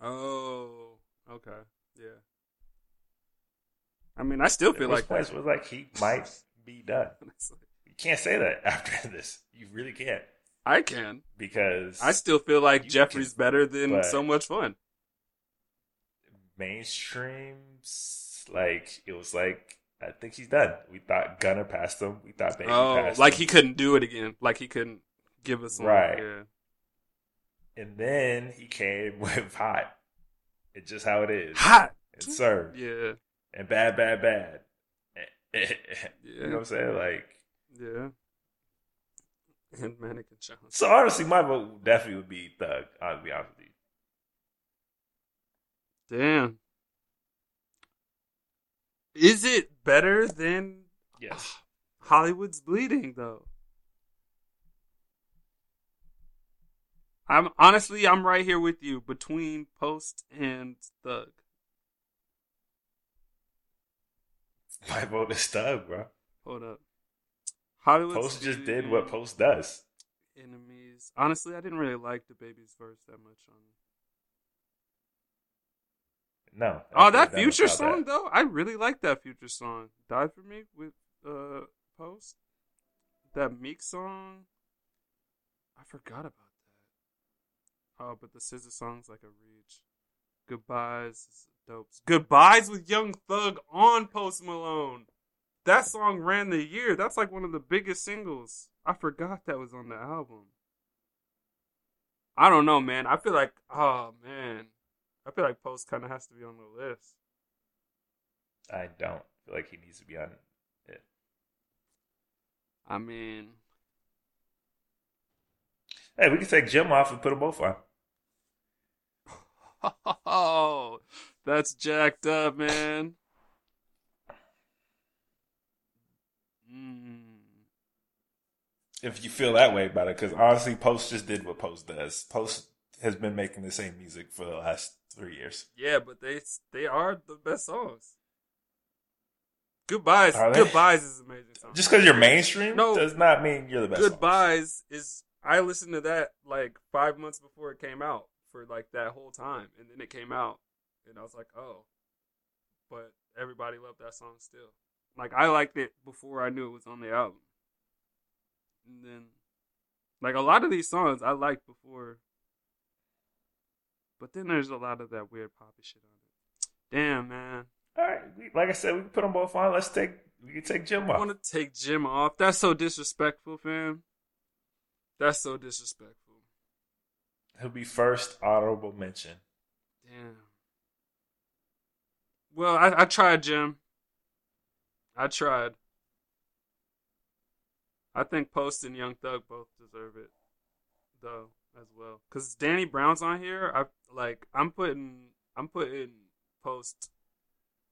Oh, okay. Yeah. I mean, I still feel like points that. it's like he might be done. You can't say that after this. You really can't I can. because I still feel like Jeffery's can, better than so much fun. mainstreams like it was like I think he's done. We thought Gunna passed him. We thought Baby Oh, passed like him. he couldn't do it again. Like he couldn't give us one. Right. Yeah. And then he came with Hot. It's just how it is. Hot. And served. Yeah. And bad, bad, bad. yeah. you know what I'm saying? Like Yeah. And Mannequin Jones. so honestly my vote definitely would be Thug, I'll be honest with you. Damn. Is it better than Yes. Hollywood's Bleeding though? I'm honestly I'm right here with you between Post and Thug. My vote is Thug, bro. Hold up. Hollywood's Post just did what Post does. Enemies. Honestly, I didn't really like DaBaby's verse that much on No. Oh, that future song that. though, I really like that future song. Die for me with uh Post. That Meek song. I forgot about. Oh, but the SZA song's like a reach. Goodbyes is dope. Goodbyes with Young Thug on Post Malone. That song ran the year. That's like one of the biggest singles. I forgot that was on the album. I don't know, man. I feel like, oh man, I feel like Post kind of has to be on the list. I don't feel like he needs to be on it. I mean, Hey, we can take Jim off and put them both on. Oh, that's jacked up, man. Mm. If you feel that way about it, because honestly, Post just did what Post does. Post has been making the same music for the last three years. Yeah, but they they are the best songs. Goodbyes, goodbyes is an amazing song. Just because you're mainstream No. does not mean you're the best. Goodbyes is I listened to that like five months before it came out for like that whole time, and then it came out, and I was like, oh, but everybody loved that song still. Like I liked it before I knew it was on the album, and then like a lot of these songs I liked before, but then there's a lot of that weird poppy shit on it. Damn man, All right, we, like I said, we can put them both on. Let's take we can take Jim off. I want to take Jim off. That's so disrespectful, fam. That's so disrespectful. He'll be first honorable mention. Damn. Well, I, I tried, Jim. I tried. I think Post and Young Thug both deserve it, though, as well. Cause Danny Brown's on here. I like. I'm putting. I'm putting Post.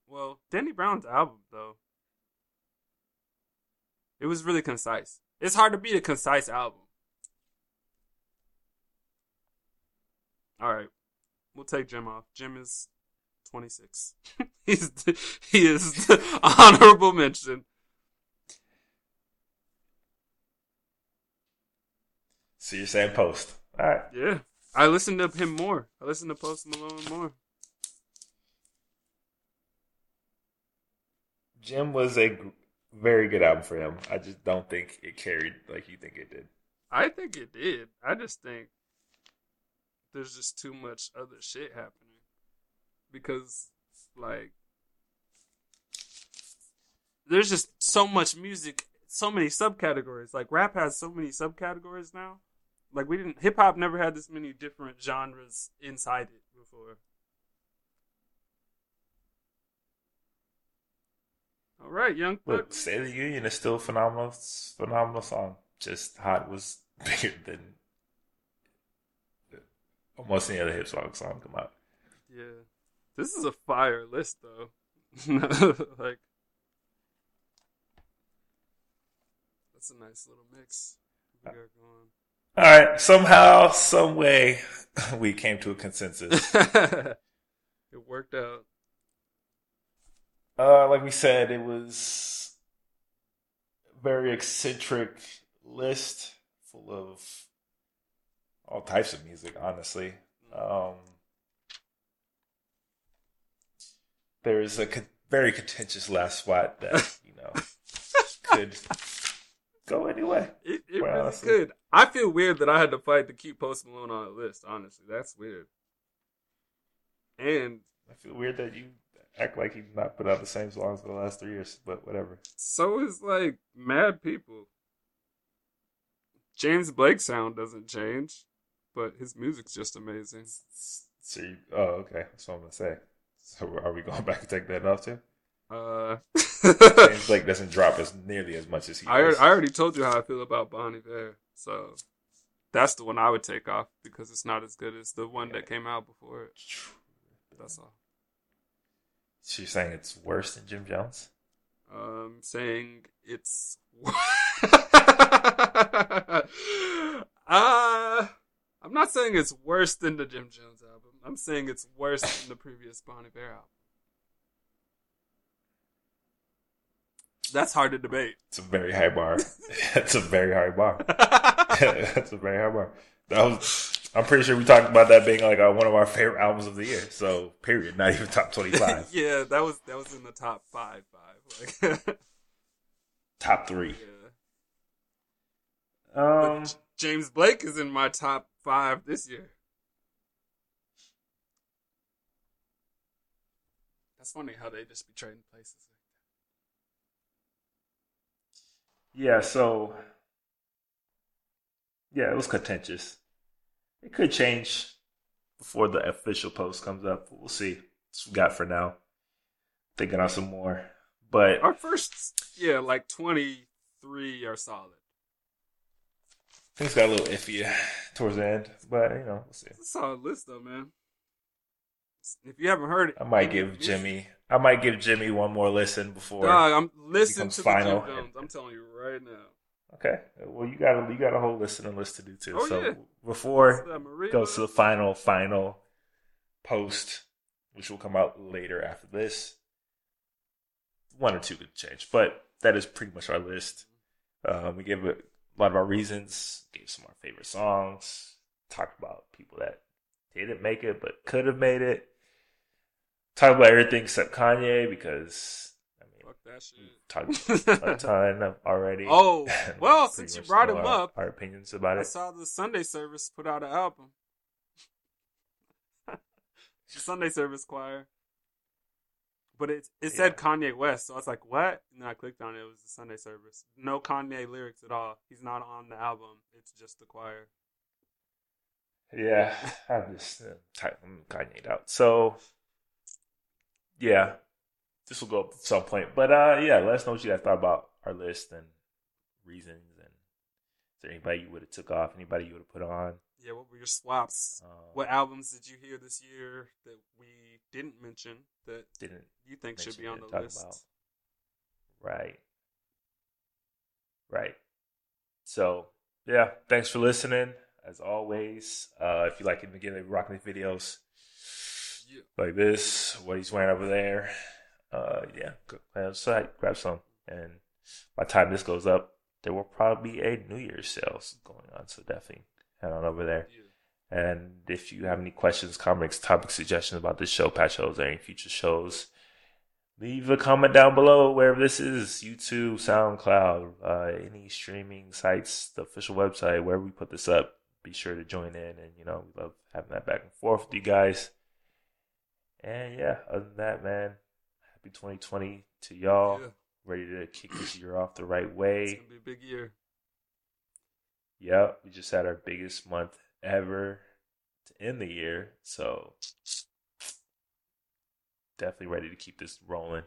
Well, Danny Brown's album though. It was really concise. It's hard to beat a concise album. All right, we'll take Jim off. Jim is 26. He's he is the honorable mention. So you're saying Post. All right. Yeah, I listen to him more. I listen to Post Malone more. Jim was a very good album for him. I just don't think it carried like you think it did. I think it did. I just think there's just too much other shit happening because, like, there's just so much music, so many subcategories. Like, rap has so many subcategories now. Like, we didn't, hip hop never had this many different genres inside it before. All right, Young Look, State of the Union is still phenomenal, phenomenal song. Just Hot was bigger than almost any other hip song song come out. Yeah. This is a fire list though. like That's a nice little mix we got going. All right, somehow, some way, we came to a consensus. it worked out. Uh, like we said, it was a very eccentric list full of all types of music, honestly. Um, there is a con- very contentious last spot that, you know, could go anyway. It, it really honestly. could. I feel weird that I had to fight to keep Post Malone on the list, honestly. That's weird. And I feel weird that you act like you've not put out the same songs for the last three years, but whatever. so is like mad people. James Blake's sound doesn't change, but his music's just amazing. You, oh, okay. That's what I'm gonna say. So, are we going back and take that off too? Uh, James Blake doesn't drop as nearly as much as he I, does. I already told you how I feel about Bon Iver, so that's the one I would take off because it's not as good as the one that came out before it. That's all. So you're saying it's worse than Jim Jones? Um, saying it's. uh, I'm not saying it's worse than the Jim Jones album. I'm saying it's worse than the previous Bon Iver album. That's hard to debate. It's a very high bar. It's a very high bar. That's a very high bar. That was. I'm pretty sure we talked about that being like uh, one of our favorite albums of the year. So, period. Not even top 25. yeah, that was that was in the top five five. Like, top three. yeah. Um, But James Blake is in my top five this year. That's funny how they just be trading places. yeah, so. Yeah, it was contentious. It could change before the official post comes up. We'll see. That's what we got for now. Thinking on some more. But Our first, yeah, like twenty three are solid. Things got a little iffy towards the end. But, you know, we'll see. It's a solid list though, man. If you haven't heard it, I might give Jimmy. I might give Jimmy one more listen before. Dog, I'm listening to final. the Jim. I'm telling you right now. Okay. Well, you got a you got a whole list and list to do too. Oh, so yeah. before goes to the final final post, which will come out later after this. One or two could change, but that is pretty much our list. Um, we gave it a lot of our reasons, gave some of our favorite songs, talked about people that didn't make it but could have made it. Talked about everything except Kanye because I mean Fuck that shit. talked a ton already. Oh, well, since you brought him our, up, our opinions about I it. I saw the Sunday service put out an album. Sunday service choir. But it it said Kanye West, so I was like, "What?" And then I clicked on it. It was the Sunday service. No Kanye lyrics at all. He's not on the album. It's just the choir. Yeah, I'm just uh, type I'm Kanye out. So, yeah, this will go up at some point. But uh, yeah, let us know what you guys thought about our list and reasons. And is there anybody you would have took off? Anybody you would have put on? Yeah, what were your swaps? Um, What albums did you hear this year that we didn't mention that didn't you think should be on the list? about? Right. Right. So, yeah, thanks for listening. As always, uh, if you like him again, rocking the videos Yeah. like this, what he's wearing over there. Uh, yeah, go go outside, grab some. And by the time this goes up, there will probably be a New Year's sales going on. So definitely head on over there. And if you have any questions, comments, topic suggestions about this show, patch shows, or any future shows, leave a comment down below wherever this is YouTube, SoundCloud, uh, any streaming sites, the official website, wherever we put this up. Be sure to join in. And, you know, we love having that back and forth with you guys. And yeah, other than that, man, happy 2020 to y'all. Yeah. Ready to kick this year off the right way. It's way. gonna be a big year. Yep, we just had our biggest month ever to end the year, so definitely ready to keep this rolling.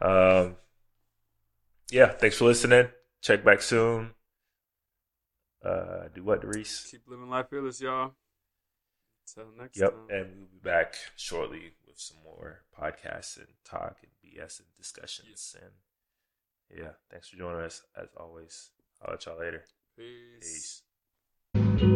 Um, yeah, thanks for listening. Check back soon. Uh, do what, Doris? Keep living life fearless, y'all. Until next Yep, time. and we'll be back shortly with some more podcasts and talk and BS and discussions. And yeah, thanks for joining us as always. I'll let y'all later. Peace. Peace.